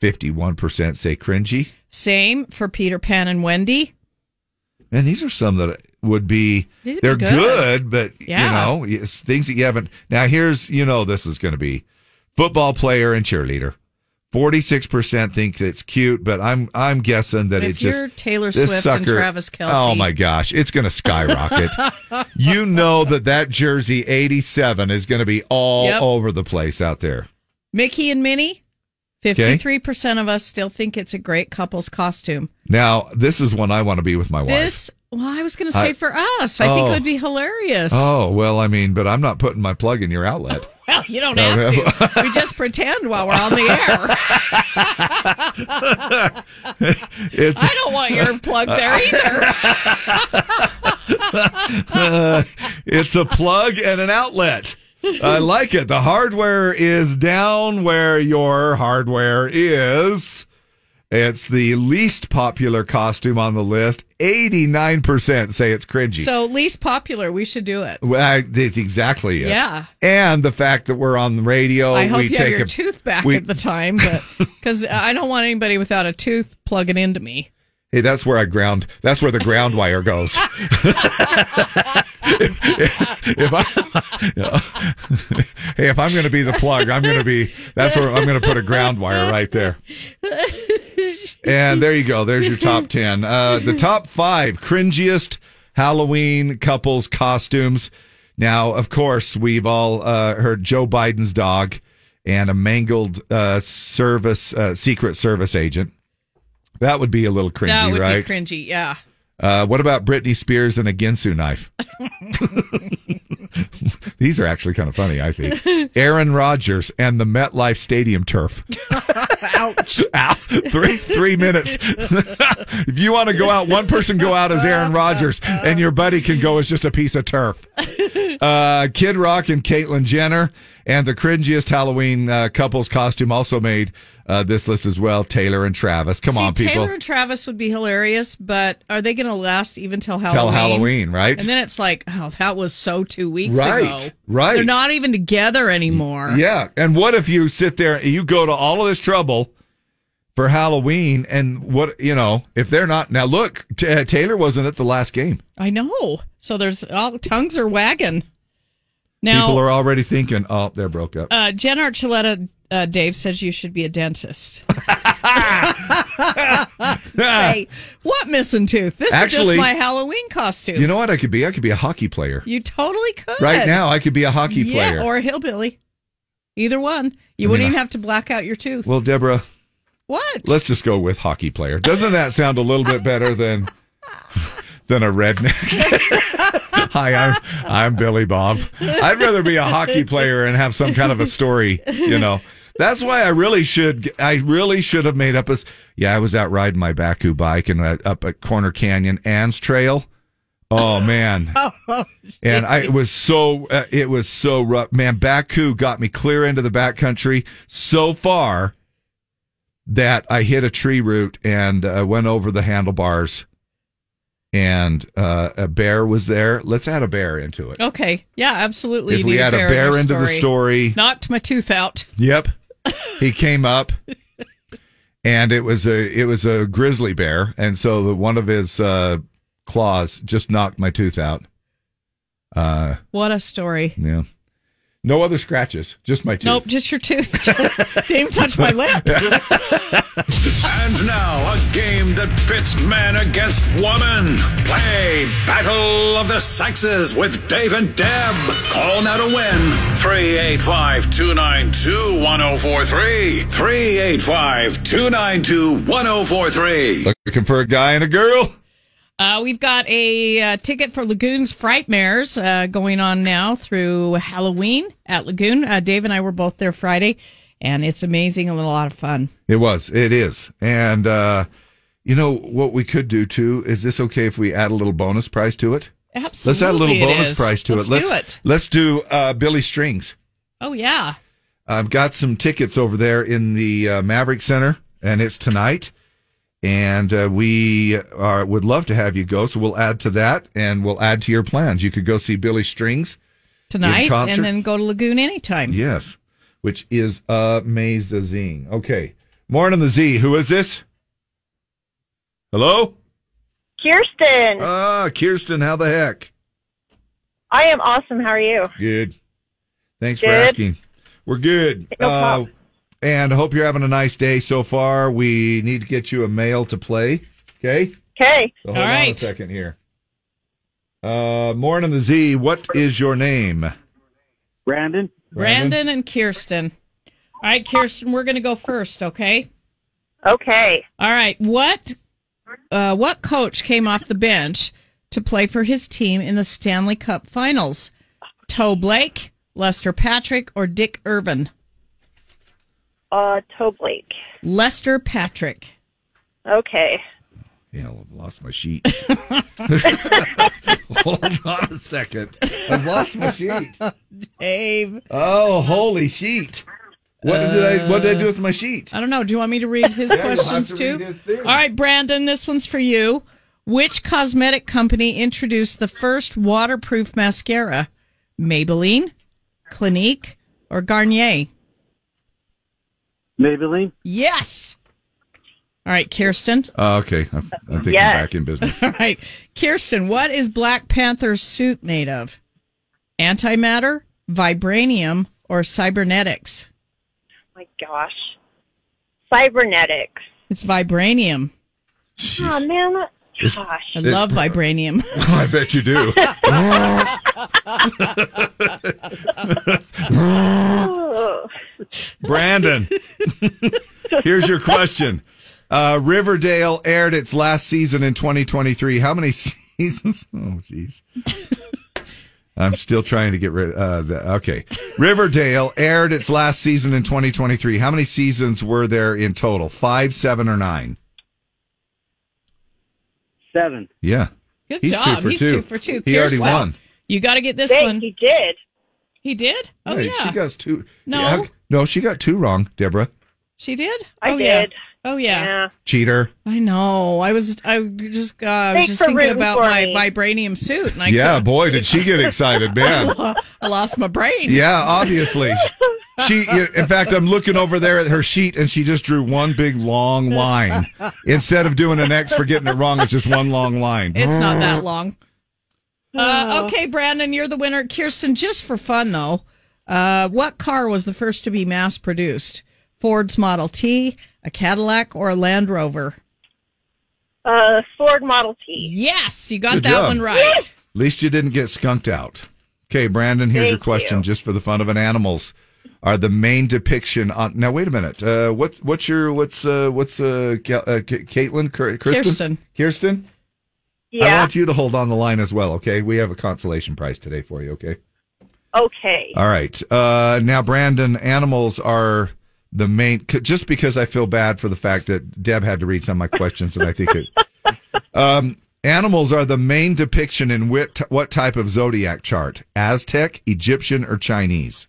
Speaker 1: Fifty-one percent say cringy.
Speaker 2: Same for Peter Pan and Wendy.
Speaker 1: And these are some that would be
Speaker 2: These
Speaker 1: they're
Speaker 2: good.
Speaker 1: good, but
Speaker 2: Yeah.
Speaker 1: you know, things that you haven't. Now, here's you know this is going to be football player and cheerleader. Forty-six percent think it's cute, but I'm I'm guessing that
Speaker 2: If
Speaker 1: it just
Speaker 2: you're Taylor Swift and Travis Kelce.
Speaker 1: Oh my gosh, it's going to skyrocket. you know that that jersey eighty-seven is going to be all
Speaker 2: Yep.
Speaker 1: over the place out there.
Speaker 2: Mickey and Minnie. 53% of us still think it's a great couple's costume.
Speaker 1: Now, this is one I want to be with my wife.
Speaker 2: This, well, I was going to say
Speaker 1: I-
Speaker 2: for us, I think it
Speaker 1: Oh.
Speaker 2: would be hilarious.
Speaker 1: Oh well, I mean, but I'm not putting my plug in your outlet.
Speaker 2: Well, you don't
Speaker 1: No,
Speaker 2: have
Speaker 1: no.
Speaker 2: to. we just pretend while we're on the air.
Speaker 1: it's
Speaker 2: I don't want your plug there either.
Speaker 1: Uh, it's a plug and an outlet. I like it. The hardware is down where your hardware is. It's the least popular costume on the list. 89% say it's cringy.
Speaker 2: So least popular, we should do it.
Speaker 1: Well, I- that's exactly it.
Speaker 2: Yeah.
Speaker 1: And the fact that we're on the radio,
Speaker 2: I hope
Speaker 1: we
Speaker 2: you
Speaker 1: take
Speaker 2: have your
Speaker 1: a
Speaker 2: tooth back
Speaker 1: we-
Speaker 2: at the time, but because I don't want anybody without a tooth plugging into me.
Speaker 1: Hey, that's where I ground. That's where the ground wire goes. if I, hey, if I'm going to be the plug, I'm going to be. That's where I'm going to put a ground wire right there. And there you go. There's your top ten. Uh, the top five cringiest Halloween couples costumes. Now, of course, we've all uh, heard Joe Biden's dog and a mangled uh, service uh, Secret Service agent. That would be a little cringy,
Speaker 2: that would
Speaker 1: right?
Speaker 2: be cringy. Yeah.
Speaker 1: Uh, what about Britney Spears and a Ginsu knife? These are actually kind of funny, I think. Aaron Rodgers and the MetLife Stadium turf.
Speaker 2: Ouch.
Speaker 1: three three minutes. if you want to go out, one person go out as Aaron Rodgers, and your buddy can go as just a piece of turf. Uh, Kid Rock and Caitlyn Jenner, and the cringiest Halloween uh, couples costume also made uh, this list as well. Taylor and Travis. Come
Speaker 2: See,
Speaker 1: on, people.
Speaker 2: Taylor and Travis would be hilarious, but are they going to last even till Halloween?
Speaker 1: Till Halloween, right?
Speaker 2: And then it's like, oh, that was so two weeks
Speaker 1: Right,
Speaker 2: ago.
Speaker 1: right. right.
Speaker 2: They're not even together anymore.
Speaker 1: Yeah. And what if you sit there, you go to all of this trouble for Halloween, and what, you know, if they're not. Now, look, T- Taylor wasn't at the last game.
Speaker 2: I know. So there's all tongues are wagging. Now,
Speaker 1: People are already thinking, oh, they're broke up.
Speaker 2: uh, Jen Archuleta, uh, Dave says you should be a dentist. Say, what missing tooth? This is just my Halloween costume.
Speaker 1: you know what I could be? I could be a hockey player.
Speaker 2: You totally could.
Speaker 1: Right now, I could be a hockey
Speaker 2: yeah,
Speaker 1: player.
Speaker 2: or a hillbilly. Either one. You
Speaker 1: I
Speaker 2: wouldn't
Speaker 1: mean,
Speaker 2: even
Speaker 1: I-
Speaker 2: have to black out your tooth.
Speaker 1: well, Deborah,
Speaker 2: what?
Speaker 1: let's just go with hockey player. Doesn't that sound a little bit better than than a redneck? Hi, I'm I'm Billy Bob. I'd rather be a hockey player and have some kind of a story, you know. That's why I really should. I really should have made up a. Yeah, I was out riding my Bakcou bike and uh, up at Corner Canyon Ann's Trail. Oh man, oh, and I it was so uh, it was so rough. Man, Bakcou got me clear into the backcountry so far that I hit a tree root and uh, went over the handlebars, and uh, a bear was there. Let's add a bear into it.
Speaker 2: Okay. Yeah, absolutely.
Speaker 1: If we add a bear
Speaker 2: your
Speaker 1: into the story-
Speaker 2: Knocked my tooth out.
Speaker 1: Yep, he came up, and it was a it was a grizzly bear, and so the, one of his uh, claws just knocked my tooth out. Uh,
Speaker 2: What a story.
Speaker 1: yeah, no other scratches, just my tooth.
Speaker 2: Nope, just your tooth. Didn't even touch my lip.
Speaker 16: And now a game that pits man against woman. Play Battle of the Sexes with Dave and Deb. Call now to win. 385 292 1043. 385 292 1043.
Speaker 1: Looking for a guy and a girl.
Speaker 2: Uh, we've got a uh, ticket for Lagoon's Frightmares uh, going on now through Halloween at Lagoon. Uh, Dave and I were both there Friday, and it's amazing and a lot of fun.
Speaker 1: It was. It is. And, uh, you know, what we could do too is this okay if we add a little bonus prize to it?
Speaker 2: Absolutely.
Speaker 1: Let's add a little bonus
Speaker 2: is.
Speaker 1: prize to
Speaker 2: Let's
Speaker 1: it. Let's
Speaker 2: do it.
Speaker 1: Let's do uh, Billy Strings.
Speaker 2: Oh, yeah.
Speaker 1: I've got some tickets over there in the uh, Maverik Center, and it's tonight. And uh, we are, would love to have you go, so we'll add to that, and we'll add to your plans. You could go see Billy Strings
Speaker 2: Tonight, and then go to Lagoon anytime.
Speaker 1: Yes, which is amazing. Okay, morning the Z. Who is this? Hello.
Speaker 17: Kirsten.
Speaker 1: Ah, Kirsten. How the heck?
Speaker 17: I am awesome. How are you?
Speaker 1: Good. Thanks for asking. We're good.
Speaker 17: No
Speaker 1: uh,
Speaker 17: problem.
Speaker 1: And I hope you're having a nice day so far. We need to get you a mail to play. Okay.
Speaker 17: Okay.
Speaker 1: So hold on a second here. Uh, morning the Z. What is your name?
Speaker 24: Brandon.
Speaker 2: Brandon and Kirsten. All right, Kirsten, we're going to go first, okay?
Speaker 17: Okay.
Speaker 2: All right. What uh, what coach came off the bench to play for his team in the Stanley Cup Finals? Toe Blake, Lester Patrick, or Dick Irvin?
Speaker 17: Uh, Toe Blake.
Speaker 2: Lester Patrick.
Speaker 17: Okay.
Speaker 1: Hell, I've lost my sheet. Hold on a second. I've lost my sheet.
Speaker 2: Dave.
Speaker 1: Oh, holy sheet. What did I what did I do with my sheet?
Speaker 2: I don't know. Do you want me to read his
Speaker 1: Yeah, you'll have
Speaker 2: questions
Speaker 1: to
Speaker 2: too?
Speaker 1: read his thing.
Speaker 2: All right, Brandon, this one's for you. Which cosmetic company introduced the first waterproof mascara? Maybelline, Clinique, or Garnier?
Speaker 21: Maybelline?
Speaker 2: Yes. All right, Kirsten.
Speaker 1: Oh, okay. I'm, I'm thinking
Speaker 2: Yes.
Speaker 1: back in business.
Speaker 2: All right, Kirsten, what is Black Panther's suit made of? Antimatter, vibranium, or cybernetics?
Speaker 17: my gosh. Cybernetics.
Speaker 2: It's vibranium.
Speaker 17: Oh man, that- gosh.
Speaker 2: I love vibranium.
Speaker 1: I bet you do. Brandon, here's your question. Uh, Riverdale aired its last season in 2023. How many seasons? Oh, jeez. I'm still trying to get rid. Uh, the, okay, Riverdale aired its last season in 2023. How many seasons were there in total? Five, seven, or nine?
Speaker 21: Seven.
Speaker 1: Yeah,
Speaker 2: Good
Speaker 1: He's
Speaker 2: job.
Speaker 1: two for
Speaker 2: He's
Speaker 1: two.
Speaker 2: two for two.
Speaker 1: He already
Speaker 2: Kirsten,
Speaker 1: won.
Speaker 2: You got to get this
Speaker 17: Dang,
Speaker 2: one.
Speaker 17: he did.
Speaker 2: He did? Oh,
Speaker 1: Hey,
Speaker 2: yeah.
Speaker 1: She got two.
Speaker 2: No.
Speaker 1: Yeah, no, she got two wrong, Deborah.
Speaker 2: She did?
Speaker 17: I
Speaker 2: oh, Yeah.
Speaker 17: did.
Speaker 2: Oh, yeah.
Speaker 1: Cheater.
Speaker 2: I know. I was, I just, uh, I was just thinking about
Speaker 17: for
Speaker 2: my
Speaker 17: me.
Speaker 2: vibranium suit. And I
Speaker 1: yeah,
Speaker 2: couldn't-
Speaker 1: boy, did she get excited, man.
Speaker 2: I lost my brain.
Speaker 1: Yeah, obviously. She, in fact, I'm looking over there at her sheet, and she just drew one big long line instead of doing an X for getting it wrong. It's just one long line.
Speaker 2: It's not that long. Uh, okay, Brandon, you're the winner. Kirsten, just for fun though, uh, what car was the first to be mass produced? Ford's Model T, a Cadillac, or a Land Rover?
Speaker 17: Uh, Ford Model T.
Speaker 2: Yes, you got
Speaker 1: Good
Speaker 2: that
Speaker 1: job.
Speaker 2: one right.
Speaker 1: At least you didn't get skunked out. Okay, Brandon, here's your question,
Speaker 17: you.
Speaker 1: just for the fun of an animals. Are the main depiction on now? Wait a minute. Uh, what's what's your what's uh what's uh, Ca- uh K- Caitlin Kir- Kirsten
Speaker 2: Kirsten.
Speaker 1: Kirsten? I want you to hold on the line as well. Okay, we have a consolation prize today for you. Okay.
Speaker 17: Okay.
Speaker 1: All right. Uh, now, Brandon, animals are the main. Just because I feel bad for the fact that Deb had to read some of my questions, and I think it. Um, animals are the main depiction in what, what type of zodiac chart? Aztec, Egyptian, or Chinese?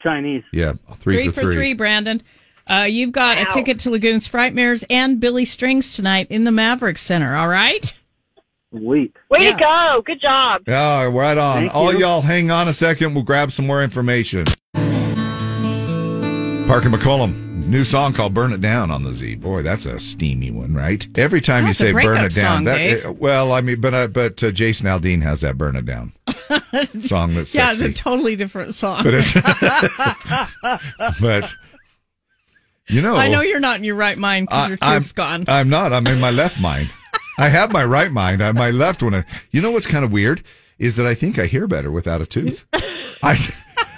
Speaker 21: Chinese.
Speaker 1: Yeah, three,
Speaker 2: Three
Speaker 1: for
Speaker 2: for three, Brandon. Uh, you've got a ticket to Lagoon's Frightmares and Billy Strings tonight in the Maverik Center. All right.
Speaker 21: Sweet.
Speaker 17: Way
Speaker 2: Yeah.
Speaker 17: to go. Good job.
Speaker 1: Yeah, right on.
Speaker 21: Thank
Speaker 1: All
Speaker 21: you.
Speaker 1: y'all hang on a second. We'll grab some more information. Parker McCollum, new song called Burn It Down on the Z. Boy, that's a steamy one, right? Every time
Speaker 2: That's
Speaker 1: you say Burn It Down,
Speaker 2: song,
Speaker 1: that,
Speaker 2: Dave.
Speaker 1: uh, well, I mean, but uh, but uh, Jason Aldean has that Burn It Down song that's
Speaker 2: yeah, it's a totally different song.
Speaker 1: But it's- but you know,
Speaker 2: I know you're not in your right mind because your
Speaker 1: I'm,
Speaker 2: tooth's gone.
Speaker 1: I'm not. I'm in my left mind. I have my right mind. I my left one. You know what's kind of weird is that I think I hear better without a tooth. I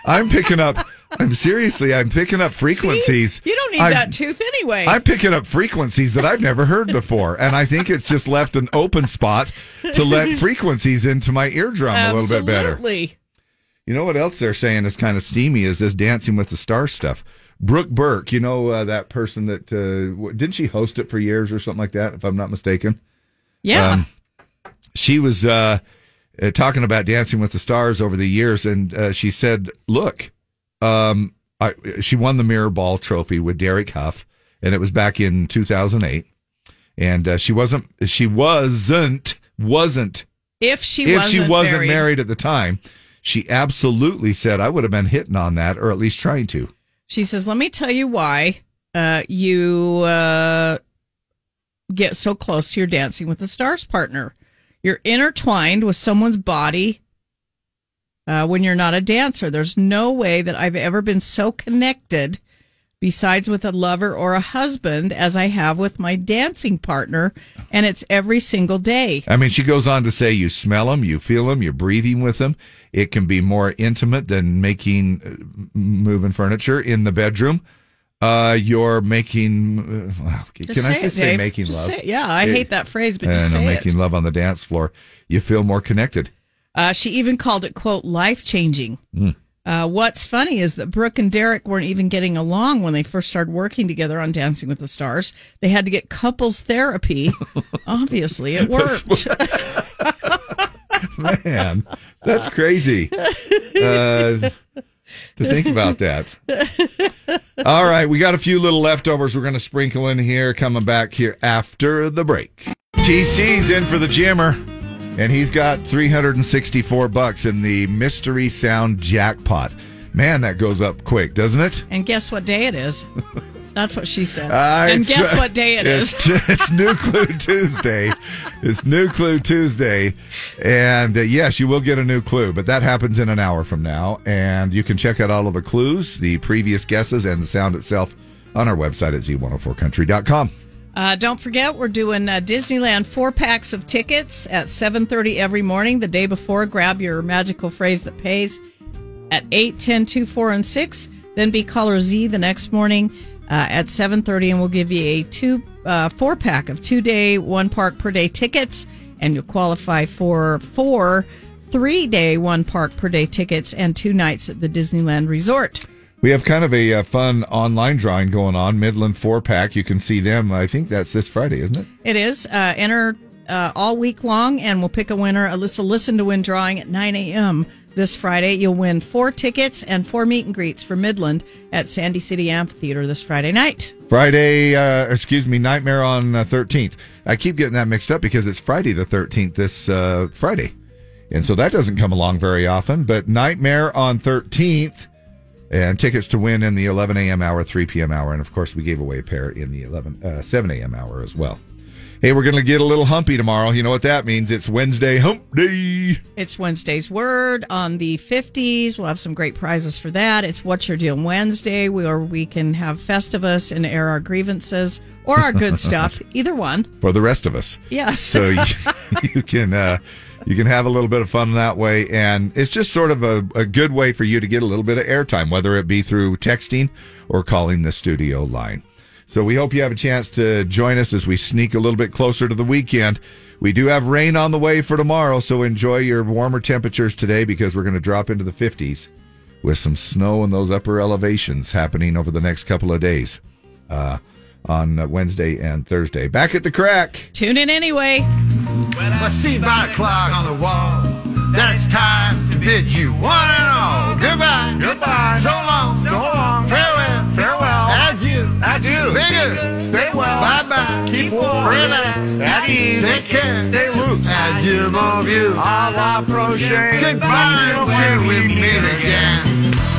Speaker 1: I'm picking up. I'm seriously. I'm picking up frequencies.
Speaker 2: you don't need
Speaker 1: I'm-
Speaker 2: that tooth anyway.
Speaker 1: I'm picking up frequencies that I've never heard before, and I think it's just left an open spot to let frequencies into my eardrum a little bit better.
Speaker 2: Absolutely.
Speaker 1: You know what else they're saying is kind of steamy is this Dancing with the Stars stuff. Brooke Burke, you know uh, that person that uh, didn't she host it for years or something like that, if I'm not mistaken.
Speaker 2: Yeah.
Speaker 1: Um, she was uh, uh, talking about Dancing with the Stars over the years, and uh, she said, "Look, um, I, she won the Mirror Ball Trophy with Derek Hough, and it was back in 2008. And uh, she wasn't, she wasn't, wasn't
Speaker 2: if she
Speaker 1: if
Speaker 2: wasn't
Speaker 1: she wasn't
Speaker 2: married,
Speaker 1: married. at the time, she absolutely said I would have been hitting on that, or at least trying to.
Speaker 2: she says, "Let me tell you why uh, you uh, get so close to your Dancing with the Stars partner. You're intertwined with someone's body." Uh, when you're not a dancer, there's no way that I've ever been so connected, besides with a lover or a husband, as I have with my dancing partner, and it's every single day.
Speaker 1: I mean, she goes on to say, you smell them, you feel them, you're breathing with them. It can be more intimate than making uh, moving furniture in the bedroom. Uh, you're making. Uh, can
Speaker 2: Just
Speaker 1: I
Speaker 2: say
Speaker 1: just
Speaker 2: it,
Speaker 1: say
Speaker 2: Dave.
Speaker 1: making
Speaker 2: Just
Speaker 1: love?
Speaker 2: say it. Yeah, I hate that phrase, but just
Speaker 1: know,
Speaker 2: say it.
Speaker 1: making love on the dance floor. You feel more connected.
Speaker 2: Uh, she even called it, quote, life changing.
Speaker 1: Mm.
Speaker 2: Uh, what's funny is that Brooke and Derek weren't even getting along when they first started working together on Dancing with the Stars. They had to get couples therapy. Obviously, it worked.
Speaker 1: Man, that's crazy. Uh, to think about that. All right, we got a few little leftovers we're going to sprinkle in here coming back here after the break. TC's in for the Jimmer, and he's got 364 bucks in the Mystery Sound jackpot. Man, that goes up quick, doesn't it?
Speaker 2: and guess what day it is? That's what she said.
Speaker 1: Uh,
Speaker 2: and guess
Speaker 1: uh,
Speaker 2: what day it is?
Speaker 1: it's, it's New Clue Tuesday. It's New Clue Tuesday. And uh, yes, you will get a new clue, but that happens in an hour from now. And you can check out all of the clues, the previous guesses, and the sound itself on our website at z104country.com.
Speaker 2: Uh, don't forget, we're doing uh, Disneyland four packs of tickets at 7.30 every morning. The day before, grab your magical phrase that pays at 8, 10, 2, 4, and 6. Then be caller Z the next morning uh, at 7.30, and we'll give you a two uh, four pack of two-day, one park per day tickets, and you'll qualify for four three-day, one park per day tickets and two nights at the Disneyland Resort.
Speaker 1: We have kind of a uh, fun online drawing going on, Midland four pack. You can see them. I think that's this Friday, isn't it?
Speaker 2: It is. Uh, enter uh, all week long, and we'll pick a winner. Alyssa, listen to win drawing at 9 a.m. this Friday. You'll win four tickets and four meet and greets for Midland at Sandy City Amphitheater this Friday night.
Speaker 1: Friday, uh, excuse me, Nightmare on uh, 13th. I keep getting that mixed up because it's Friday the 13th this uh, Friday. And so that doesn't come along very often. But Nightmare on 13th and tickets to win in the 11 a.m. hour, 3 p.m. hour. And of course, we gave away a pair in the 11, uh, 7 a.m. hour as well. Hey, we're going to get a little humpy tomorrow. You know what that means? It's Wednesday hump day.
Speaker 2: It's Wednesday's Word on the 50s. We'll have some great prizes for that. It's What's Your Deal Wednesday, where we can have Festivus and air our grievances or our good stuff, either one.
Speaker 1: for the rest of us.
Speaker 2: Yes.
Speaker 1: So you, you can uh, you can have a little bit of fun that way, and it's just sort of a, a good way for you to get a little bit of airtime, whether it be through texting or calling the studio line. So we hope you have a chance to join us as we sneak a little bit closer to the weekend. We do have rain on the way for tomorrow, so enjoy your warmer temperatures today because we're going to drop into the 50s with some snow in those upper elevations happening over the next couple of days uh, on Wednesday and Thursday. Back at the crack.
Speaker 2: Tune in anyway.
Speaker 10: Well, I see by the clock on the wall that it's time to bid you one and all goodbye. Goodbye. So long. Adieu, adieu. Bigger, stay well. Bye bye. Keep warm, relax, at ease. Take care, stay loose. Adieu, mon vieux. Au revoir, prochain. Goodbye until we meet again.